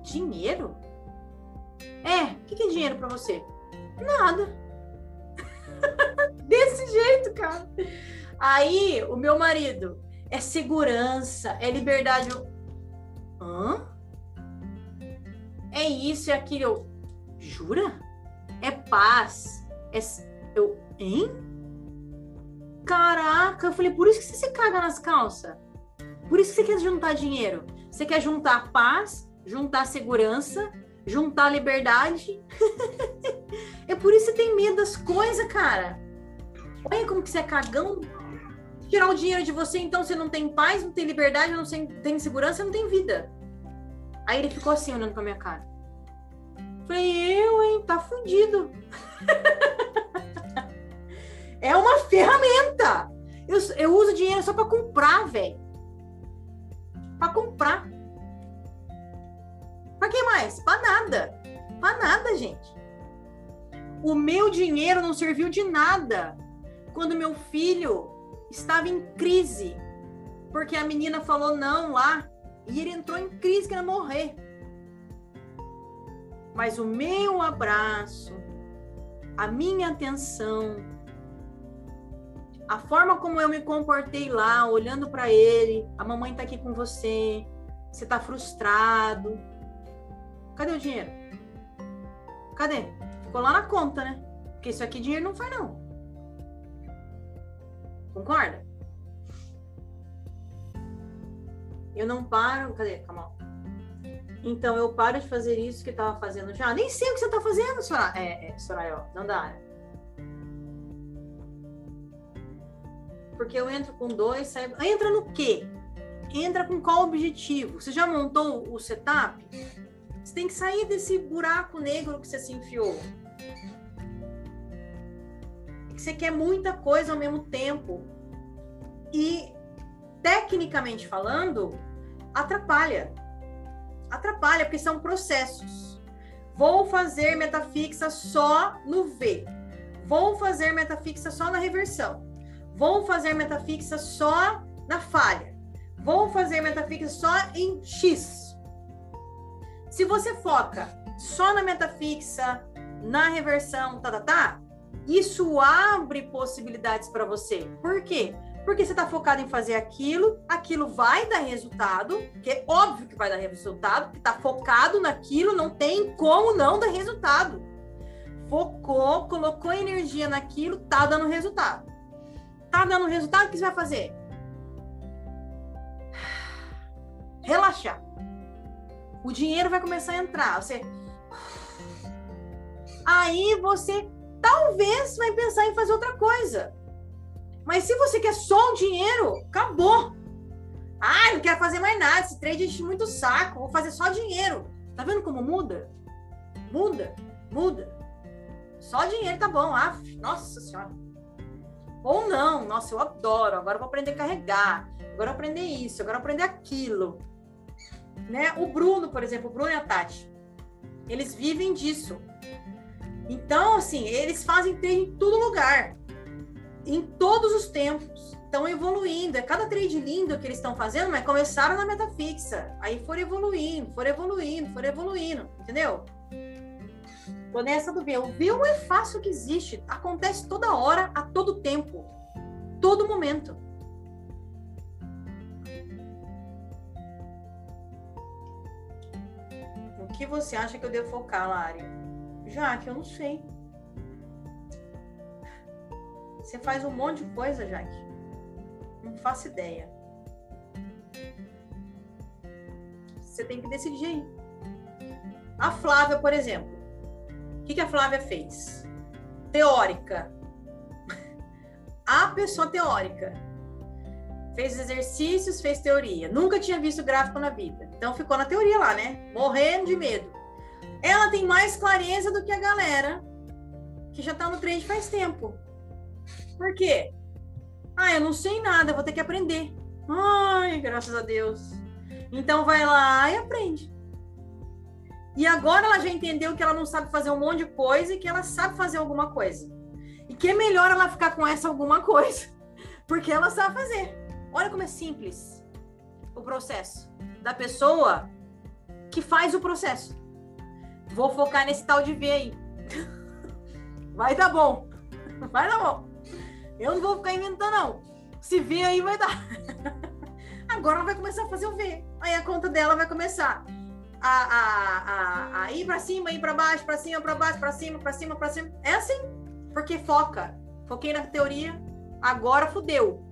A: Dinheiro? É, o que, que é dinheiro para você? Nada. [laughs] Desse jeito, cara. Aí, o meu marido é segurança, é liberdade. Hã? É isso, é aquilo. Jura? É paz. É. Eu. Hein? Caraca, eu falei, por isso que você se caga nas calças. Por isso que você quer juntar dinheiro. Você quer juntar paz, juntar segurança, juntar liberdade. [laughs] é por isso que você tem medo das coisas, cara. Olha como que você é cagão. Tirar o dinheiro de você, então você não tem paz, não tem liberdade, não tem segurança, não tem vida. Aí ele ficou assim, olhando pra minha cara. Falei, eu, hein? Tá fudido. [laughs] É uma ferramenta. Eu, eu uso dinheiro só para comprar, velho. Para comprar. Para que mais? Para nada. Para nada, gente. O meu dinheiro não serviu de nada quando meu filho estava em crise, porque a menina falou não lá e ele entrou em crise querendo morrer. Mas o meu abraço, a minha atenção, a forma como eu me comportei lá, olhando para ele, a mamãe tá aqui com você, você tá frustrado. Cadê o dinheiro? Cadê? Ficou lá na conta, né? Porque isso aqui dinheiro não faz não. Concorda? Eu não paro. Cadê? Calma. Então eu paro de fazer isso que estava fazendo já. Nem sei o que você está fazendo, Soraya. É, é, Soraya, não dá. Porque eu entro com dois, sai... entra no quê? Entra com qual objetivo? Você já montou o setup? Você tem que sair desse buraco negro que você se enfiou. Você quer muita coisa ao mesmo tempo. E, tecnicamente falando, atrapalha. Atrapalha, porque são processos. Vou fazer metafixa só no V. Vou fazer metafixa só na reversão. Vou fazer metafixa só na falha. Vou fazer metafixa só em X. Se você foca só na metafixa, na reversão, tá, tá, tá, isso abre possibilidades para você. Por quê? Porque você está focado em fazer aquilo, aquilo vai dar resultado, que é óbvio que vai dar resultado, porque está focado naquilo, não tem como não dar resultado. Focou, colocou energia naquilo, tá dando resultado. Tá dando resultado, o que você vai fazer? Relaxar o dinheiro vai começar a entrar. Você. Aí você talvez vai pensar em fazer outra coisa. Mas se você quer só o dinheiro, acabou. Ah, não quero fazer mais nada. Esse trade enche muito saco. Vou fazer só dinheiro. Tá vendo como muda? Muda, muda. Só dinheiro tá bom. Ah, nossa senhora. Ou não, nossa, eu adoro. Agora eu vou aprender a carregar. Agora eu vou aprender isso, agora eu vou aprender aquilo né? O Bruno, por exemplo, o Bruno e a Tati, eles vivem disso. Então, assim, eles fazem trade em todo lugar, em todos os tempos. Estão evoluindo. É cada trade lindo que eles estão fazendo, mas começaram na meta fixa. Aí foram evoluindo, foram evoluindo, foram evoluindo. Entendeu? Nessa do ver. O é fácil que existe. Acontece toda hora, a todo tempo. Todo momento. que você acha que eu devo focar, Lari? Já que eu não sei. Você faz um monte de coisa, Jaque. Não faço ideia. Você tem que decidir. A Flávia, por exemplo. O que, que a Flávia fez? Teórica. [laughs] A pessoa teórica fez exercícios, fez teoria. Nunca tinha visto gráfico na vida. Então ficou na teoria lá, né? Morrendo de medo. Ela tem mais clareza do que a galera que já tá no trade faz tempo. Por quê? Ah, eu não sei nada, vou ter que aprender. Ai, graças a Deus. Então vai lá e aprende. E agora ela já entendeu que ela não sabe fazer um monte de coisa e que ela sabe fazer alguma coisa. E que é melhor ela ficar com essa alguma coisa, [laughs] porque ela sabe fazer. Olha como é simples o processo da pessoa que faz o processo. Vou focar nesse tal de V aí. [laughs] Vai dar bom. [laughs] Vai dar bom. Eu não vou ficar inventando, não. Se V aí vai dar. Agora ela vai começar a fazer o V. Aí a conta dela vai começar a, a, a, a ir para cima, ir para baixo, para cima, para baixo, para cima, para cima, para cima. É assim. Porque foca. Foquei na teoria, agora fudeu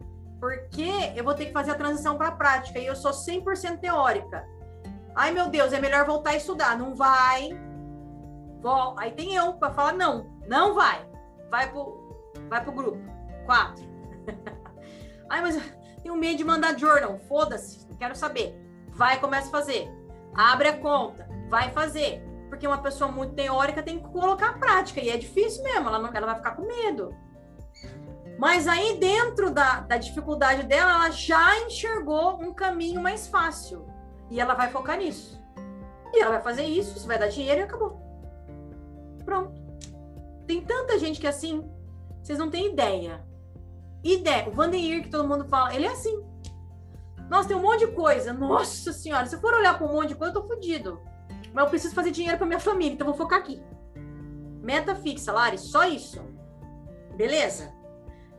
A: porque eu vou ter que fazer a transição para a prática e eu sou 100% teórica. Ai, meu Deus, é melhor voltar a estudar. Não vai. Vol... Aí tem eu para falar não, não vai. Vai pro, vai pro grupo. Quatro. [laughs] Ai, mas tenho medo de mandar journal. Foda-se, não quero saber. Vai, começa a fazer. Abre a conta, vai fazer. Porque uma pessoa muito teórica tem que colocar a prática. E é difícil mesmo, ela, não, ela vai ficar com medo. Mas aí, dentro da, da dificuldade dela, ela já enxergou um caminho mais fácil. E ela vai focar nisso. E ela vai fazer isso, isso vai dar dinheiro e acabou. Pronto. Tem tanta gente que é assim, vocês não têm ideia. Ideia. O Vandeir, que todo mundo fala, ele é assim. Nossa, tem um monte de coisa. Nossa senhora, se eu for olhar para um monte de coisa, eu tô fodido. Mas eu preciso fazer dinheiro para minha família, então vou focar aqui. Meta fixa, Lari, só isso. Beleza?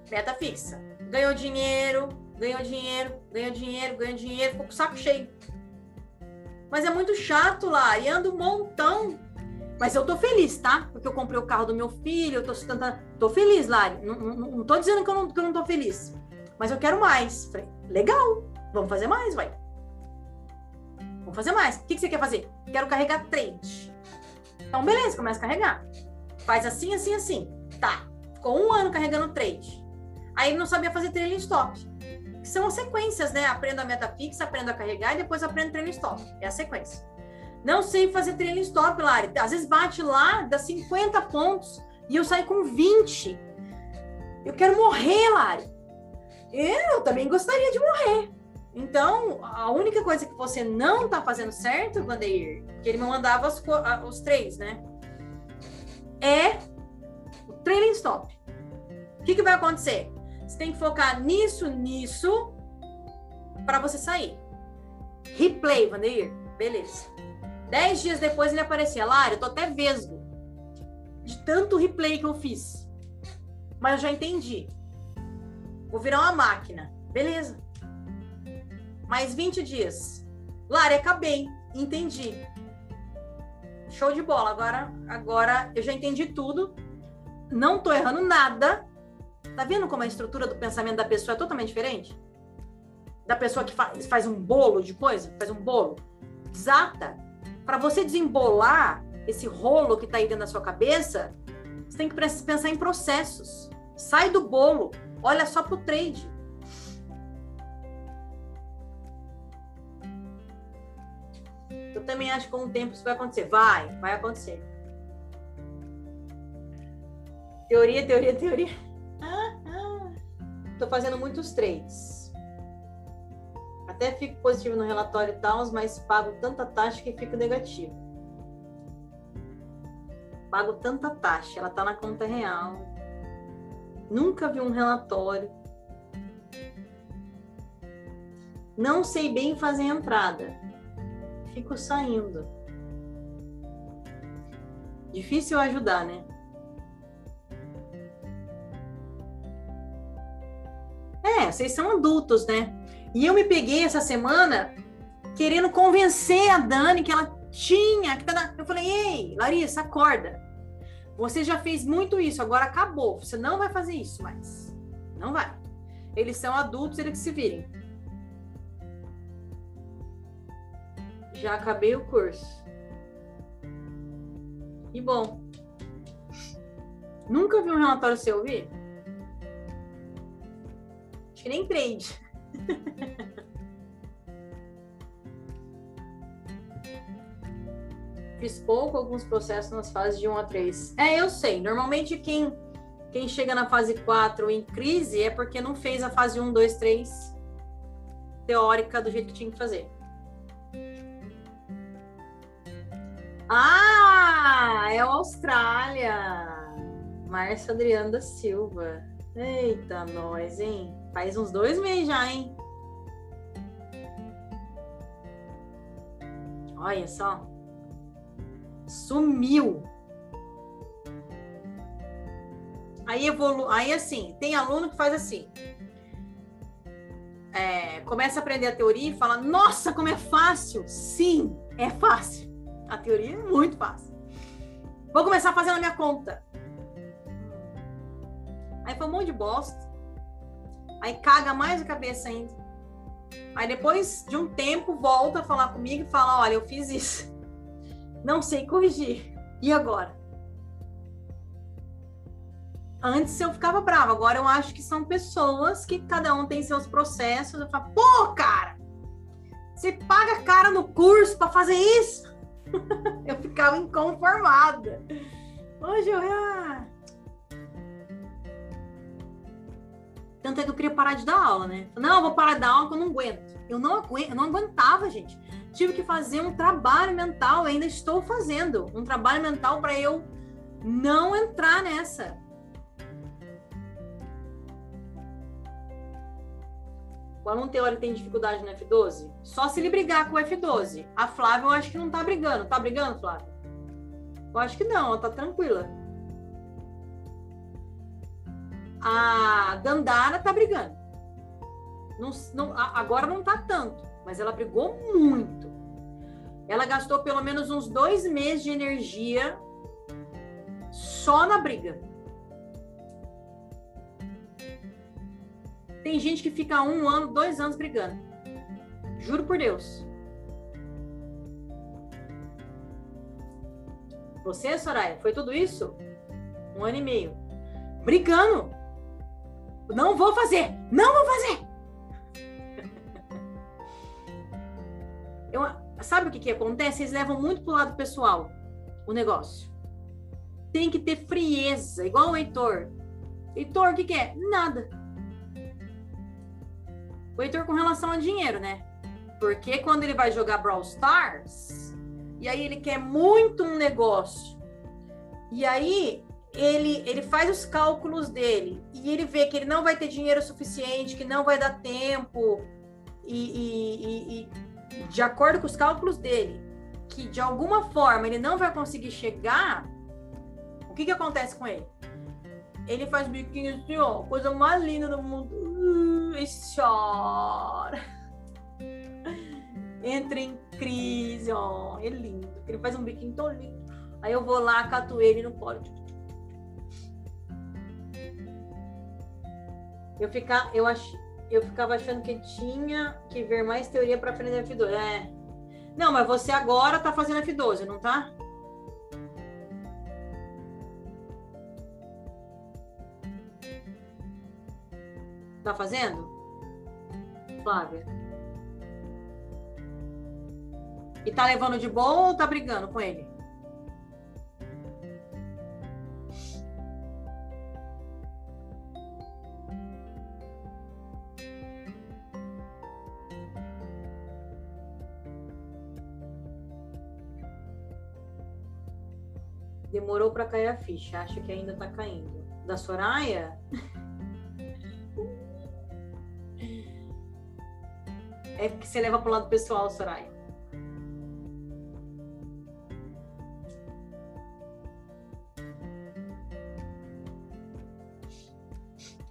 A: meta fixa. Ganhou dinheiro, ganhou dinheiro, ganhou dinheiro, ganhou dinheiro, ficou com o saco cheio. Mas é muito chato e ando um montão. Mas eu tô feliz, tá? Porque eu comprei o carro do meu filho, eu tô sustentando. Tô feliz, Lari. Não, não, não tô dizendo que eu, não, que eu não tô feliz. Mas eu quero mais. Falei, legal, vamos fazer mais, vai. Vamos fazer mais. O que, que você quer fazer? Quero carregar trade. Então, beleza, começa a carregar. Faz assim, assim, assim. Tá. Ficou um ano carregando trade. Aí ele não sabia fazer trailing stop. São as sequências, né? Aprendo a meta fixa, aprendo a carregar e depois aprendo trailing stop. É a sequência. Não sei fazer trailing stop, Lari. Às vezes bate lá, dá 50 pontos e eu saio com 20. Eu quero morrer, Lari. Eu também gostaria de morrer. Então, a única coisa que você não tá fazendo certo, Vandeir, que ele me mandava os, os três, né? É o trailing stop. O que, que vai acontecer? Você tem que focar nisso, nisso, para você sair. Replay, Vandeir. Beleza. Dez dias depois ele aparecia. Lara, eu tô até vesgo de tanto replay que eu fiz. Mas eu já entendi. Vou virar uma máquina. Beleza. Mais 20 dias. Lara, acabei. Entendi. Show de bola. Agora, agora eu já entendi tudo. Não tô errando nada. Tá vendo como a estrutura do pensamento da pessoa é totalmente diferente? Da pessoa que faz, um bolo de coisa, faz um bolo. Exata. Para você desembolar esse rolo que tá aí dentro da sua cabeça, você tem que pensar em processos. Sai do bolo, olha só pro trade. Também acho que com o tempo isso vai acontecer. Vai, vai acontecer. Teoria, teoria, teoria. Ah, ah. Tô fazendo muitos trades. Até fico positivo no relatório e tal, mas pago tanta taxa que fico negativo. Pago tanta taxa, ela tá na conta real. Nunca vi um relatório. Não sei bem fazer entrada. Fico saindo. Difícil ajudar, né? É, vocês são adultos, né? E eu me peguei essa semana querendo convencer a Dani que ela tinha. Que tá Eu falei, ei, Larissa, acorda. Você já fez muito isso, agora acabou. Você não vai fazer isso mais. Não vai. Eles são adultos, eles que se virem. Já acabei o curso. E bom. Nunca vi um relatório seu, vi? Acho que nem trade. [laughs] Fiz pouco alguns processos nas fases de 1 a 3. É, eu sei. Normalmente quem, quem chega na fase 4 em crise é porque não fez a fase 1, 2, 3 teórica do jeito que tinha que fazer. Ah, é o Austrália. Márcio Adriano da Silva. Eita, nós, hein? Faz uns dois meses já, hein? Olha só. Sumiu. Aí evolu... Aí assim, tem aluno que faz assim. É, começa a aprender a teoria e fala: Nossa, como é fácil! Sim, é fácil. A teoria é muito fácil. Vou começar fazendo a minha conta. Aí foi um monte de bosta. Aí caga mais a cabeça ainda. Aí depois de um tempo volta a falar comigo e fala: Olha, eu fiz isso. Não sei corrigir. E agora? Antes eu ficava brava, agora eu acho que são pessoas que cada um tem seus processos. Eu falo, pô, cara, você paga cara no curso para fazer isso? [laughs] eu ficava inconformada. Hoje eu. Ah. Tanto é que eu queria parar de dar aula, né? Não, vou parar de dar aula que eu não aguento. Eu não, aguento, eu não aguentava, gente. Tive que fazer um trabalho mental, ainda estou fazendo um trabalho mental para eu não entrar nessa. O aluno teórico tem dificuldade no F12? Só se ele brigar com o F12. A Flávia eu acho que não tá brigando. Tá brigando, Flávia? Eu acho que não, ela tá tranquila. A Dandara tá brigando. Não, não, agora não tá tanto, mas ela brigou muito. Ela gastou pelo menos uns dois meses de energia só na briga. Tem gente que fica um ano, dois anos brigando. Juro por Deus. Você, Soraya, foi tudo isso? Um ano e meio. Brigando. Não vou fazer! Não vou fazer! [laughs] Eu, sabe o que, que acontece? Eles levam muito pro lado pessoal o negócio. Tem que ter frieza, igual o Heitor. Heitor, o que, que é? Nada o Heitor com relação a dinheiro, né? Porque quando ele vai jogar Brawl Stars, e aí ele quer muito um negócio, e aí ele, ele faz os cálculos dele, e ele vê que ele não vai ter dinheiro suficiente, que não vai dar tempo, e, e, e, e de acordo com os cálculos dele, que de alguma forma ele não vai conseguir chegar, o que, que acontece com ele? Ele faz biquinho assim, ó, coisa mais linda do mundo. Uh, e chora. Entra em crise, ó. É lindo. Ele faz um biquinho tão lindo. Aí eu vou lá, cato ele no colo. Eu, ficar, eu, ach, eu ficava achando que tinha que ver mais teoria para aprender F2. É. Não, mas você agora tá fazendo F12, não tá? Tá fazendo? Flávia. E tá levando de boa ou tá brigando com ele? Demorou para cair a ficha, acha que ainda tá caindo. Da Soraya? [laughs] é que você leva pro lado pessoal, Soraya.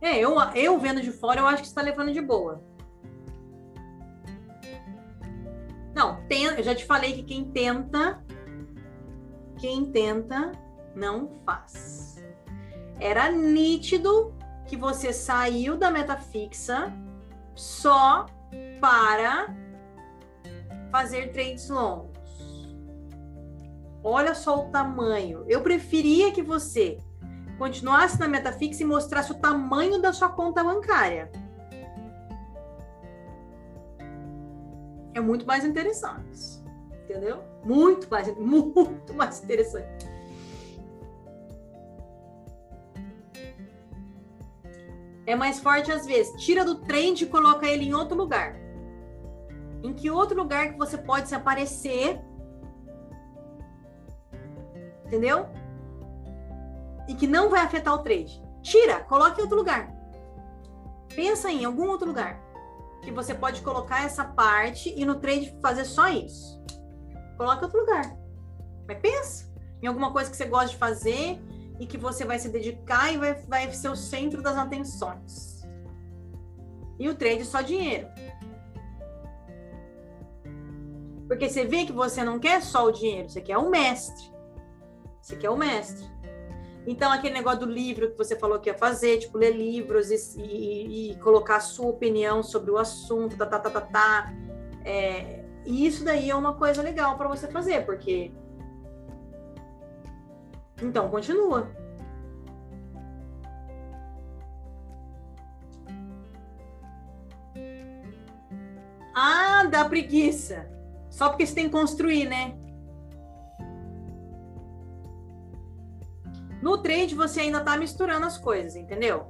A: É, eu, eu vendo de fora, eu acho que está levando de boa. Não, tem, eu já te falei que quem tenta, quem tenta, não faz. Era nítido que você saiu da meta fixa só para fazer trades longos. Olha só o tamanho. Eu preferia que você continuasse na meta fixa e mostrasse o tamanho da sua conta bancária. É muito mais interessante. Entendeu? Muito mais, [laughs] muito mais interessante. É mais forte às vezes. Tira do trend e coloca ele em outro lugar. Em que outro lugar que você pode se aparecer? Entendeu? E que não vai afetar o trade. Tira, coloque em outro lugar. Pensa em algum outro lugar que você pode colocar essa parte e no trade fazer só isso. Coloque em outro lugar. Mas pensa em alguma coisa que você gosta de fazer e que você vai se dedicar e vai, vai ser o centro das atenções. E o trade é só dinheiro. Porque você vê que você não quer só o dinheiro, você quer o mestre. Você quer o mestre. Então, aquele negócio do livro que você falou que ia fazer, tipo, ler livros e, e, e colocar a sua opinião sobre o assunto, tá, tá, tá, tá, tá. É, e isso daí é uma coisa legal para você fazer, porque então, continua. Ah, dá preguiça. Só porque você tem que construir, né? No trade, você ainda tá misturando as coisas, entendeu?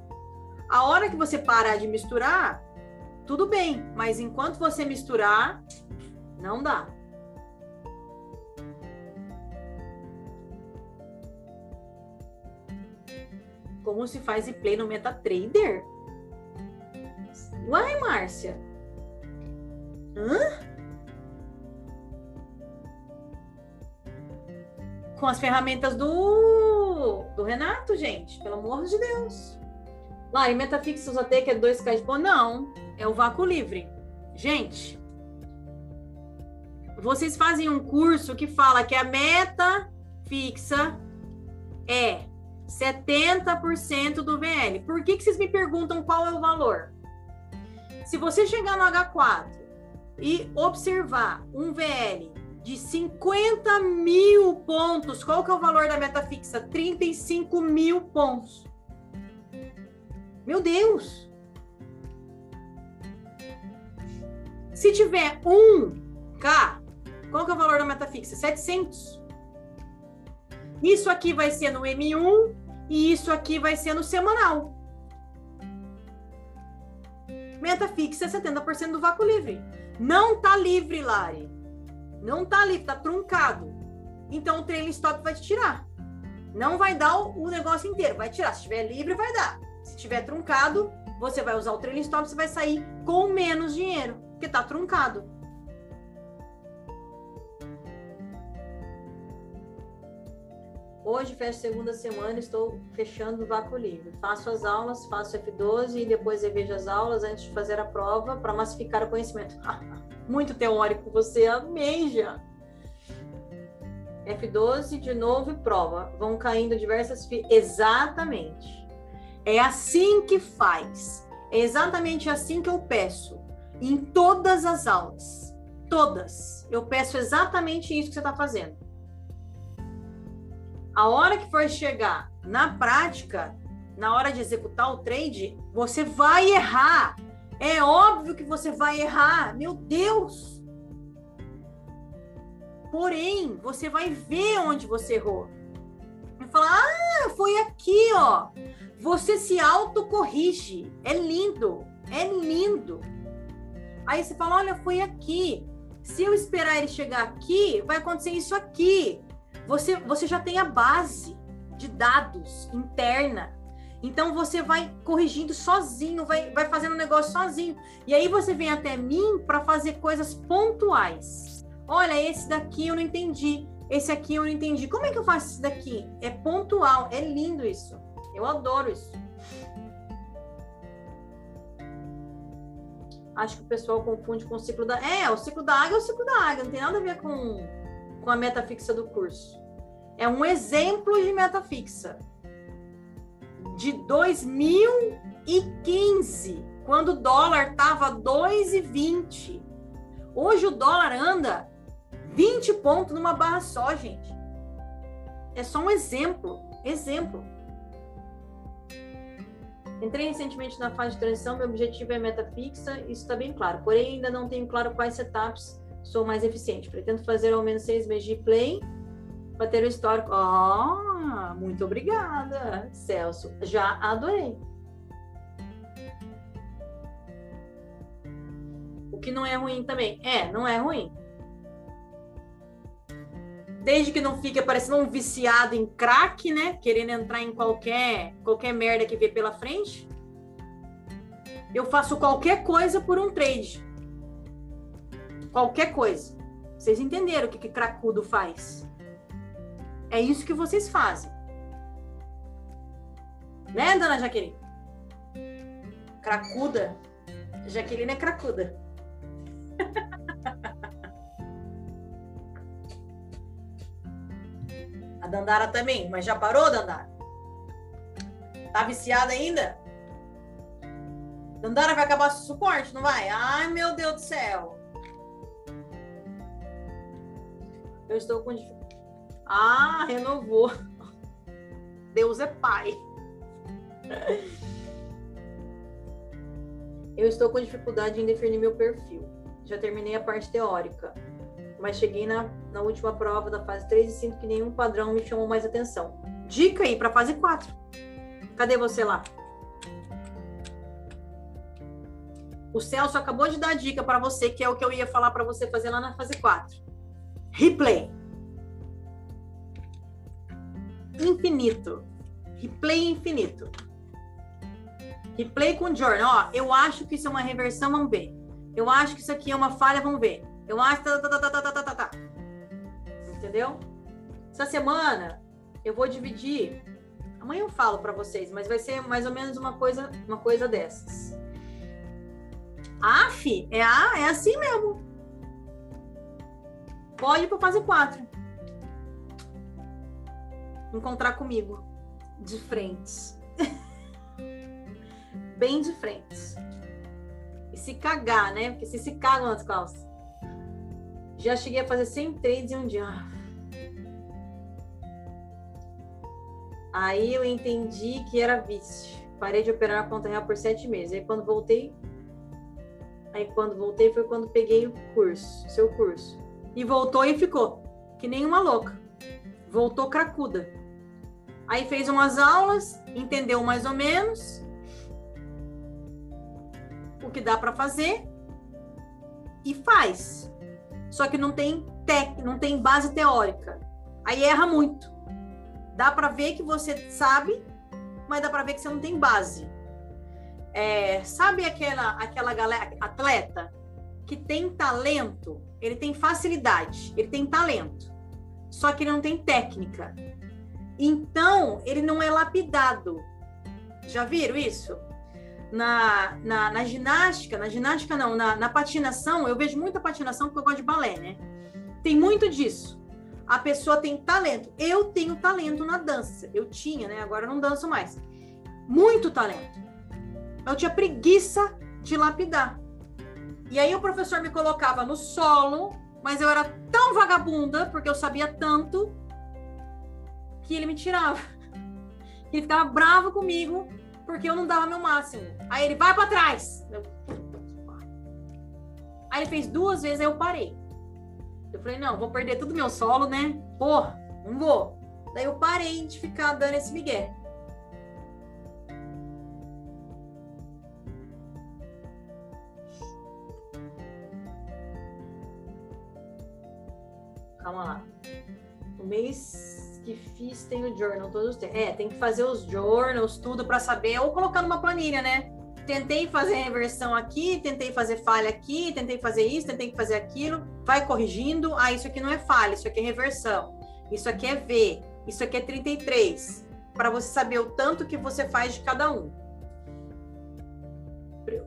A: A hora que você parar de misturar, tudo bem. Mas enquanto você misturar, não dá. Como se faz play no MetaTrader? Uai, Márcia? Hã? Com as ferramentas do, do Renato, gente. Pelo amor de Deus. Lá, em Metafix Usatec é 2K de bom? Não, é o vácuo livre. Gente, vocês fazem um curso que fala que a meta fixa é 70% do VL. Por que, que vocês me perguntam qual é o valor? Se você chegar no H4 e observar um VL de 50 mil pontos. Qual que é o valor da meta fixa? 35 mil pontos. Meu Deus! Se tiver 1K, qual que é o valor da meta fixa? 700. Isso aqui vai ser no M1 e isso aqui vai ser no semanal. Meta fixa é 70% do vácuo livre. Não tá livre, Lari. Não tá livre, tá truncado. Então o trailing stop vai te tirar. Não vai dar o, negócio inteiro, vai tirar. Se estiver livre, vai dar. Se estiver truncado, você vai usar o trailing stop, você vai sair com menos dinheiro, porque tá truncado. Hoje fecho segunda semana, estou fechando o vácuo livre. Faço as aulas, faço F12 e depois revejo as aulas antes de fazer a prova para massificar o conhecimento. [laughs] Muito teórico você, amei já. F12 de novo e prova. Vão caindo diversas Exatamente. É assim que faz. É exatamente assim que eu peço. Em todas as aulas. Todas. Eu peço exatamente isso que você está fazendo a hora que for chegar na prática, na hora de executar o trade, você vai errar. É óbvio que você vai errar. Meu Deus! Porém, você vai ver onde você errou. Vai falar: "Ah, foi aqui, ó". Você se autocorrige. É lindo. É lindo. Aí você fala: "Olha, foi aqui. Se eu esperar ele chegar aqui, vai acontecer isso aqui você, você já tem a base de dados interna. Então você vai corrigindo sozinho, vai, vai fazendo o negócio sozinho. E aí você vem até mim para fazer coisas pontuais. Olha, esse daqui eu não entendi. Esse aqui eu não entendi. Como é que eu faço isso daqui? É pontual, é lindo isso. Eu adoro isso. Acho que o pessoal confunde com o ciclo da. É, o ciclo da água é o ciclo da água, não tem nada a ver com com a meta fixa do curso. É um exemplo de meta fixa. De 2015, quando o dólar estava 2,20. Hoje o dólar anda 20 pontos numa barra só, gente. É só um exemplo. Exemplo. Entrei recentemente na fase de transição, meu objetivo é meta fixa, isso está bem claro. Porém, ainda não tenho claro quais setups sou mais eficiente. Pretendo fazer ao menos seis meses de play para ter o histórico. Ah, muito obrigada, Celso. Já adorei. O que não é ruim também. É, não é ruim. Desde que não fique parecendo um viciado em crack, né? Querendo entrar em qualquer, qualquer merda que vê pela frente. Eu faço qualquer coisa por um trade qualquer coisa. Vocês entenderam o que, que cracudo faz? É isso que vocês fazem. Né, dona Jaqueline? Cracuda. Jaqueline é cracuda. [laughs] A Dandara também, mas já parou, Dandara? Tá viciada ainda? Dandara vai acabar o suporte, não vai? Ai, meu Deus do céu. Eu estou com dificuldade. Ah, renovou. Deus é pai. Eu estou com dificuldade em definir meu perfil. Já terminei a parte teórica, mas cheguei na, na última prova da fase 3 e sinto que nenhum padrão me chamou mais atenção. Dica aí para fase 4. Cadê você lá? O Celso acabou de dar dica para você, que é o que eu ia falar para você fazer lá na fase 4. Replay. Infinito. Replay infinito. Replay com journal. Ó, eu acho que isso é uma reversão, vamos ver. Eu acho que isso aqui é uma falha, vamos ver. Eu acho. Tá, tá, tá, tá, tá, tá, tá, tá. Entendeu? Essa semana eu vou dividir. Amanhã eu falo para vocês, mas vai ser mais ou menos uma coisa, uma coisa dessas. AF é, a, é assim mesmo. Pode ir para fase 4. Encontrar comigo. De frente. [laughs] Bem de frente. E se cagar, né? Porque se se cagam nas calças. Já cheguei a fazer 100 trades em um dia. Aí eu entendi que era vício. Parei de operar a conta real por sete meses. Aí quando voltei, aí quando voltei foi quando peguei o curso, seu curso. E voltou e ficou, que nem uma louca. Voltou cracuda. Aí fez umas aulas, entendeu mais ou menos o que dá para fazer e faz. Só que não tem tec, não tem base teórica. Aí erra muito. Dá para ver que você sabe, mas dá para ver que você não tem base. É, sabe aquela aquela galera atleta que tem talento, ele tem facilidade, ele tem talento, só que ele não tem técnica. Então, ele não é lapidado. Já viram isso? Na, na, na ginástica, na ginástica não, na, na patinação, eu vejo muita patinação porque eu gosto de balé, né? Tem muito disso. A pessoa tem talento. Eu tenho talento na dança. Eu tinha, né? Agora eu não danço mais. Muito talento. Eu tinha preguiça de lapidar. E aí o professor me colocava no solo, mas eu era tão vagabunda, porque eu sabia tanto, que ele me tirava. [laughs] Ele ficava bravo comigo porque eu não dava meu máximo. Aí ele vai para trás. Aí ele fez duas vezes, aí eu parei. Eu falei, não, vou perder tudo meu solo, né? Porra, não vou. Daí eu parei de ficar dando esse migué. Calma lá. O mês que fiz tem o journal todos os tempos. É, tem que fazer os journals, tudo para saber, ou colocar numa planilha, né? Tentei fazer reversão aqui, tentei fazer falha aqui, tentei fazer isso, tentei fazer aquilo, vai corrigindo. Ah, isso aqui não é falha, isso aqui é reversão. Isso aqui é V, isso aqui é 33, para você saber o tanto que você faz de cada um.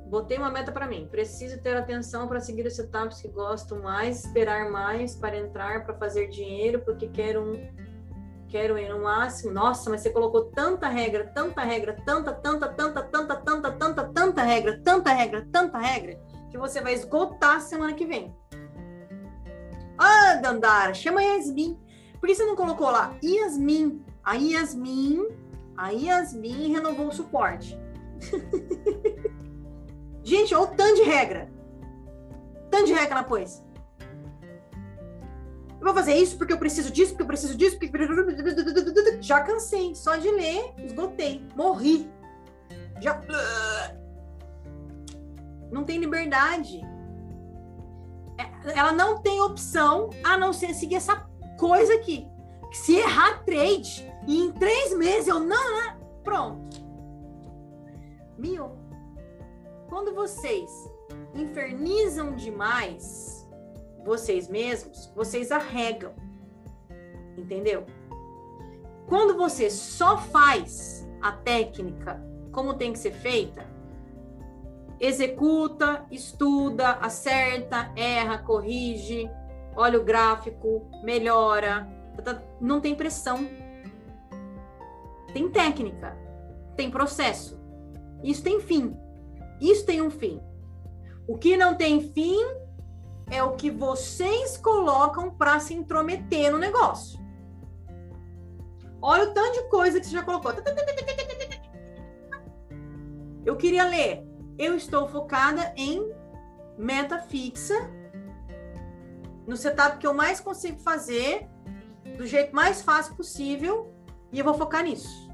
A: Botei uma meta para mim. Preciso ter atenção para seguir os etapas que gosto mais, esperar mais para entrar, para fazer dinheiro, porque quero um quero ir no máximo. Nossa, mas você colocou tanta regra, tanta regra, tanta, tanta, tanta, tanta, tanta, tanta, tanta regra, tanta regra, tanta regra, que você vai esgotar semana que vem. Ah, Dandara, chama Yasmin. Por que você não colocou lá Yasmin? A Yasmin, a Yasmin renovou o suporte. [laughs] Gente, olha o tanto de regra. Tanto de regra ela pôs. Eu vou fazer isso porque eu preciso disso, porque eu preciso disso, porque... Já cansei, só de ler, esgotei, morri. Já. Não tem liberdade. Ela não tem opção a não ser seguir essa coisa aqui. Se errar trade e em três meses eu não. Né? Pronto. Mio, quando vocês infernizam demais vocês mesmos, vocês arregam. Entendeu? Quando você só faz a técnica como tem que ser feita, executa, estuda, acerta, erra, corrige, olha o gráfico, melhora, tá, tá, não tem pressão. Tem técnica, tem processo. Isso tem fim. Isso tem um fim. O que não tem fim é o que vocês colocam para se intrometer no negócio. Olha o tanto de coisa que você já colocou. Eu queria ler. Eu estou focada em meta fixa, no setup que eu mais consigo fazer, do jeito mais fácil possível, e eu vou focar nisso.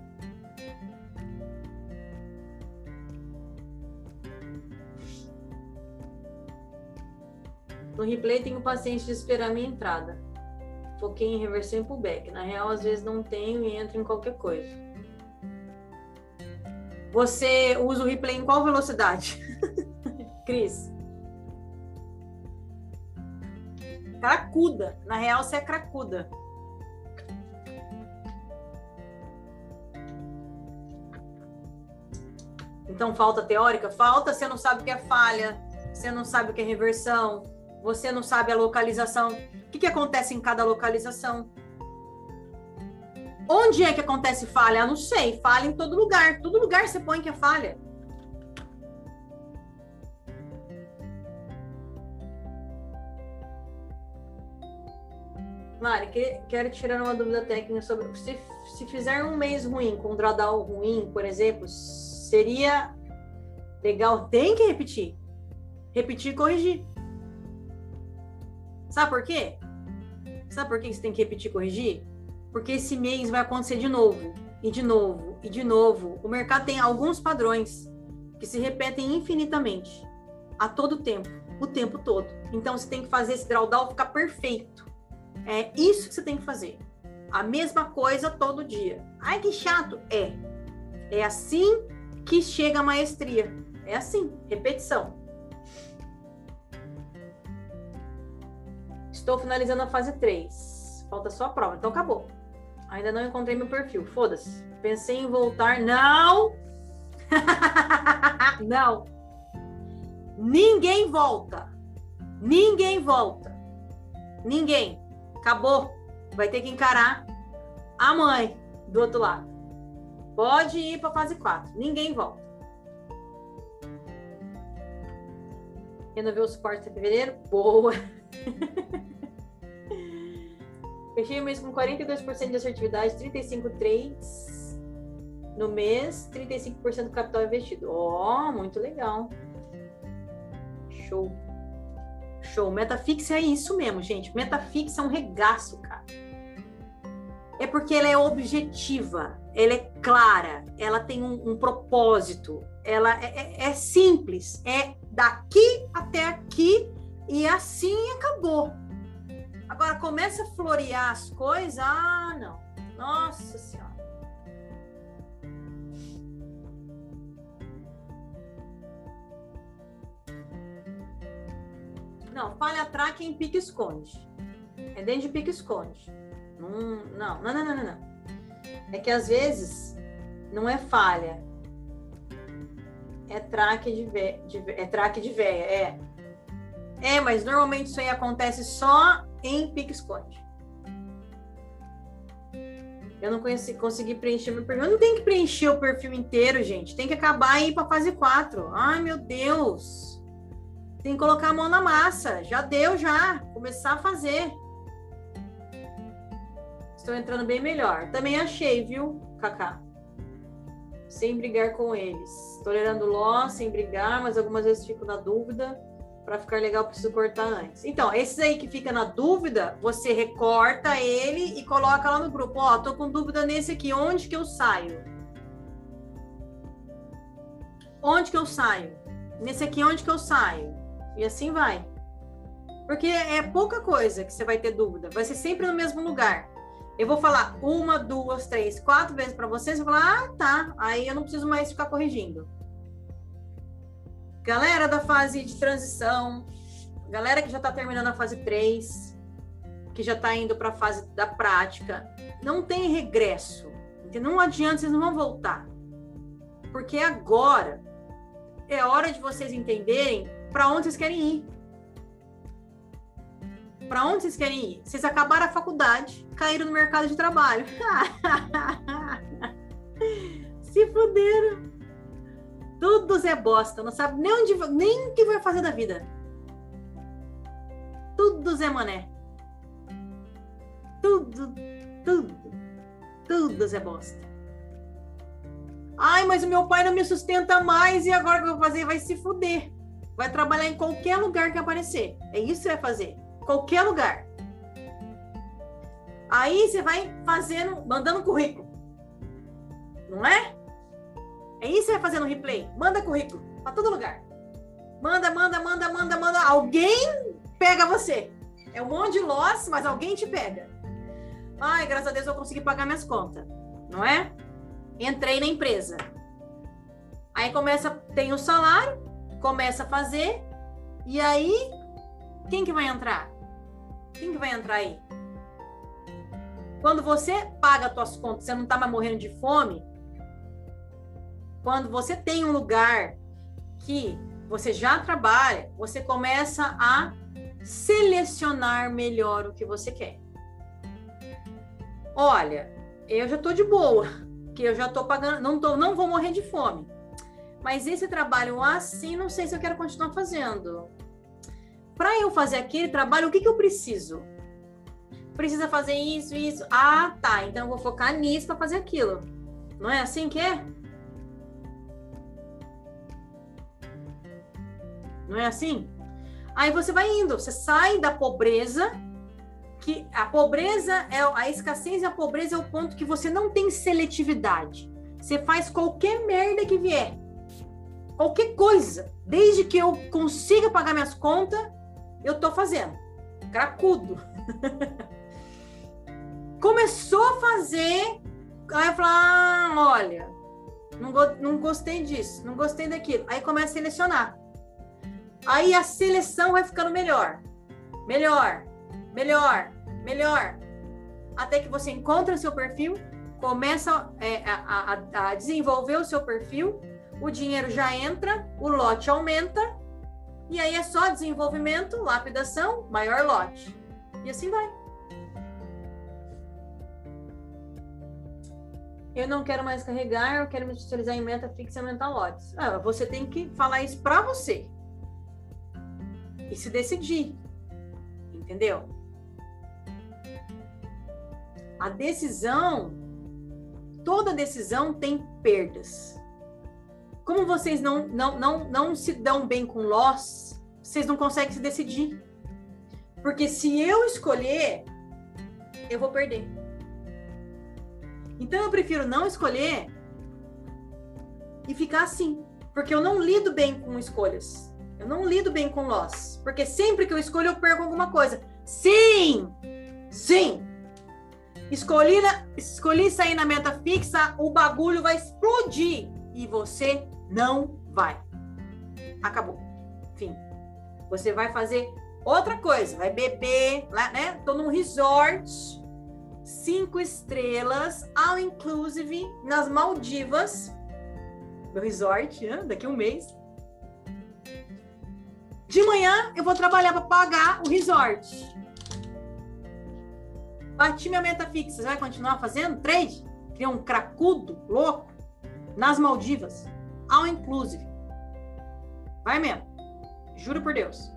A: No replay, tenho paciência de esperar a minha entrada. Foquei em reversão e pullback. Na real, às vezes não tenho e entro em qualquer coisa. Você usa o replay em qual velocidade? [laughs] Cris? Cracuda. Na real, você é cracuda. Então, falta teórica? Falta, você não sabe o que é falha, você não sabe o que é reversão, você não sabe a localização. O que, que acontece em cada localização? Onde é que acontece falha? Eu não sei. Falha em todo lugar. Todo lugar você põe que é falha. Mari, quero tirar uma dúvida técnica sobre se, se fizer um mês ruim com um drawdown ruim, por exemplo, seria legal, tem que repetir. Repetir e corrigir. Sabe por quê? Sabe por que você tem que repetir corrigir? Porque esse mês vai acontecer de novo, e de novo, e de novo. O mercado tem alguns padrões que se repetem infinitamente, a todo tempo, o tempo todo. Então você tem que fazer esse drawdown ficar perfeito. É isso que você tem que fazer. A mesma coisa todo dia. Ai, que chato. É. É assim que chega a maestria. É assim, repetição. Estou finalizando a fase 3. Falta só a prova, então acabou. Ainda não encontrei meu perfil. Foda-se. Pensei em voltar. Não! [laughs] não! Ninguém volta. Ninguém volta. Ninguém. Acabou. Vai ter que encarar a mãe do outro lado. Pode ir para fase 4. Ninguém volta. Renovei o suporte em fevereiro? Boa! [laughs] Fechei o mês com 42% de assertividade, 35 trades no mês, 35% do capital investido. Ó, oh, muito legal. Show. Show. Meta fixa é isso mesmo, gente. Meta fixa é um regaço, cara. É porque ela é objetiva, ela é clara, ela tem um, um propósito, ela é, é, é simples, é daqui até aqui e assim acabou. Agora começa a florear as coisas, ah, não. Nossa Senhora. Não, falha traque em pique esconde. É dentro de pique esconde. Não, não, não, não, não. É que às vezes não é falha. É traque de, de é traque de veia, é. É, mas normalmente isso aí acontece só em pique-esconde. Eu não conheci, consegui preencher meu perfil. Não tem que preencher o perfil inteiro, gente. Tem que acabar e ir para fase 4. Ai, meu Deus. Tem que colocar a mão na massa. Já deu, já. Começar a fazer. Estou entrando bem melhor. Também achei, viu, Kaká? Sem brigar com eles. Tolerando loss, sem brigar, mas algumas vezes fico na dúvida para ficar legal, preciso cortar antes. Então, esses aí que fica na dúvida, você recorta ele e coloca lá no grupo. Ó, oh, tô com dúvida nesse aqui, onde que eu saio? Onde que eu saio? Nesse aqui, onde que eu saio? E assim vai. Porque é pouca coisa que você vai ter dúvida. Vai ser sempre no mesmo lugar. Eu vou falar uma, duas, três, quatro vezes para vocês. Você vai falar, ah, tá. Aí eu não preciso mais ficar corrigindo galera da fase de transição, galera que já está terminando a fase 3, que já está indo para a fase da prática, não tem regresso. Não adianta, vocês não vão voltar. Porque agora é hora de vocês entenderem para onde vocês querem ir. Para onde vocês querem ir? Vocês acabaram a faculdade, caíram no mercado de trabalho. [laughs] Se fuderam. Tudo Zé Bosta, não sabe nem onde nem o que vai fazer da vida. Tudo Zé Mané. Tudo, tudo, tudo Zé Bosta. Ai, mas o meu pai não me sustenta mais e agora o que eu vou fazer? Vai se fuder. Vai trabalhar em qualquer lugar que aparecer. É isso que vai fazer. Qualquer lugar. Aí você vai fazendo, mandando currículo. Não é? É isso que você vai fazer no replay. Manda currículo para todo lugar. Manda, manda, manda, manda, manda. Alguém pega você. É um monte de loss, mas alguém te pega. Ai, graças a Deus eu consegui pagar minhas contas. Não é? Entrei na empresa. Aí começa, tem o salário, começa a fazer. E aí, quem que vai entrar? Quem que vai entrar aí? Quando você paga as suas contas, você não tá mais morrendo de fome, quando você tem um lugar que você já trabalha, você começa a selecionar melhor o que você quer. Olha, eu já estou de boa, que eu já estou pagando, não tô, não vou morrer de fome. Mas esse trabalho assim, não sei se eu quero continuar fazendo. Para eu fazer aquele trabalho, o que, que eu preciso? precisa fazer isso, isso. Ah, tá. Então eu vou focar nisso para fazer aquilo. Não é assim que é? Não é assim? Aí você vai indo, você sai da pobreza, que a pobreza é a escassez e a pobreza é o ponto que você não tem seletividade. Você faz qualquer merda que vier. Qualquer coisa, desde que eu consiga pagar minhas contas, eu tô fazendo. Cracudo. [laughs] Começou a fazer, aí eu falo, ah, olha, não, não gostei disso, não gostei daquilo. Aí começa a selecionar. Aí a seleção vai ficando melhor, melhor, melhor, melhor, até que você encontra o seu perfil, começa é, a, a, a desenvolver o seu perfil, o dinheiro já entra, o lote aumenta, e aí é só desenvolvimento, lapidação, maior lote. E assim vai. Eu não quero mais carregar, eu quero me especializar em meta fixa e aumentar lotes. Ah, você tem que falar isso para você e se decidir. Entendeu? A decisão, toda decisão tem perdas. Como vocês não, não, não, não se dão bem com loss, vocês não conseguem se decidir. Porque se eu escolher, eu vou perder. Então eu prefiro não escolher e ficar assim. Porque eu não lido bem com escolhas. Eu não lido bem com loss, porque sempre que eu escolho eu perco alguma coisa. Sim! Sim! Escolhi, escolhi sair na meta fixa, o bagulho vai explodir e você não vai. Acabou. Fim. Você vai fazer outra coisa, vai beber, né? Tô num resort, cinco estrelas, all inclusive, nas Maldivas, meu resort, né? daqui a um mês. De manhã eu vou trabalhar para pagar o resort. Bati minha meta fixa. Você vai continuar fazendo trade? Criar um cracudo louco nas Maldivas. All inclusive. Vai mesmo. Juro por Deus.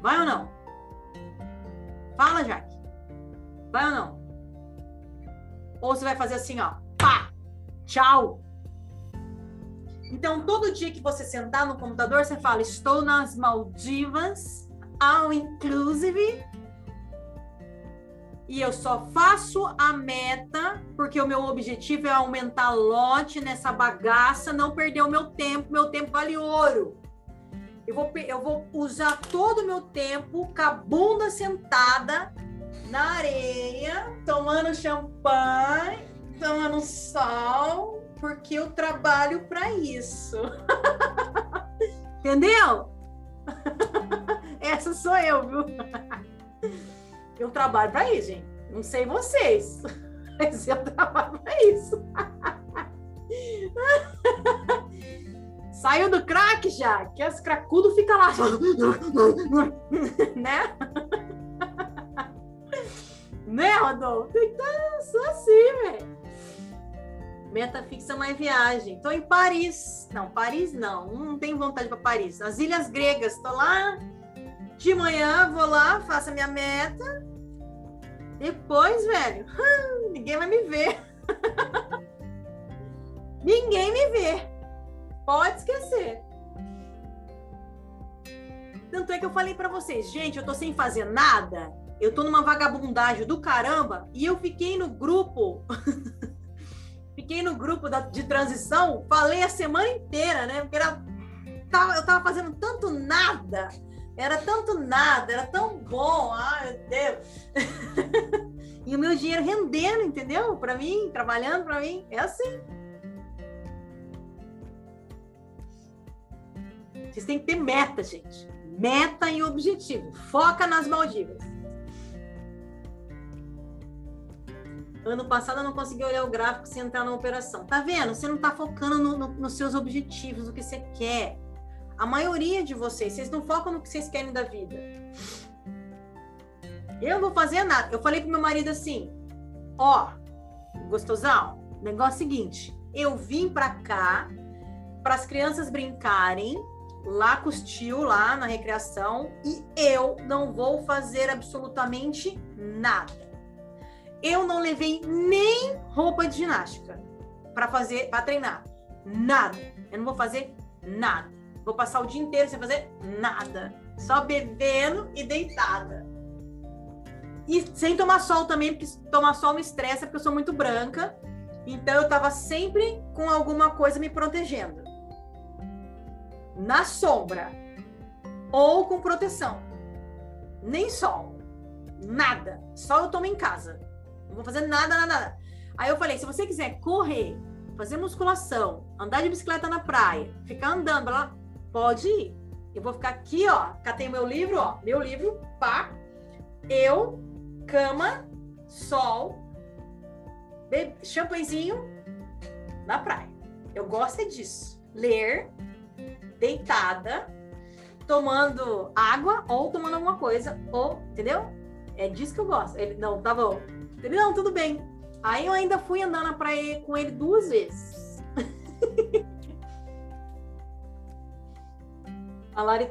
A: Vai ou não? Fala, Jaque. Vai ou não? Ou você vai fazer assim, ó. Pá! Tchau! Então, todo dia que você sentar no computador, você fala: Estou nas Maldivas, all inclusive. E eu só faço a meta porque o meu objetivo é aumentar lote nessa bagaça, não perder o meu tempo. Meu tempo vale ouro. Eu vou, eu vou usar todo o meu tempo com a bunda sentada na areia, tomando champanhe, tomando sol, porque eu trabalho para isso. [laughs] Entendeu? [laughs] Essa sou eu, viu? [laughs] Eu trabalho para isso, gente. Não sei vocês, mas eu trabalho para isso. Saiu do crack já, que as cracudo fica lá, né? né, Rodolfo? Então, eu sou assim, velho. Meta fixa mais viagem. Tô em Paris. Não, Paris não. Não tenho vontade para Paris. As Ilhas Gregas. Tô lá de manhã, vou lá, faço a minha meta. Depois, velho, [laughs] ninguém vai me ver. [laughs] ninguém me vê. Pode esquecer. Tanto é que eu falei para vocês, gente, eu tô sem fazer nada. Eu tô numa vagabundagem do caramba e eu fiquei no grupo [laughs] Fiquei no grupo da, de transição, falei a semana inteira, né? Porque era, tava, eu tava fazendo tanto nada, era tanto nada, era tão bom, ai meu Deus. [laughs] e o meu dinheiro rendendo, entendeu? Para mim, trabalhando para mim, é assim. Vocês têm que ter meta, gente. Meta e objetivo. Foca nas Maldivas. Ano passado eu não consegui olhar o gráfico sem entrar na operação. Tá vendo? Você não tá focando no, no, nos seus objetivos, no que você quer. A maioria de vocês, vocês não focam no que vocês querem da vida. Eu não vou fazer nada. Eu falei pro meu marido assim: ó, gostosão, negócio é seguinte, eu vim pra cá para as crianças brincarem,
B: lá com os tio lá na recreação e eu não vou fazer absolutamente nada. Eu não levei nem roupa de ginástica para fazer, para treinar. Nada. Eu não vou fazer nada. Vou passar o dia inteiro sem fazer nada. Só bebendo e deitada. E sem tomar sol também, porque tomar sol me estressa, porque eu sou muito branca. Então eu tava sempre com alguma coisa me protegendo. Na sombra. Ou com proteção. Nem sol. Nada. Só eu tomo em casa. Não vou fazer nada, nada. Aí eu falei: se você quiser correr, fazer musculação, andar de bicicleta na praia, ficar andando, lá, pode ir. Eu vou ficar aqui, ó. Catei meu livro, ó. Meu livro, pá. Eu, cama, sol, champanhezinho na praia. Eu gosto é disso. Ler, deitada, tomando água ou tomando alguma coisa, ou, entendeu? É disso que eu gosto. Ele, não, tá bom. Ele, não, tudo bem. Aí eu ainda fui andar na praia com ele duas vezes. [laughs] a Lari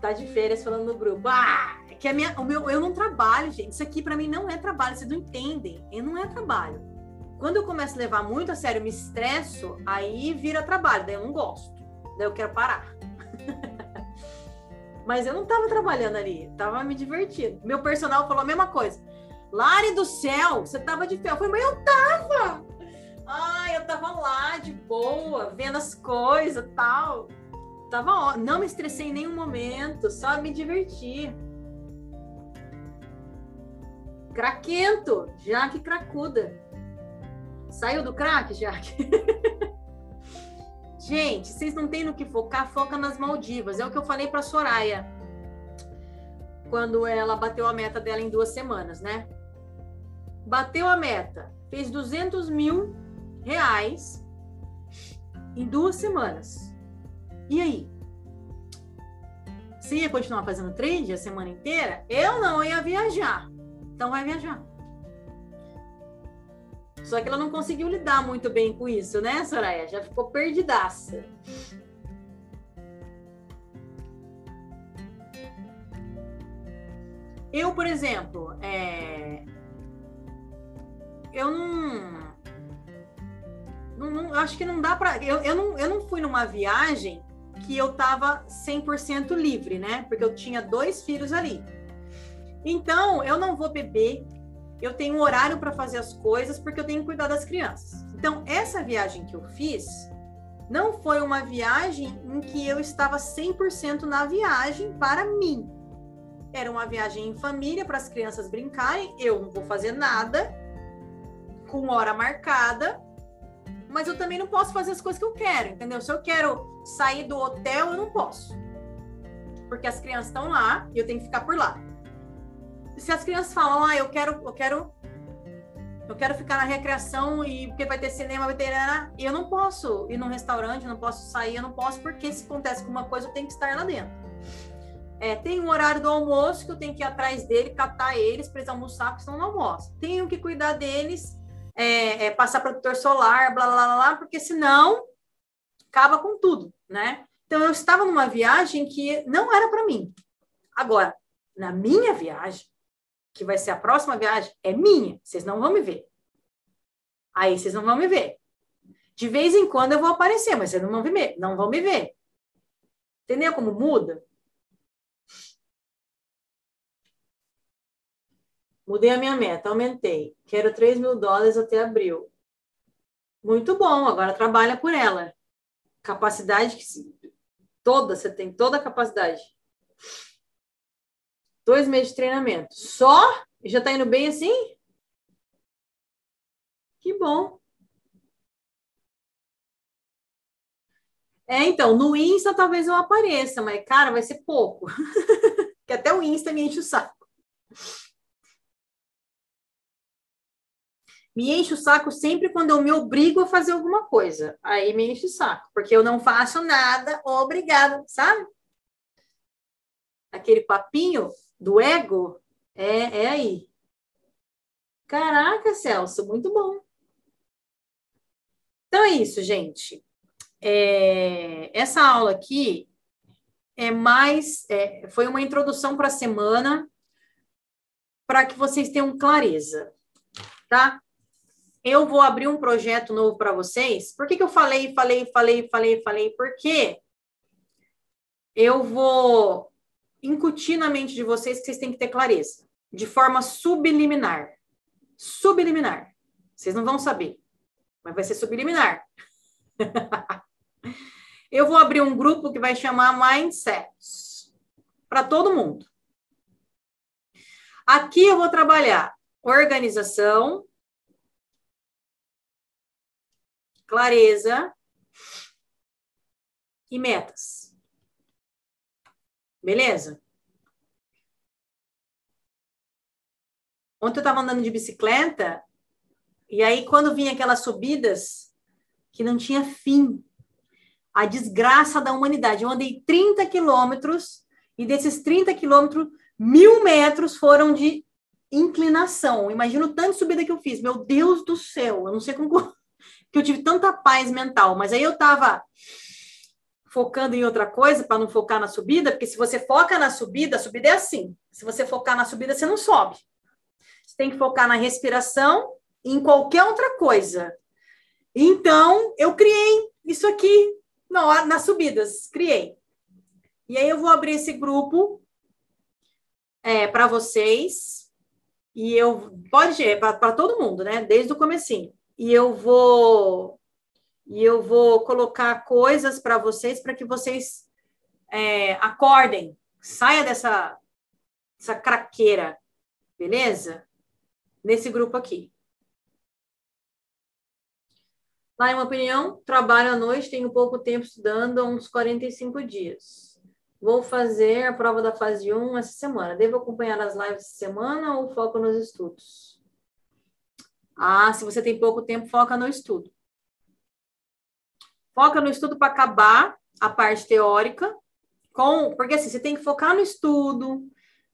B: tá de férias falando no grupo. Ah, é que a minha, o meu, eu não trabalho, gente. Isso aqui para mim não é trabalho, vocês não entendem. Eu não é trabalho. Quando eu começo a levar muito a sério, me estresso, aí vira trabalho, daí eu não gosto. Daí eu quero parar. [laughs] Mas eu não tava trabalhando ali, tava me divertindo. Meu personal falou a mesma coisa. Lari do céu, você tava de pé. Eu falei, mas eu tava! Ai, eu tava lá de boa, vendo as coisas tal. Tava ó, não me estressei em nenhum momento, só me diverti. Craquento, Jaque cracuda. Saiu do crack, Jaque? [laughs] Gente, vocês não têm no que focar, foca nas Maldivas. É o que eu falei para Soraya quando ela bateu a meta dela em duas semanas, né? Bateu a meta, fez 200 mil reais em duas semanas. E aí? Você ia continuar fazendo trade a semana inteira? Eu não, eu ia viajar. Então vai viajar. Só que ela não conseguiu lidar muito bem com isso, né, Soraya? Já ficou perdidaça. Eu, por exemplo, é... eu não... não, não acho que não dá para eu, eu, não, eu não fui numa viagem que eu tava 100% livre, né? Porque eu tinha dois filhos ali. Então, eu não vou beber, eu tenho um horário para fazer as coisas porque eu tenho que cuidar das crianças. Então, essa viagem que eu fiz não foi uma viagem em que eu estava 100% na viagem para mim. Era uma viagem em família para as crianças brincarem. Eu não vou fazer nada com hora marcada, mas eu também não posso fazer as coisas que eu quero, entendeu? Se eu quero sair do hotel, eu não posso. Porque as crianças estão lá e eu tenho que ficar por lá se as crianças falam, ah, eu quero, eu quero, eu quero ficar na recreação e porque vai ter cinema, vai ter, e eu não posso ir num restaurante, não posso sair, eu não posso porque se acontece alguma coisa eu tenho que estar lá dentro. É, tem um horário do almoço que eu tenho que ir atrás dele, catar eles para eles almoçar, porque senão não almoço. Tenho que cuidar deles, é, é, passar protetor solar, blá, blá, blá, blá, porque senão acaba com tudo, né? Então eu estava numa viagem que não era para mim. Agora, na minha viagem, que vai ser a próxima viagem, é minha. Vocês não vão me ver. Aí vocês não vão me ver. De vez em quando eu vou aparecer, mas vocês não vão me ver. Não vão me ver. Entendeu como muda? Mudei a minha meta, aumentei. Quero 3 mil dólares até abril. Muito bom, agora trabalha por ela. Capacidade que toda, você tem toda a capacidade. Dois meses de treinamento. Só? E já tá indo bem assim? Que bom. É, então, no Insta talvez eu apareça, mas, cara, vai ser pouco. [laughs] que até o Insta me enche o saco. Me enche o saco sempre quando eu me obrigo a fazer alguma coisa. Aí me enche o saco, porque eu não faço nada, obrigada, sabe? Aquele papinho do ego é, é aí. Caraca, Celso, muito bom. Então é isso, gente. É, essa aula aqui é mais, é, foi uma introdução para a semana, para que vocês tenham clareza, tá? Eu vou abrir um projeto novo para vocês. Por que, que eu falei, falei, falei, falei, falei? Porque eu vou incutir na mente de vocês que vocês têm que ter clareza, de forma subliminar. Subliminar. Vocês não vão saber, mas vai ser subliminar. [laughs] eu vou abrir um grupo que vai chamar Mindsets para todo mundo. Aqui eu vou trabalhar organização, clareza e metas. Beleza? Ontem eu estava andando de bicicleta e aí quando vinha aquelas subidas que não tinha fim, a desgraça da humanidade. Eu andei 30 quilômetros e desses 30 quilômetros, mil metros foram de inclinação. Imagina o tanto de subida que eu fiz. Meu Deus do céu, eu não sei como que eu tive tanta paz mental, mas aí eu estava focando em outra coisa para não focar na subida, porque se você foca na subida, a subida é assim. Se você focar na subida, você não sobe. Você tem que focar na respiração e em qualquer outra coisa. Então, eu criei isso aqui não, nas subidas, criei. E aí eu vou abrir esse grupo é, para vocês. E eu pode é para todo mundo, né? Desde o comecinho. E eu vou e eu vou colocar coisas para vocês para que vocês é, acordem, saia dessa essa craqueira, beleza? Nesse grupo aqui. Lá, em uma opinião, trabalho à noite, tenho pouco tempo estudando, uns 45 dias. Vou fazer a prova da fase 1 essa semana. Devo acompanhar as lives essa semana ou foco nos estudos? Ah, se você tem pouco tempo, foca no estudo. Foca no estudo para acabar a parte teórica, com, porque assim, você tem que focar no estudo,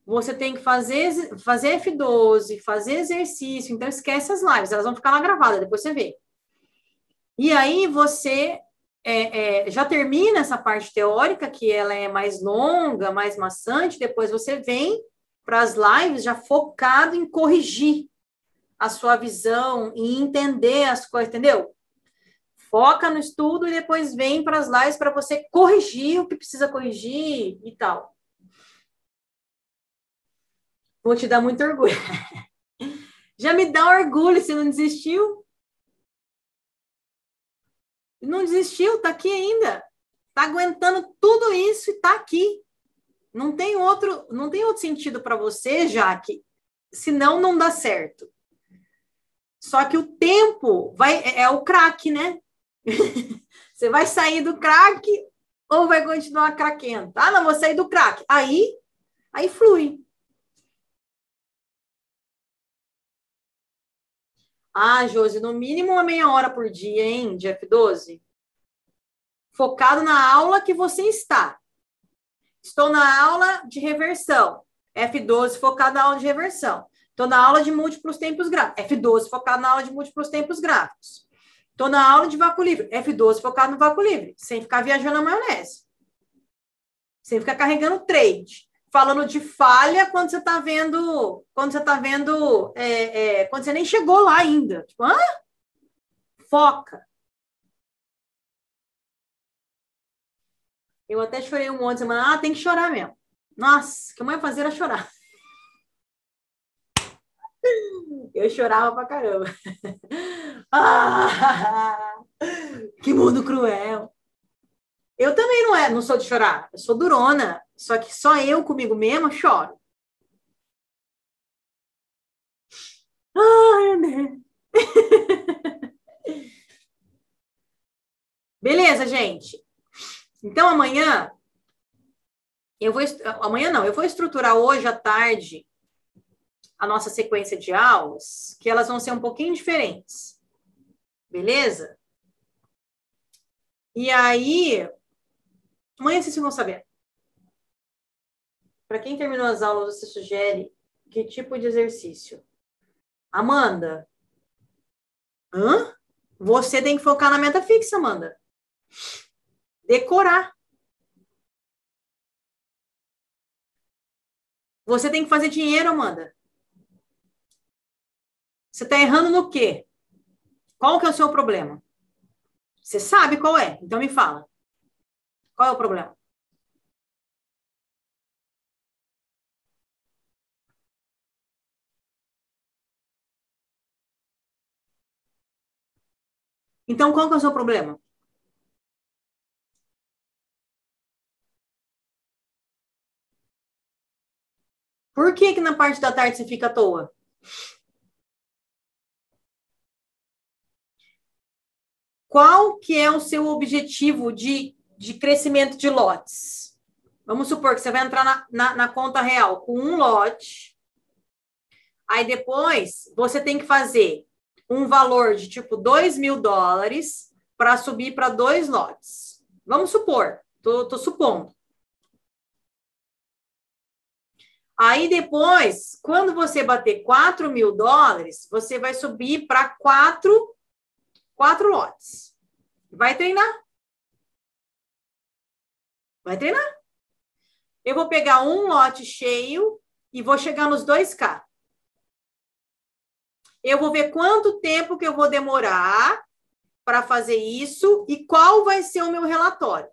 B: você tem que fazer, fazer F12, fazer exercício, então esquece as lives, elas vão ficar lá gravadas, depois você vê. E aí você é, é, já termina essa parte teórica, que ela é mais longa, mais maçante, depois você vem para as lives já focado em corrigir a sua visão e entender as coisas, entendeu? Foca no estudo e depois vem para as lives para você corrigir o que precisa corrigir e tal. Vou te dar muito orgulho. [laughs] Já me dá orgulho, você não desistiu? Não desistiu, tá aqui ainda. Tá aguentando tudo isso e tá aqui. Não tem outro, não tem outro sentido para você, Jaque, senão não dá certo. Só que o tempo vai é, é o craque, né? [laughs] você vai sair do craque ou vai continuar craquento? Ah, não, vou sair do craque. Aí, aí flui. Ah, Josi, no mínimo uma meia hora por dia, hein, de F12? Focado na aula que você está. Estou na aula de reversão. F12 focado na aula de reversão. Estou na aula de múltiplos tempos gráficos. F12 focado na aula de múltiplos tempos gráficos. Estou na aula de vácuo livre. F12 focado no vácuo livre. Sem ficar viajando na maionese. Sem ficar carregando trade falando de falha quando você está vendo, quando você está vendo, é, é, quando você nem chegou lá ainda. Tipo, hã? Foca. Eu até chorei um monte de semana. Ah, tem que chorar mesmo. Nossa, o que eu ia fazer era chorar. Eu chorava pra caramba. [laughs] Ah, que mundo cruel. Eu também não é, não sou de chorar. Eu sou durona. Só que só eu comigo mesma choro. Né? [laughs] Beleza, gente. Então amanhã eu vou amanhã não, eu vou estruturar hoje à tarde a nossa sequência de aulas, que elas vão ser um pouquinho diferentes. Beleza? E aí, amanhã vocês vão saber. Para quem terminou as aulas, você sugere que tipo de exercício? Amanda? Hã? Você tem que focar na meta fixa, Amanda. Decorar. Você tem que fazer dinheiro, Amanda. Você está errando no quê? Qual que é o seu problema? Você sabe qual é, então me fala. Qual é o problema? Então, qual que é o seu problema? Por que que na parte da tarde você fica à toa? Qual que é o seu objetivo de, de crescimento de lotes? Vamos supor que você vai entrar na, na, na conta real com um lote. Aí depois você tem que fazer um valor de tipo 2 mil dólares para subir para dois lotes. Vamos supor, tô, tô supondo. Aí depois, quando você bater 4 mil dólares, você vai subir para quatro, quatro lotes. Vai treinar. Vai treinar. Eu vou pegar um lote cheio e vou chegar nos 2K eu vou ver quanto tempo que eu vou demorar para fazer isso e qual vai ser o meu relatório.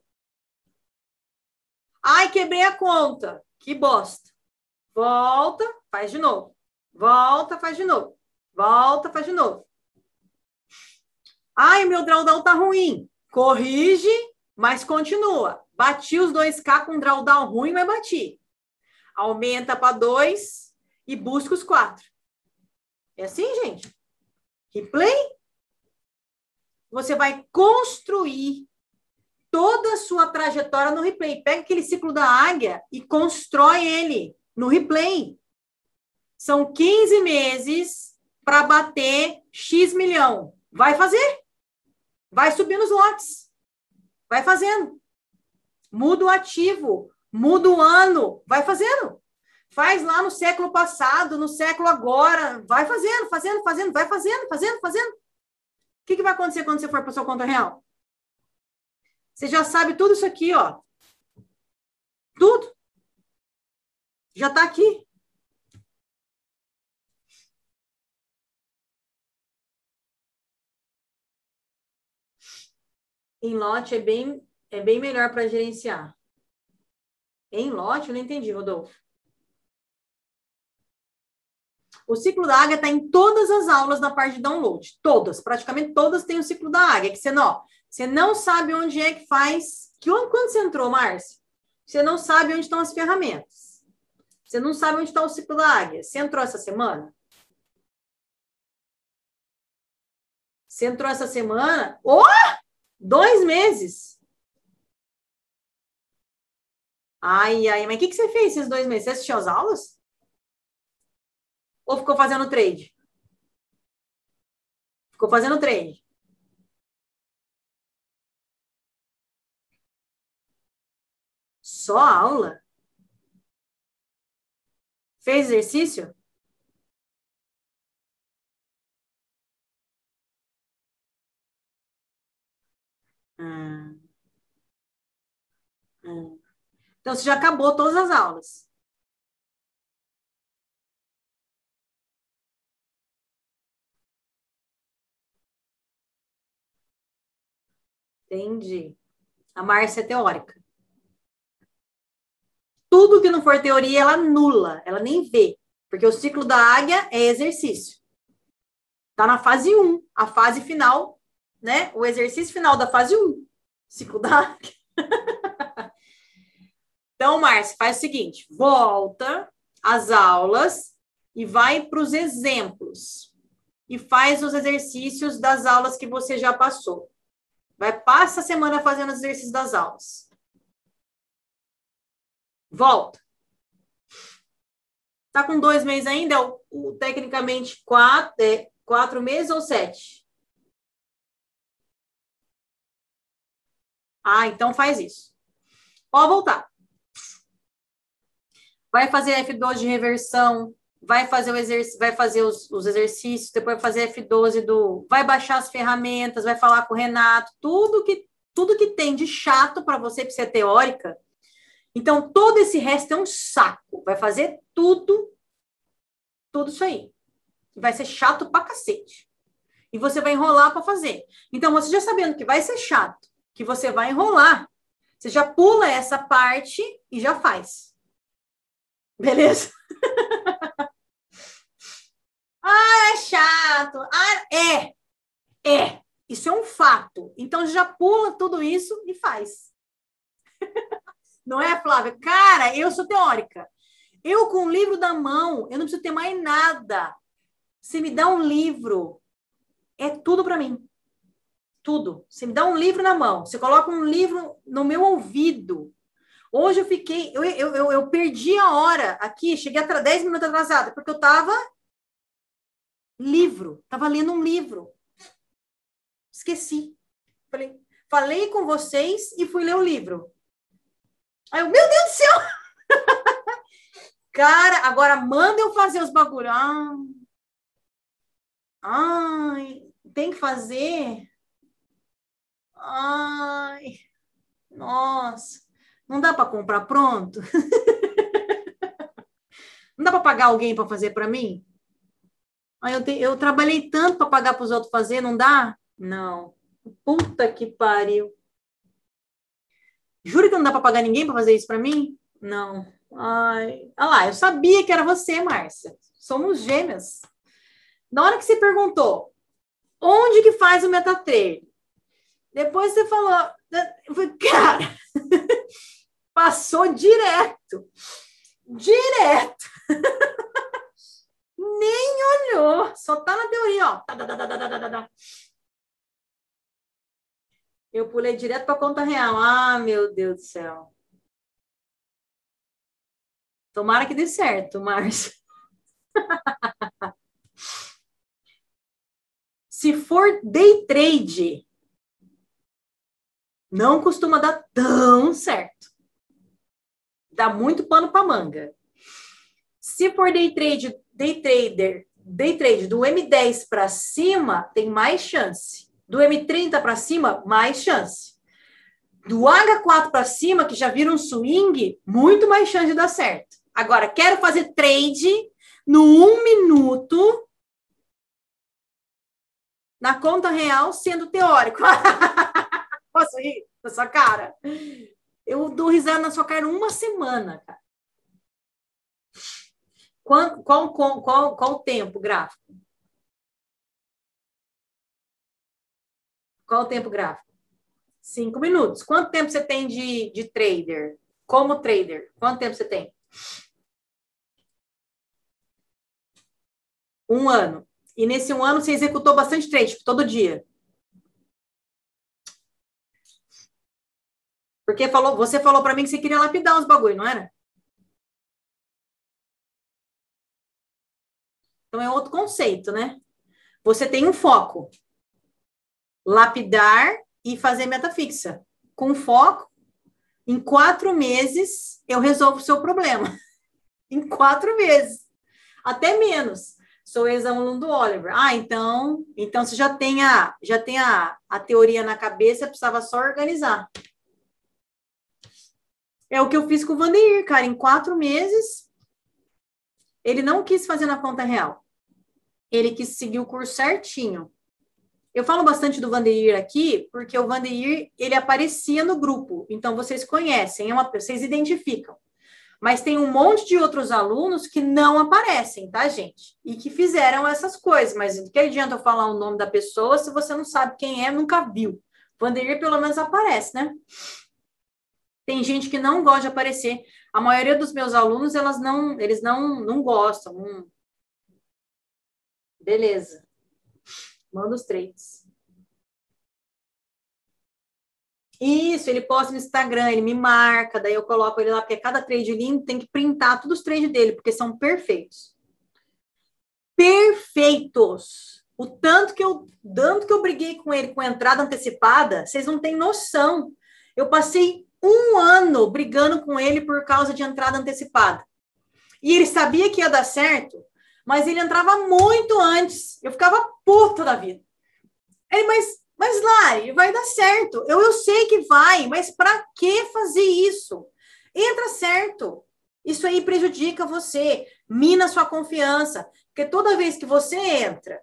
B: Ai, quebrei a conta. Que bosta. Volta, faz de novo. Volta, faz de novo. Volta, faz de novo. Ai, meu drawdown tá ruim. Corrige, mas continua. Bati os 2K com drawdown ruim, mas bati. Aumenta para 2 e busca os 4. É assim, gente? Replay. Você vai construir toda a sua trajetória no replay. Pega aquele ciclo da águia e constrói ele no replay. São 15 meses para bater X milhão. Vai fazer. Vai subir nos lotes. Vai fazendo. Muda o ativo. Muda o ano. Vai fazendo. Faz lá no século passado, no século agora. Vai fazendo, fazendo, fazendo, vai fazendo, fazendo, fazendo. O que, que vai acontecer quando você for para sua conta real? Você já sabe tudo isso aqui, ó. Tudo. Já está aqui. Em lote é bem, é bem melhor para gerenciar. Em lote, eu não entendi, Rodolfo. O ciclo da águia está em todas as aulas da parte de download. Todas, praticamente todas têm o ciclo da águia. Que você não, você não sabe onde é que faz. Que, quando você entrou, Márcio? Você não sabe onde estão as ferramentas. Você não sabe onde está o ciclo da águia. Você entrou essa semana? Você entrou essa semana? Oh! Dois meses. Ai, ai, mas o que, que você fez esses dois meses? Você assistiu às aulas? Ou ficou fazendo trade? Ficou fazendo trade. Só aula? Fez exercício? Hum. Hum. Então, você já acabou todas as aulas. Entendi. A Márcia é teórica. Tudo que não for teoria, ela nula, ela nem vê. Porque o ciclo da águia é exercício. Está na fase 1, a fase final, né? O exercício final da fase 1. Ciclo da [laughs] então, Márcia, faz o seguinte: volta às aulas e vai para os exemplos. E faz os exercícios das aulas que você já passou. Vai, passa a semana fazendo os exercícios das aulas. Volta. Tá com dois meses ainda? O, o, tecnicamente, quatro, é, quatro meses ou sete? Ah, então faz isso. Pode voltar. Vai fazer F2 de reversão, vai fazer, o exerc vai fazer os, os, exercícios, depois vai fazer F12 do. Vai baixar as ferramentas, vai falar com o Renato, tudo que, tudo que tem de chato para você, para ser teórica. Então, todo esse resto é um saco. Vai fazer tudo, tudo isso aí. Vai ser chato pra cacete. E você vai enrolar para fazer. Então, você já sabendo que vai ser chato, que você vai enrolar, você já pula essa parte e já faz. Beleza? [laughs] ah, é chato. Ah, é. É. Isso é um fato. Então já pula tudo isso e faz. [laughs] Não é, Flávia? Cara, eu sou teórica. Eu, com o livro da mão, eu não preciso ter mais nada. Você me dá um livro, é tudo para mim. Tudo. Você me dá um livro na mão, você coloca um livro no meu ouvido. Hoje eu fiquei, eu, eu, eu, eu perdi a hora aqui, cheguei a 10 minutos atrasada, porque eu estava livro, estava lendo um livro. Esqueci. Falei, falei com vocês e fui ler o livro. Aí eu, meu Deus do céu! [laughs] Cara, agora manda eu fazer os bagulhos. Ah, ai, tem que fazer. Ai, nossa, não dá para comprar pronto? [laughs] não dá para pagar alguém para fazer para mim? Ai, eu, te, eu trabalhei tanto para pagar para os outros fazer, não dá? Não. Puta que pariu. Jura que não dá para pagar ninguém para fazer isso para mim? Não. Ai, olha lá, eu sabia que era você, Márcia. Somos gêmeas. Na hora que você perguntou, onde que faz o MetaTrader? Depois você falou, cara, [laughs] passou direto. Direto. [laughs] Nem olhou, só tá na teoria, ó. Eu pulei direto para conta real. Ah, meu Deus do céu. Tomara que dê certo, Márcio. [laughs] Se for day trade, não costuma dar tão certo. Dá muito pano para manga. Se for day trade, day trader, day trade do M10 para cima, tem mais chance. Do M30 para cima, mais chance. Do H4 para cima, que já vira um swing, muito mais chance de dar certo. Agora, quero fazer trade no um minuto na conta real sendo teórico. [laughs] Posso rir da sua cara? Eu dou risada na sua cara uma semana, cara. Qual, qual, qual, qual o tempo gráfico? Qual o tempo gráfico? Cinco minutos. Quanto tempo você tem de, de trader? Como trader? Quanto tempo você tem? Um ano. E nesse um ano você executou bastante trade, tipo, todo dia. Porque falou, você falou para mim que você queria lapidar os bagulho, não era? Então é outro conceito, né? Você tem um foco. Lapidar e fazer meta fixa. Com foco, em quatro meses eu resolvo o seu problema. [laughs] em quatro meses. Até menos sou ex-aluno do Oliver. Ah, então, então você já tem a, já tem a, a teoria na cabeça, precisava só organizar. É o que eu fiz com o Vandeir, cara. Em quatro meses, ele não quis fazer na conta real. Ele quis seguir o curso certinho. Eu falo bastante do Vandeir aqui, porque o Vandeir, ele aparecia no grupo. Então, vocês conhecem, é uma, vocês identificam. Mas tem um monte de outros alunos que não aparecem, tá, gente? E que fizeram essas coisas. Mas que adianta eu falar o nome da pessoa se você não sabe quem é, nunca viu? Vanderlei pelo menos aparece, né? Tem gente que não gosta de aparecer. A maioria dos meus alunos, elas não, eles não, não gostam. Hum. Beleza. Manda os trades. Isso, ele posta no Instagram, ele me marca, daí eu coloco ele lá, porque cada trade lindo tem que printar todos os trades dele, porque são perfeitos. Perfeitos! O tanto que eu, tanto que eu briguei com ele com entrada antecipada, vocês não têm noção. Eu passei um ano brigando com ele por causa de entrada antecipada. E ele sabia que ia dar certo, mas ele entrava muito antes. Eu ficava puta da vida. Ele, mas mas, Lari, vai dar certo. Eu, eu sei que vai, mas para que fazer isso? Entra certo. Isso aí prejudica você, mina sua confiança, porque toda vez que você entra,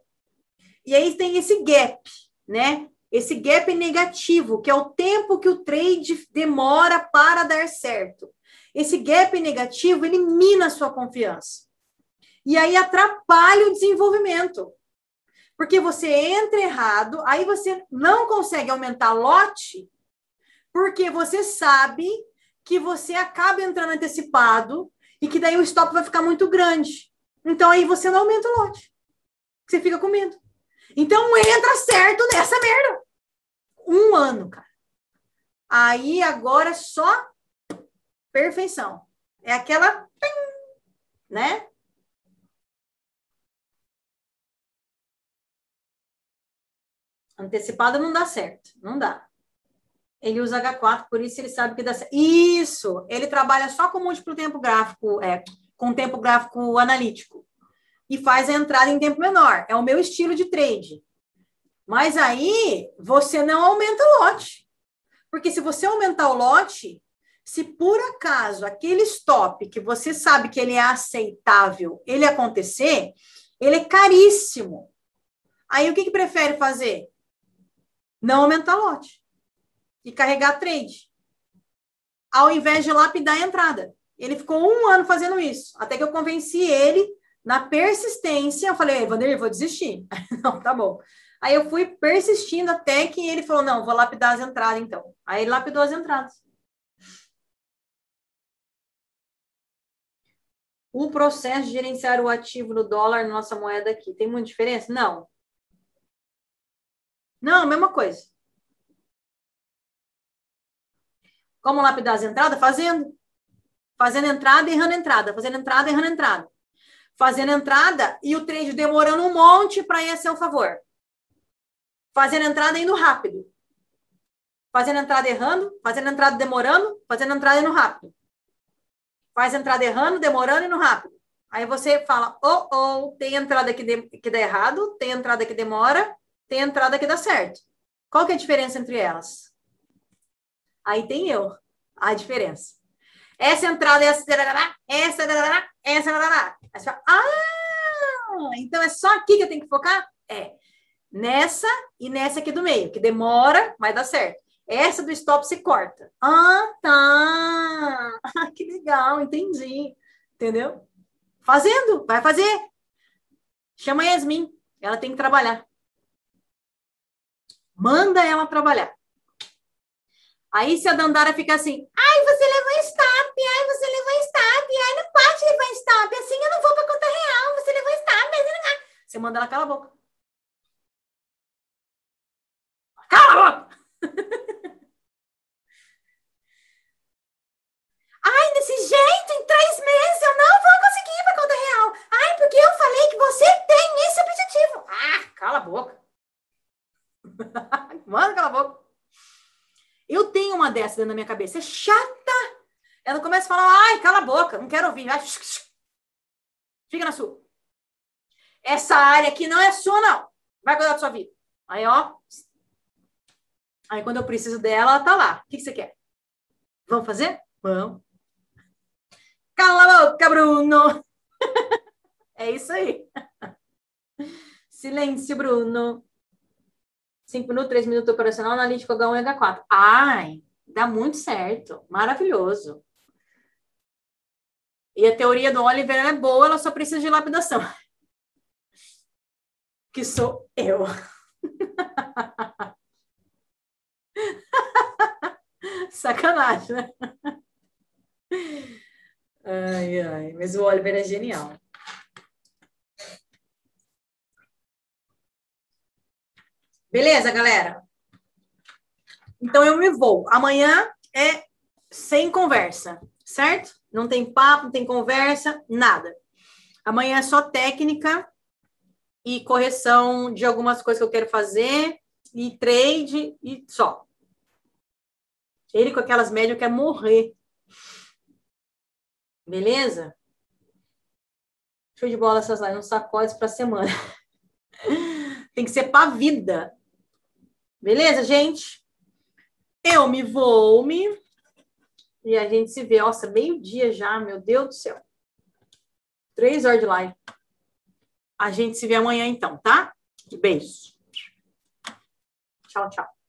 B: e aí tem esse gap, né? Esse gap negativo, que é o tempo que o trade demora para dar certo. Esse gap negativo, ele mina a sua confiança. E aí atrapalha o desenvolvimento. Porque você entra errado, aí você não consegue aumentar lote, porque você sabe que você acaba entrando antecipado e que daí o stop vai ficar muito grande. Então aí você não aumenta o lote. Você fica com medo. Então entra certo nessa merda. Um ano, cara. Aí agora só perfeição. É aquela, né? Antecipada não dá certo, não dá. Ele usa H4, por isso ele sabe que dá certo. Isso! Ele trabalha só com múltiplo tempo gráfico, é, com tempo gráfico analítico. E faz a entrada em tempo menor. É o meu estilo de trade. Mas aí você não aumenta o lote. Porque se você aumentar o lote, se por acaso aquele stop que você sabe que ele é aceitável, ele acontecer, ele é caríssimo. Aí o que, que prefere fazer? não aumentar lote e carregar trade, ao invés de lapidar a entrada. Ele ficou um ano fazendo isso, até que eu convenci ele na persistência. Eu falei, Evander, vou desistir. [laughs] não, tá bom. Aí eu fui persistindo até que ele falou, não, vou lapidar as entradas então. Aí ele lapidou as entradas. O processo de gerenciar o ativo no dólar, nossa moeda aqui, tem muita diferença? Não. Não, mesma coisa. Como lapidar as entradas? Fazendo. Fazendo entrada e errando entrada. Fazendo entrada e errando entrada. Fazendo entrada e o trade demorando um monte para ir a seu favor. Fazendo entrada indo rápido. Fazendo entrada errando, fazendo entrada demorando, fazendo entrada indo rápido. Faz entrada errando, demorando e indo rápido. Aí você fala, oh, oh, tem entrada que, de, que dá errado, tem entrada que demora, tem entrada que dá certo. Qual que é a diferença entre elas? Aí tem eu, a diferença. Essa entrada, essa, essa, essa, essa. Ah, então é só aqui que eu tenho que focar? É. Nessa e nessa aqui do meio, que demora, mas dá certo. Essa do stop se corta. Ah, tá. [laughs] Que legal, entendi. Entendeu? Fazendo, vai fazer. Chama a Yasmin, ela tem que trabalhar. Manda ela trabalhar. Aí se a Dandara fica assim, ai, você levou stop, ai, você levou stop, ai, não pode levar stop, assim eu não vou para conta real, você levou stop, mas. Você manda ela calar a boca. Cala a boca! [laughs] ai, desse jeito, em três meses eu não vou conseguir ir para conta real. Ai, porque eu falei que você tem esse objetivo. Ah, cala a boca. [laughs] Manda cala a boca. Eu tenho uma dessa dentro da minha cabeça. É chata. Ela começa a falar, ai, cala a boca, não quero ouvir. Fica na sua. Essa área aqui não é sua, não. Vai cuidar da sua vida. Aí, ó. Aí, quando eu preciso dela, ela tá lá. O que, que você quer? Vamos fazer? Vamos. Cala a boca, Bruno. [laughs] é isso aí. Silêncio, Bruno. 5 minutos, 3 minutos operacional, analítico H1 e H4. Ai, dá muito certo. Maravilhoso. E a teoria do Oliver é boa, ela só precisa de lapidação. Que sou eu. [laughs] Sacanagem, né? Ai, ai, mas o Oliver é genial. Beleza, galera? Então eu me vou. Amanhã é sem conversa, certo? Não tem papo, não tem conversa, nada. Amanhã é só técnica e correção de algumas coisas que eu quero fazer e trade e só. Ele com aquelas médias quer morrer. Beleza? Show de bola essas lives, uns sacodes para semana. [laughs] Tem que ser para vida. Beleza, gente? Eu me vou me. E a gente se vê. Nossa, meio-dia já, meu Deus do céu. Três horas de live. A gente se vê amanhã, então, tá? Beijo. Tchau, tchau.